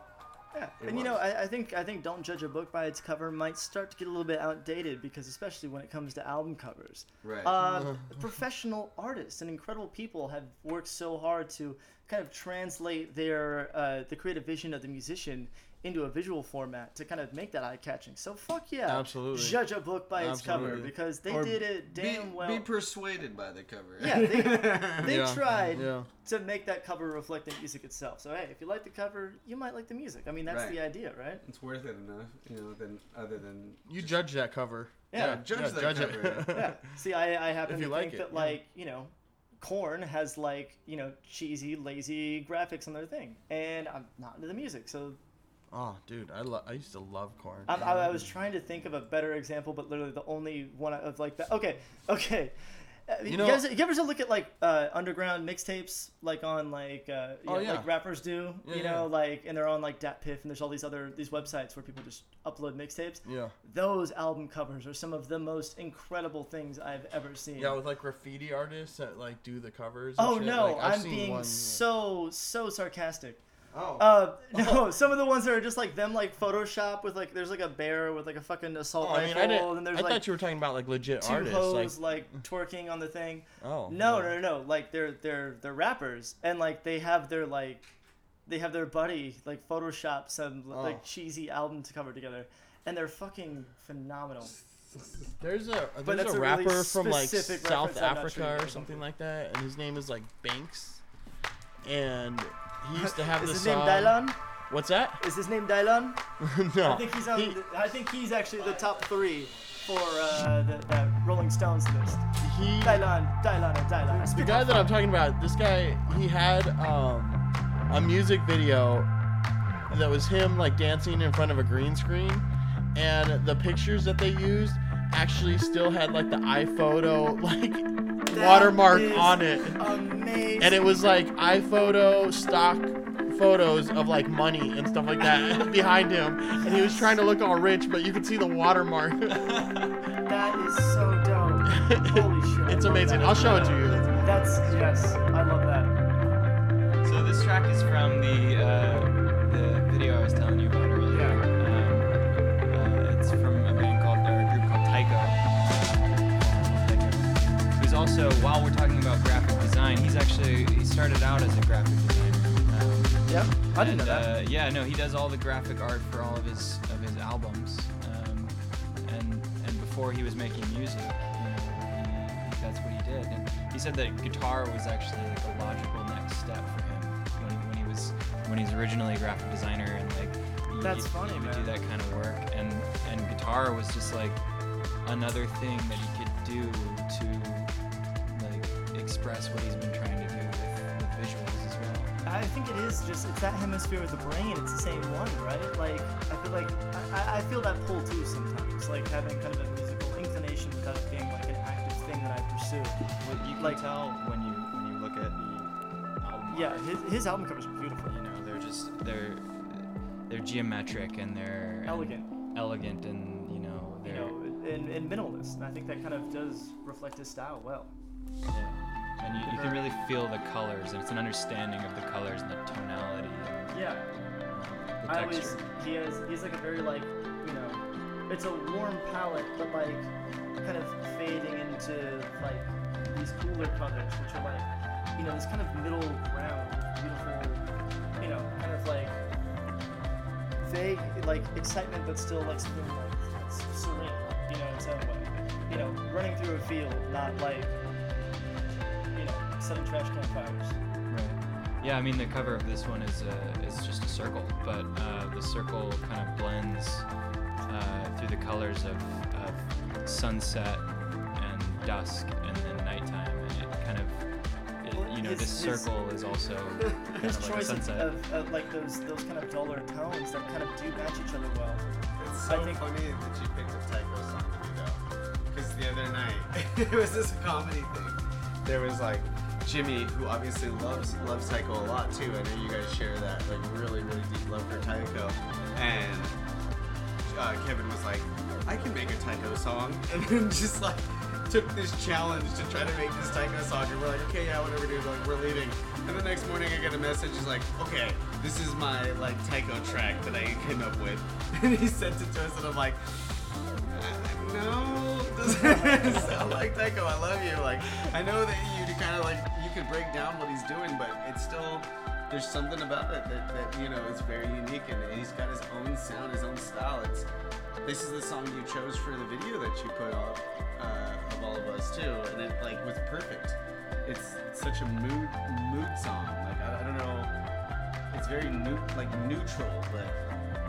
Speaker 2: Yeah,
Speaker 1: It
Speaker 2: and you know. I, I think I think don't judge a book by its cover might start to get a little bit outdated because especially when it comes to album covers,
Speaker 1: Right.
Speaker 2: Uh, professional artists and incredible people have worked so hard to kind of translate their uh, the creative vision of the musician into a visual format to kind of make that eye catching. So fuck yeah,
Speaker 4: Absolutely.
Speaker 2: judge a book by its cover because they
Speaker 1: Or
Speaker 2: did it damn
Speaker 1: be,
Speaker 2: well.
Speaker 1: be persuaded by the cover.
Speaker 2: yeah, they, they
Speaker 4: Yeah,
Speaker 2: tried
Speaker 4: yeah.
Speaker 2: to make that cover reflect the music itself. So hey, if you like the cover, you might like the music. I mean, that's
Speaker 1: Right.
Speaker 2: the idea, right?
Speaker 1: it's worth it enough, you know, than other than
Speaker 4: You judge that cover.
Speaker 2: Yeah,
Speaker 1: judge that
Speaker 4: judge
Speaker 1: cover,
Speaker 4: it.
Speaker 2: yeah. See, I, I happen
Speaker 4: If
Speaker 2: to
Speaker 4: you like
Speaker 2: think
Speaker 4: it,
Speaker 2: that
Speaker 4: yeah.
Speaker 2: like you know, Korn has like you know cheesy, lazy graphics on their thing, and I'm not into the music, so
Speaker 4: oh, dude, I lo- I used to love Korn.
Speaker 2: I'm, I, I was trying to think of a better example, but literally the only one of like that. Okay, okay. Uh, you,
Speaker 4: know-
Speaker 2: guys, you ever look at like uh, underground mixtapes, like on like uh, you
Speaker 4: Oh,
Speaker 2: know,
Speaker 4: yeah.
Speaker 2: like rappers do,
Speaker 4: Yeah,
Speaker 2: you
Speaker 4: yeah.
Speaker 2: know, like and they're on like DatPiff, and there's all these other these websites where people just upload mixtapes.
Speaker 4: yeah.
Speaker 2: Those album covers are some of the most incredible things I've ever seen.
Speaker 4: Yeah, with like graffiti artists that like do the covers.
Speaker 2: Oh
Speaker 4: shit.
Speaker 2: no,
Speaker 4: Like,
Speaker 2: I'm being
Speaker 4: one-
Speaker 2: so so sarcastic.
Speaker 1: Oh.
Speaker 2: Uh, no, some of the ones that are just like them, like Photoshop with like there's like a bear with like a fucking assault
Speaker 4: Oh, I
Speaker 2: rifle,
Speaker 4: mean, I, didn't,
Speaker 2: and there's
Speaker 4: I
Speaker 2: like
Speaker 4: thought you were talking about like legit
Speaker 2: two
Speaker 4: artists.
Speaker 2: hoes
Speaker 4: Like,
Speaker 2: like, twerking on the thing.
Speaker 4: oh
Speaker 2: No, no, no, no. Like they're they're they're rappers, and like they have their like they have their buddy like Photoshop some
Speaker 4: Oh.
Speaker 2: like cheesy album to cover together, and they're fucking phenomenal.
Speaker 4: There's a there's a
Speaker 2: a really
Speaker 4: rapper from like South
Speaker 2: reference sure
Speaker 4: Africa or something like that, and his name is like Banks, and he used to have
Speaker 2: Is
Speaker 4: this
Speaker 2: his name
Speaker 4: song.
Speaker 2: Dylan?
Speaker 4: What's that?
Speaker 2: Is his name Dylan?
Speaker 4: no,
Speaker 2: I think he's on.
Speaker 4: He-
Speaker 2: the, I think he's actually the top three for uh, the, the Rolling Stones list.
Speaker 4: he
Speaker 2: Dylan, Dylan, or Dylan. I
Speaker 4: the
Speaker 2: spit
Speaker 4: guy
Speaker 2: that
Speaker 4: that I'm talking about, this guy, he had um, a music video that was him like dancing in front of a green screen, and the pictures that they used actually still had like the iPhoto like
Speaker 2: That
Speaker 4: watermark on it,
Speaker 2: Amazing.
Speaker 4: and it was like iPhoto stock photos of like money and stuff like that behind him, and he was trying to look all rich, but you could see the watermark.
Speaker 2: That is so dope. Holy shit.
Speaker 4: It's amazing.
Speaker 2: that.
Speaker 4: I'll show it to you.
Speaker 2: That's yes. I love that.
Speaker 3: So this track is from the uh, the video I was telling you about also while we're talking about graphic design, he's actually he started out as a graphic designer. Um,
Speaker 2: Yeah. I didn't know that.
Speaker 3: Uh, yeah, no, he does all the graphic art for all of his of his albums. Um, and and before he was making music, you know, he, that's what he did. And he said that guitar was actually like a logical next step for him when he, when he was when he was originally a graphic designer and like
Speaker 2: That's
Speaker 3: he,
Speaker 2: funny,
Speaker 3: he would do that kind of work. And and guitar was just like another thing that he could do to express what he's been trying to do with, with visuals as well.
Speaker 2: I think it is just it's that hemisphere of the brain. It's the same one, right? Like I feel like I, I- I feel that pull too sometimes. Like having kind of a musical inclination without it being like an active thing that I pursue.
Speaker 3: Well, you can
Speaker 2: Like-
Speaker 3: tell when you when you look at the album.
Speaker 2: Yeah,
Speaker 3: art,
Speaker 2: his, his album covers are beautiful.
Speaker 3: you know they're just they're they're geometric and they're and
Speaker 2: Elegant.
Speaker 3: elegant and you know
Speaker 2: You
Speaker 3: they're You
Speaker 2: know, and, and minimalist. And I think that kind of does reflect his style well.
Speaker 3: yeah. And you, you can really feel the colors and it's an understanding of the colors and the tonality and
Speaker 2: Yeah.
Speaker 3: the
Speaker 2: I always he has he's like a very like you know it's a warm palette but like kind of fading into like these cooler colors which are like you know this kind of middle ground beautiful you know kind of like vague like excitement but still like something like serene you know in its own way you know running through a field not like you know setting trash can fires
Speaker 3: Right. Yeah, I mean the cover of this one is uh, is just a circle, but uh, the circle kind of blends uh, through the colors of, of sunset and dusk and then nighttime, and it kind of it,
Speaker 2: Well,
Speaker 3: you know
Speaker 2: his-
Speaker 3: this
Speaker 2: his-
Speaker 3: circle is also kind
Speaker 2: his
Speaker 3: of like a
Speaker 2: choice of,
Speaker 3: sunset.
Speaker 2: of, of like those those kind of duller tones that kind of do match each other well
Speaker 1: It's
Speaker 2: I
Speaker 1: so
Speaker 2: think-
Speaker 1: funny that you picked a Tycho song to do though. Because the other night, it was this comedy thing. There was like Jimmy, who obviously loves loves Tycho a lot too. I know you guys share that like really really deep love for Tycho. And uh, Kevin was like, I can make a Tycho song, and then just like took this challenge to try to make this Tycho song. And we're like, okay, yeah, whatever, dude. Like, we're leaving. And the next morning, I get a message. He's like, okay, this is my like Tycho track that I came up with, and he sent it to us, and I'm like. Uh, No, sound like Tycho. I love you. Like, I know that you kind of like you could break down what he's doing, but it's still there's something about it that, that you know is very unique, and he's got his own sound, his own style. It's this is the song you chose for the video that you put up uh, of all of us too, and it like was perfect. It's such a mood mood song. Like I, I don't know, it's very new, like neutral, but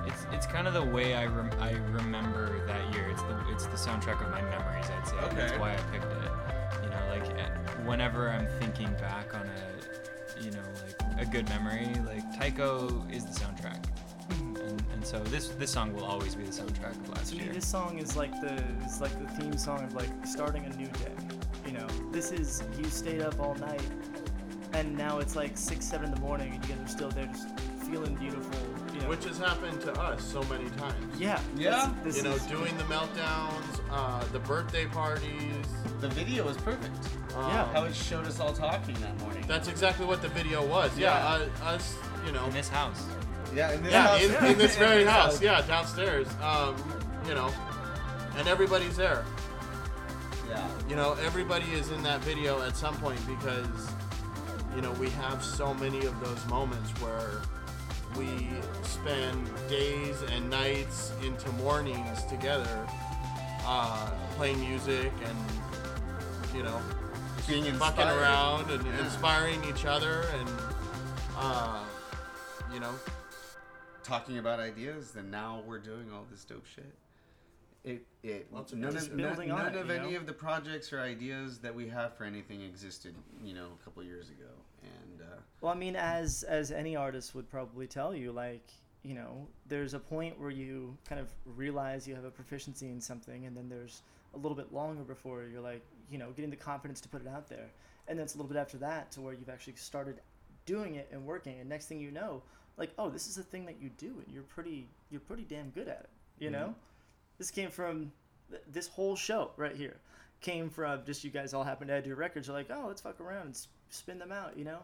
Speaker 3: It's it's kind of the way I rem- I remember that year. It's the it's the soundtrack of my memories. I'd say and that's why I picked it. You know, like eh, whenever I'm thinking back on a you know like a good memory, like Tycho is the soundtrack. And, and so this this song will always be the soundtrack of last
Speaker 2: To me,
Speaker 3: year.
Speaker 2: this song is like the is like the theme song of like starting a new day. You know, this is you stayed up all night, and now it's like six, seven in the morning, and you guys are still there, just feeling beautiful. You know,
Speaker 4: Which has happened to us so many times.
Speaker 2: yeah,
Speaker 1: Yeah.
Speaker 2: This, this
Speaker 4: You know,
Speaker 2: is,
Speaker 4: doing the meltdowns, uh, the birthday parties.
Speaker 1: the video was perfect.
Speaker 4: Um,
Speaker 2: Yeah.
Speaker 1: How it showed us all talking that morning.
Speaker 4: That's exactly what the video was. Yeah,
Speaker 1: Yeah.
Speaker 4: uh, us, you know.
Speaker 3: In this house.
Speaker 1: yeah, in this
Speaker 4: Yeah,
Speaker 1: house.
Speaker 4: in,
Speaker 2: yeah.
Speaker 4: in this
Speaker 1: In
Speaker 4: very
Speaker 1: this
Speaker 4: house.
Speaker 1: house.
Speaker 4: Yeah, downstairs. Um, you know, and everybody's there.
Speaker 1: Yeah.
Speaker 4: You know, everybody is in that video at some point because, you know, we have so many of those moments where we spend days and nights into mornings together, uh, playing music and, you know,
Speaker 1: Being
Speaker 4: fucking around and
Speaker 1: Yeah.
Speaker 4: inspiring each other and, uh, you know,
Speaker 1: Talking about ideas, and now we're doing all this dope shit. it it
Speaker 4: Lots of
Speaker 1: none of none, none
Speaker 2: it,
Speaker 1: of any
Speaker 2: know?
Speaker 1: of the projects or ideas that we have for anything existed, you know, a couple years ago, and
Speaker 2: Well, I mean, as as any artist would probably tell you, like you know, there's a point where you kind of realize you have a proficiency in something, and then there's a little bit longer before you're like, you know, getting the confidence to put it out there, and then it's a little bit after that to where you've actually started doing it and working, and next thing you know, like, oh, this is a thing that you do, and you're pretty you're pretty damn good at it. You mm-hmm. know, this came from th- this whole show right here came from just you guys all happened to your records. You're like, oh, let's fuck around and spin them out, you know.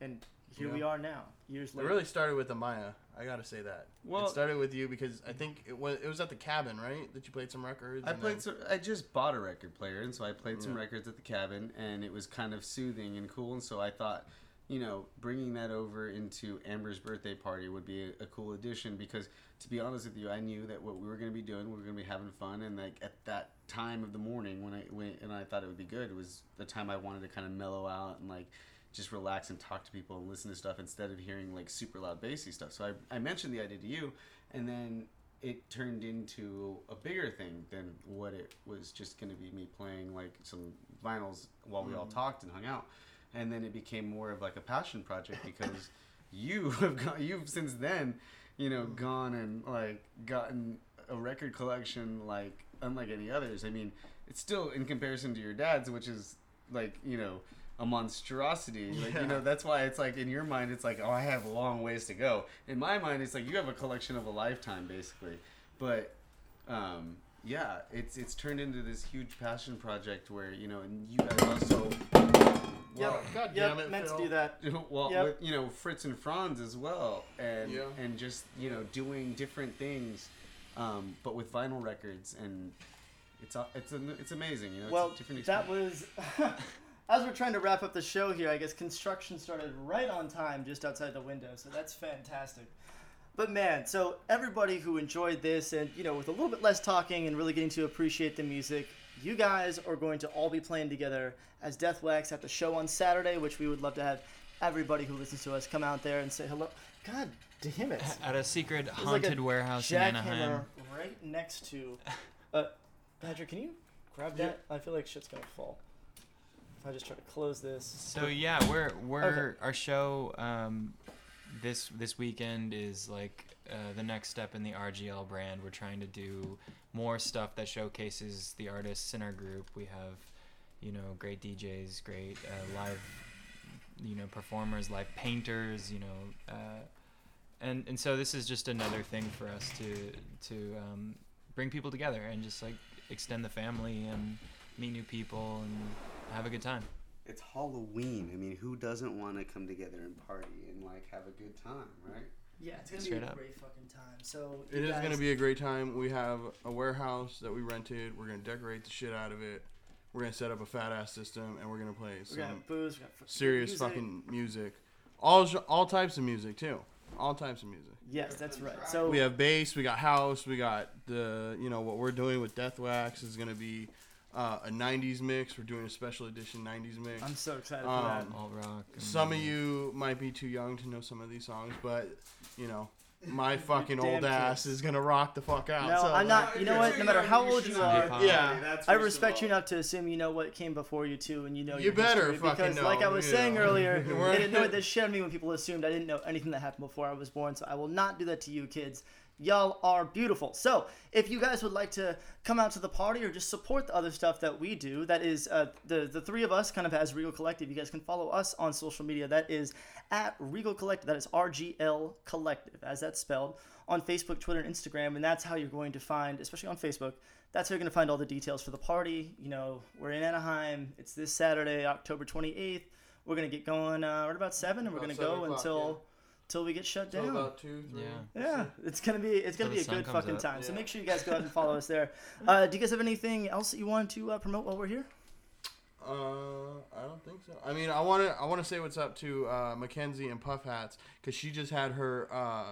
Speaker 2: And here we are now, years later.
Speaker 4: It really started with Amaya. I gotta say that.
Speaker 1: Well-
Speaker 4: it started with you because I think it was it was at the cabin, right? That you played some records.
Speaker 1: I played.
Speaker 4: then-
Speaker 1: Some, I just bought a record player, and so I played some records at the cabin, and it was kind of soothing and cool. And so I thought, you know, bringing that over into Amber's birthday party would be a, a cool addition. Because to be honest with you, I knew that what we were going to be doing, we were going to be having fun, and like at that time of the morning when I went and I thought it would be good, it was the time I wanted to kind of mellow out and like just relax and talk to people and listen to stuff instead of hearing like super loud bassy stuff. So I, I mentioned the idea to you, and then it turned into a bigger thing than what it was just going to be me playing like some vinyls while we all mm-hmm. talked and hung out. And then it became more of like a passion project because you have gone, you've since then, you know, mm-hmm. gone and like gotten a record collection like unlike any others. I mean, it's still in comparison to your dad's, which is like, you know, a monstrosity. Like, you know, that's why it's like in your mind, it's like, oh, I have a long ways to go. In my mind, it's like you have a collection of a lifetime, basically. But, um, yeah, it's it's turned into this huge passion project where you know, and you guys also,
Speaker 4: Well, God
Speaker 2: yep,
Speaker 4: damn it,
Speaker 2: meant
Speaker 4: Phil.
Speaker 2: to do that.
Speaker 1: well,
Speaker 2: Yep.
Speaker 1: with, you know, Fritz and Franz as well, and
Speaker 4: Yeah.
Speaker 1: and just you know doing different things, um, but with vinyl records, and it's it's it's amazing. You know,
Speaker 2: Well,
Speaker 1: it's a different
Speaker 2: that was. As we're trying to wrap up the show here, I guess construction started right on time just outside the window, so that's fantastic. But man, so everybody who enjoyed this and, you know, with a little bit less talking and really getting to appreciate the music, you guys are going to all be playing together as Death Wax at the show on Saturday, which we would love to have everybody who listens to us come out there and say hello. God damn it.
Speaker 3: At a secret
Speaker 2: There's like
Speaker 3: haunted
Speaker 2: a
Speaker 3: warehouse in Anaheim.
Speaker 2: right next to. Uh, Patrick, can you grab that? I feel like shit's gonna fall. If I just try to close this.
Speaker 3: So yeah, we're we're our show um, this this weekend is like uh, the next step in the RGL brand. We're trying to do more stuff that showcases the artists in our group. We have you know great DJs, great uh, live you know performers, live painters, you know. Uh, and, and so this is just another thing for us to to um, bring people together and just like extend the family and meet new people and have a good time.
Speaker 1: it's Halloween. I mean, who doesn't want to come together and party and like have a good time, right?
Speaker 2: Yeah, it's gonna
Speaker 3: Straight
Speaker 2: be a
Speaker 3: up.
Speaker 2: great fucking time. So
Speaker 4: It
Speaker 2: you
Speaker 4: is
Speaker 2: guys-
Speaker 4: going to be a great time. We have a warehouse that we rented. We're going to decorate the shit out of it. We're going to set up a fat ass system, and we're going to play
Speaker 2: We're
Speaker 4: some
Speaker 2: gonna have booze. We're gonna have
Speaker 4: serious
Speaker 2: music.
Speaker 4: fucking music. All gen- all types of music too. All types of music.
Speaker 2: Yes, that's right. So
Speaker 4: We have bass. We got house. We got the you know what we're doing with Death Wax is going to be uh, a '90s mix. We're doing a special edition '90s mix.
Speaker 2: I'm so excited for
Speaker 4: Um,
Speaker 2: that.
Speaker 3: Alt rock.
Speaker 4: Some of you might be too young to know some of these songs, but you know, my fucking old ass
Speaker 2: kids.
Speaker 4: is gonna rock the fuck out.
Speaker 2: No,
Speaker 4: so,
Speaker 2: I'm not. You know what? No matter how old you are,
Speaker 3: not.
Speaker 4: Yeah,
Speaker 2: I respect you enough to assume you know what came before you too, and you know
Speaker 4: You
Speaker 2: your
Speaker 4: better
Speaker 2: history,
Speaker 4: fucking
Speaker 2: because,
Speaker 4: know,
Speaker 2: like I was saying
Speaker 4: know.
Speaker 2: earlier,
Speaker 4: We're-
Speaker 2: it annoyed the shit out of me when people assumed I didn't know anything that happened before I was born. So I will not do that to you, kids. Y'all are beautiful. So if you guys would like to come out to the party or just support the other stuff that we do, that is uh, the the three of us, kind of as Regal Collective. You guys can follow us on social media. That is at Regal Collective. That is RGL Collective, as that's spelled on Facebook, Twitter, and Instagram. And that's how you're going to find, especially on Facebook, that's how you're going to find all the details for the party. You know, we're in Anaheim. It's this Saturday, October 28th. We're going to get going uh, right about 7, and we're going to go
Speaker 4: 7 o'clock,
Speaker 2: until till we get shut
Speaker 4: So
Speaker 2: down.
Speaker 4: about two, three.
Speaker 3: Yeah.
Speaker 2: yeah, it's gonna be it's gonna
Speaker 3: Till
Speaker 2: be a good fucking
Speaker 3: up.
Speaker 2: time. So make sure you guys go out and follow us there. Uh, do you guys have anything else that you want to uh, promote while we're here?
Speaker 4: Uh, I don't think so. I mean, I want to I want to say what's up to uh, Mackenzie and Puff Hats because she just had her uh,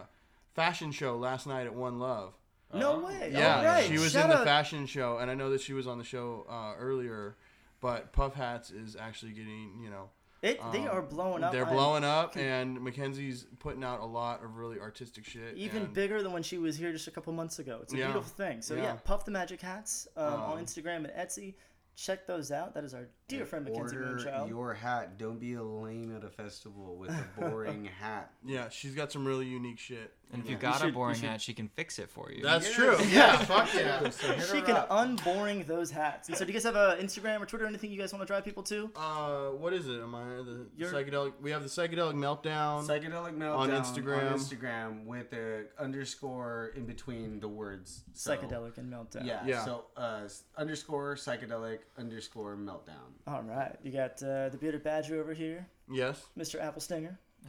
Speaker 4: fashion show last night at One Love.
Speaker 2: No way.
Speaker 4: Yeah,
Speaker 2: All right.
Speaker 4: she was
Speaker 2: Shout
Speaker 4: in the
Speaker 2: out-
Speaker 4: fashion show, and I know that she was on the show uh, earlier. But Puff Hats is actually getting, you know,
Speaker 2: It they
Speaker 4: Um,
Speaker 2: are blowing up.
Speaker 4: They're
Speaker 2: I'm-
Speaker 4: blowing up, and Mackenzie's putting out a lot of really artistic shit.
Speaker 2: even
Speaker 4: and-
Speaker 2: bigger than when she was here just a couple months ago. It's a
Speaker 4: Yeah.
Speaker 2: beautiful thing. So yeah,
Speaker 4: Yeah.
Speaker 2: Puff the Magic Hats um, on
Speaker 4: Um,
Speaker 2: Instagram and Etsy. Check those out. That is our dear friend Mackenzie
Speaker 1: Order
Speaker 2: Moonchild.
Speaker 1: your hat. Don't be a lame at a festival with a boring hat.
Speaker 4: Yeah, she's got some really unique shit.
Speaker 3: And if
Speaker 4: Yeah.
Speaker 3: you got
Speaker 2: should-
Speaker 3: a boring
Speaker 2: should-
Speaker 3: hat, she can fix it for you.
Speaker 4: That's
Speaker 1: Yes.
Speaker 4: true. Yeah, fuck yeah.
Speaker 1: So
Speaker 2: she can
Speaker 1: up.
Speaker 2: unboring those hats. And so, do you guys have an Instagram or Twitter? Or anything you guys want to drive people to?
Speaker 4: Uh, what is it? Am I the
Speaker 2: You're-
Speaker 4: psychedelic? We have the psychedelic meltdown.
Speaker 1: Psychedelic meltdown
Speaker 4: on Instagram.
Speaker 1: On Instagram with the underscore in between the words. So,
Speaker 2: Psychedelic and meltdown.
Speaker 1: Yeah.
Speaker 4: Yeah.
Speaker 1: So uh, underscore psychedelic underscore meltdown.
Speaker 2: All right. You got uh, the bearded badger over here,
Speaker 4: yes.
Speaker 2: Mr. Apple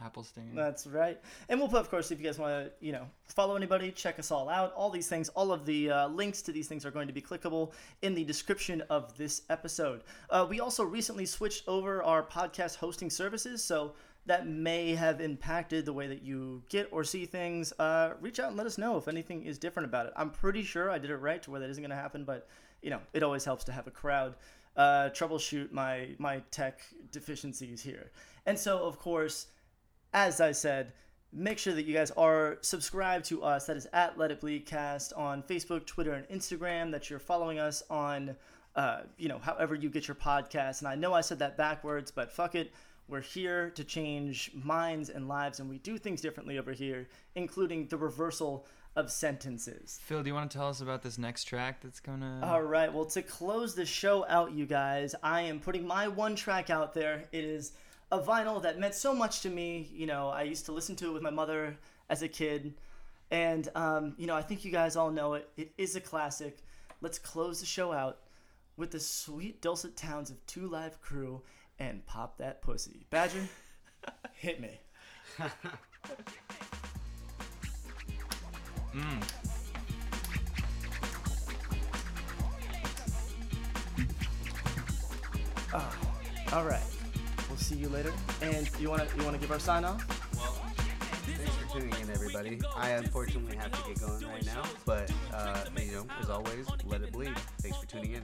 Speaker 2: Stinger.
Speaker 3: Apple stinger.
Speaker 2: That's right. And we'll put, of course, if you guys want to, you know, follow anybody, check us all out. All these things, all of the uh, links to these things are going to be clickable in the description of this episode. Uh, we also recently switched over our podcast hosting services, so that may have impacted the way that you get or see things. Uh, reach out and let us know if anything is different about it. I'm pretty sure I did it right to where that isn't going to happen, but you know, it always helps to have a crowd uh, troubleshoot my my tech deficiencies here. And so, of course as I said, make sure that you guys are subscribed to us. That is at Let It Bleed Cast on Facebook, Twitter, and Instagram. That you're following us on, uh, you know, however you get your podcast. And I know I said that backwards, but fuck it. We're here to change minds and lives, and we do things differently over here, including the reversal of sentences.
Speaker 3: Phil, do you want to tell us about this next track that's gonna?
Speaker 2: All right. Well, to close the show out, you guys, I am putting my one track out there. It is a vinyl that meant so much to me. You know, I used to listen to it with my mother as a kid. And, um, you know, I think you guys all know it. It is a classic. Let's close the show out with the sweet dulcet tones of Two Live Crew and Pop That Pussy. Badger, hit me.
Speaker 3: Mm.
Speaker 2: Ah, all right. We'll see you later. And you wanna you wanna give our sign off?
Speaker 1: Thanks for tuning in, everybody. I unfortunately have to get going right now, but uh, you know, as always, let it bleed. Thanks for tuning in.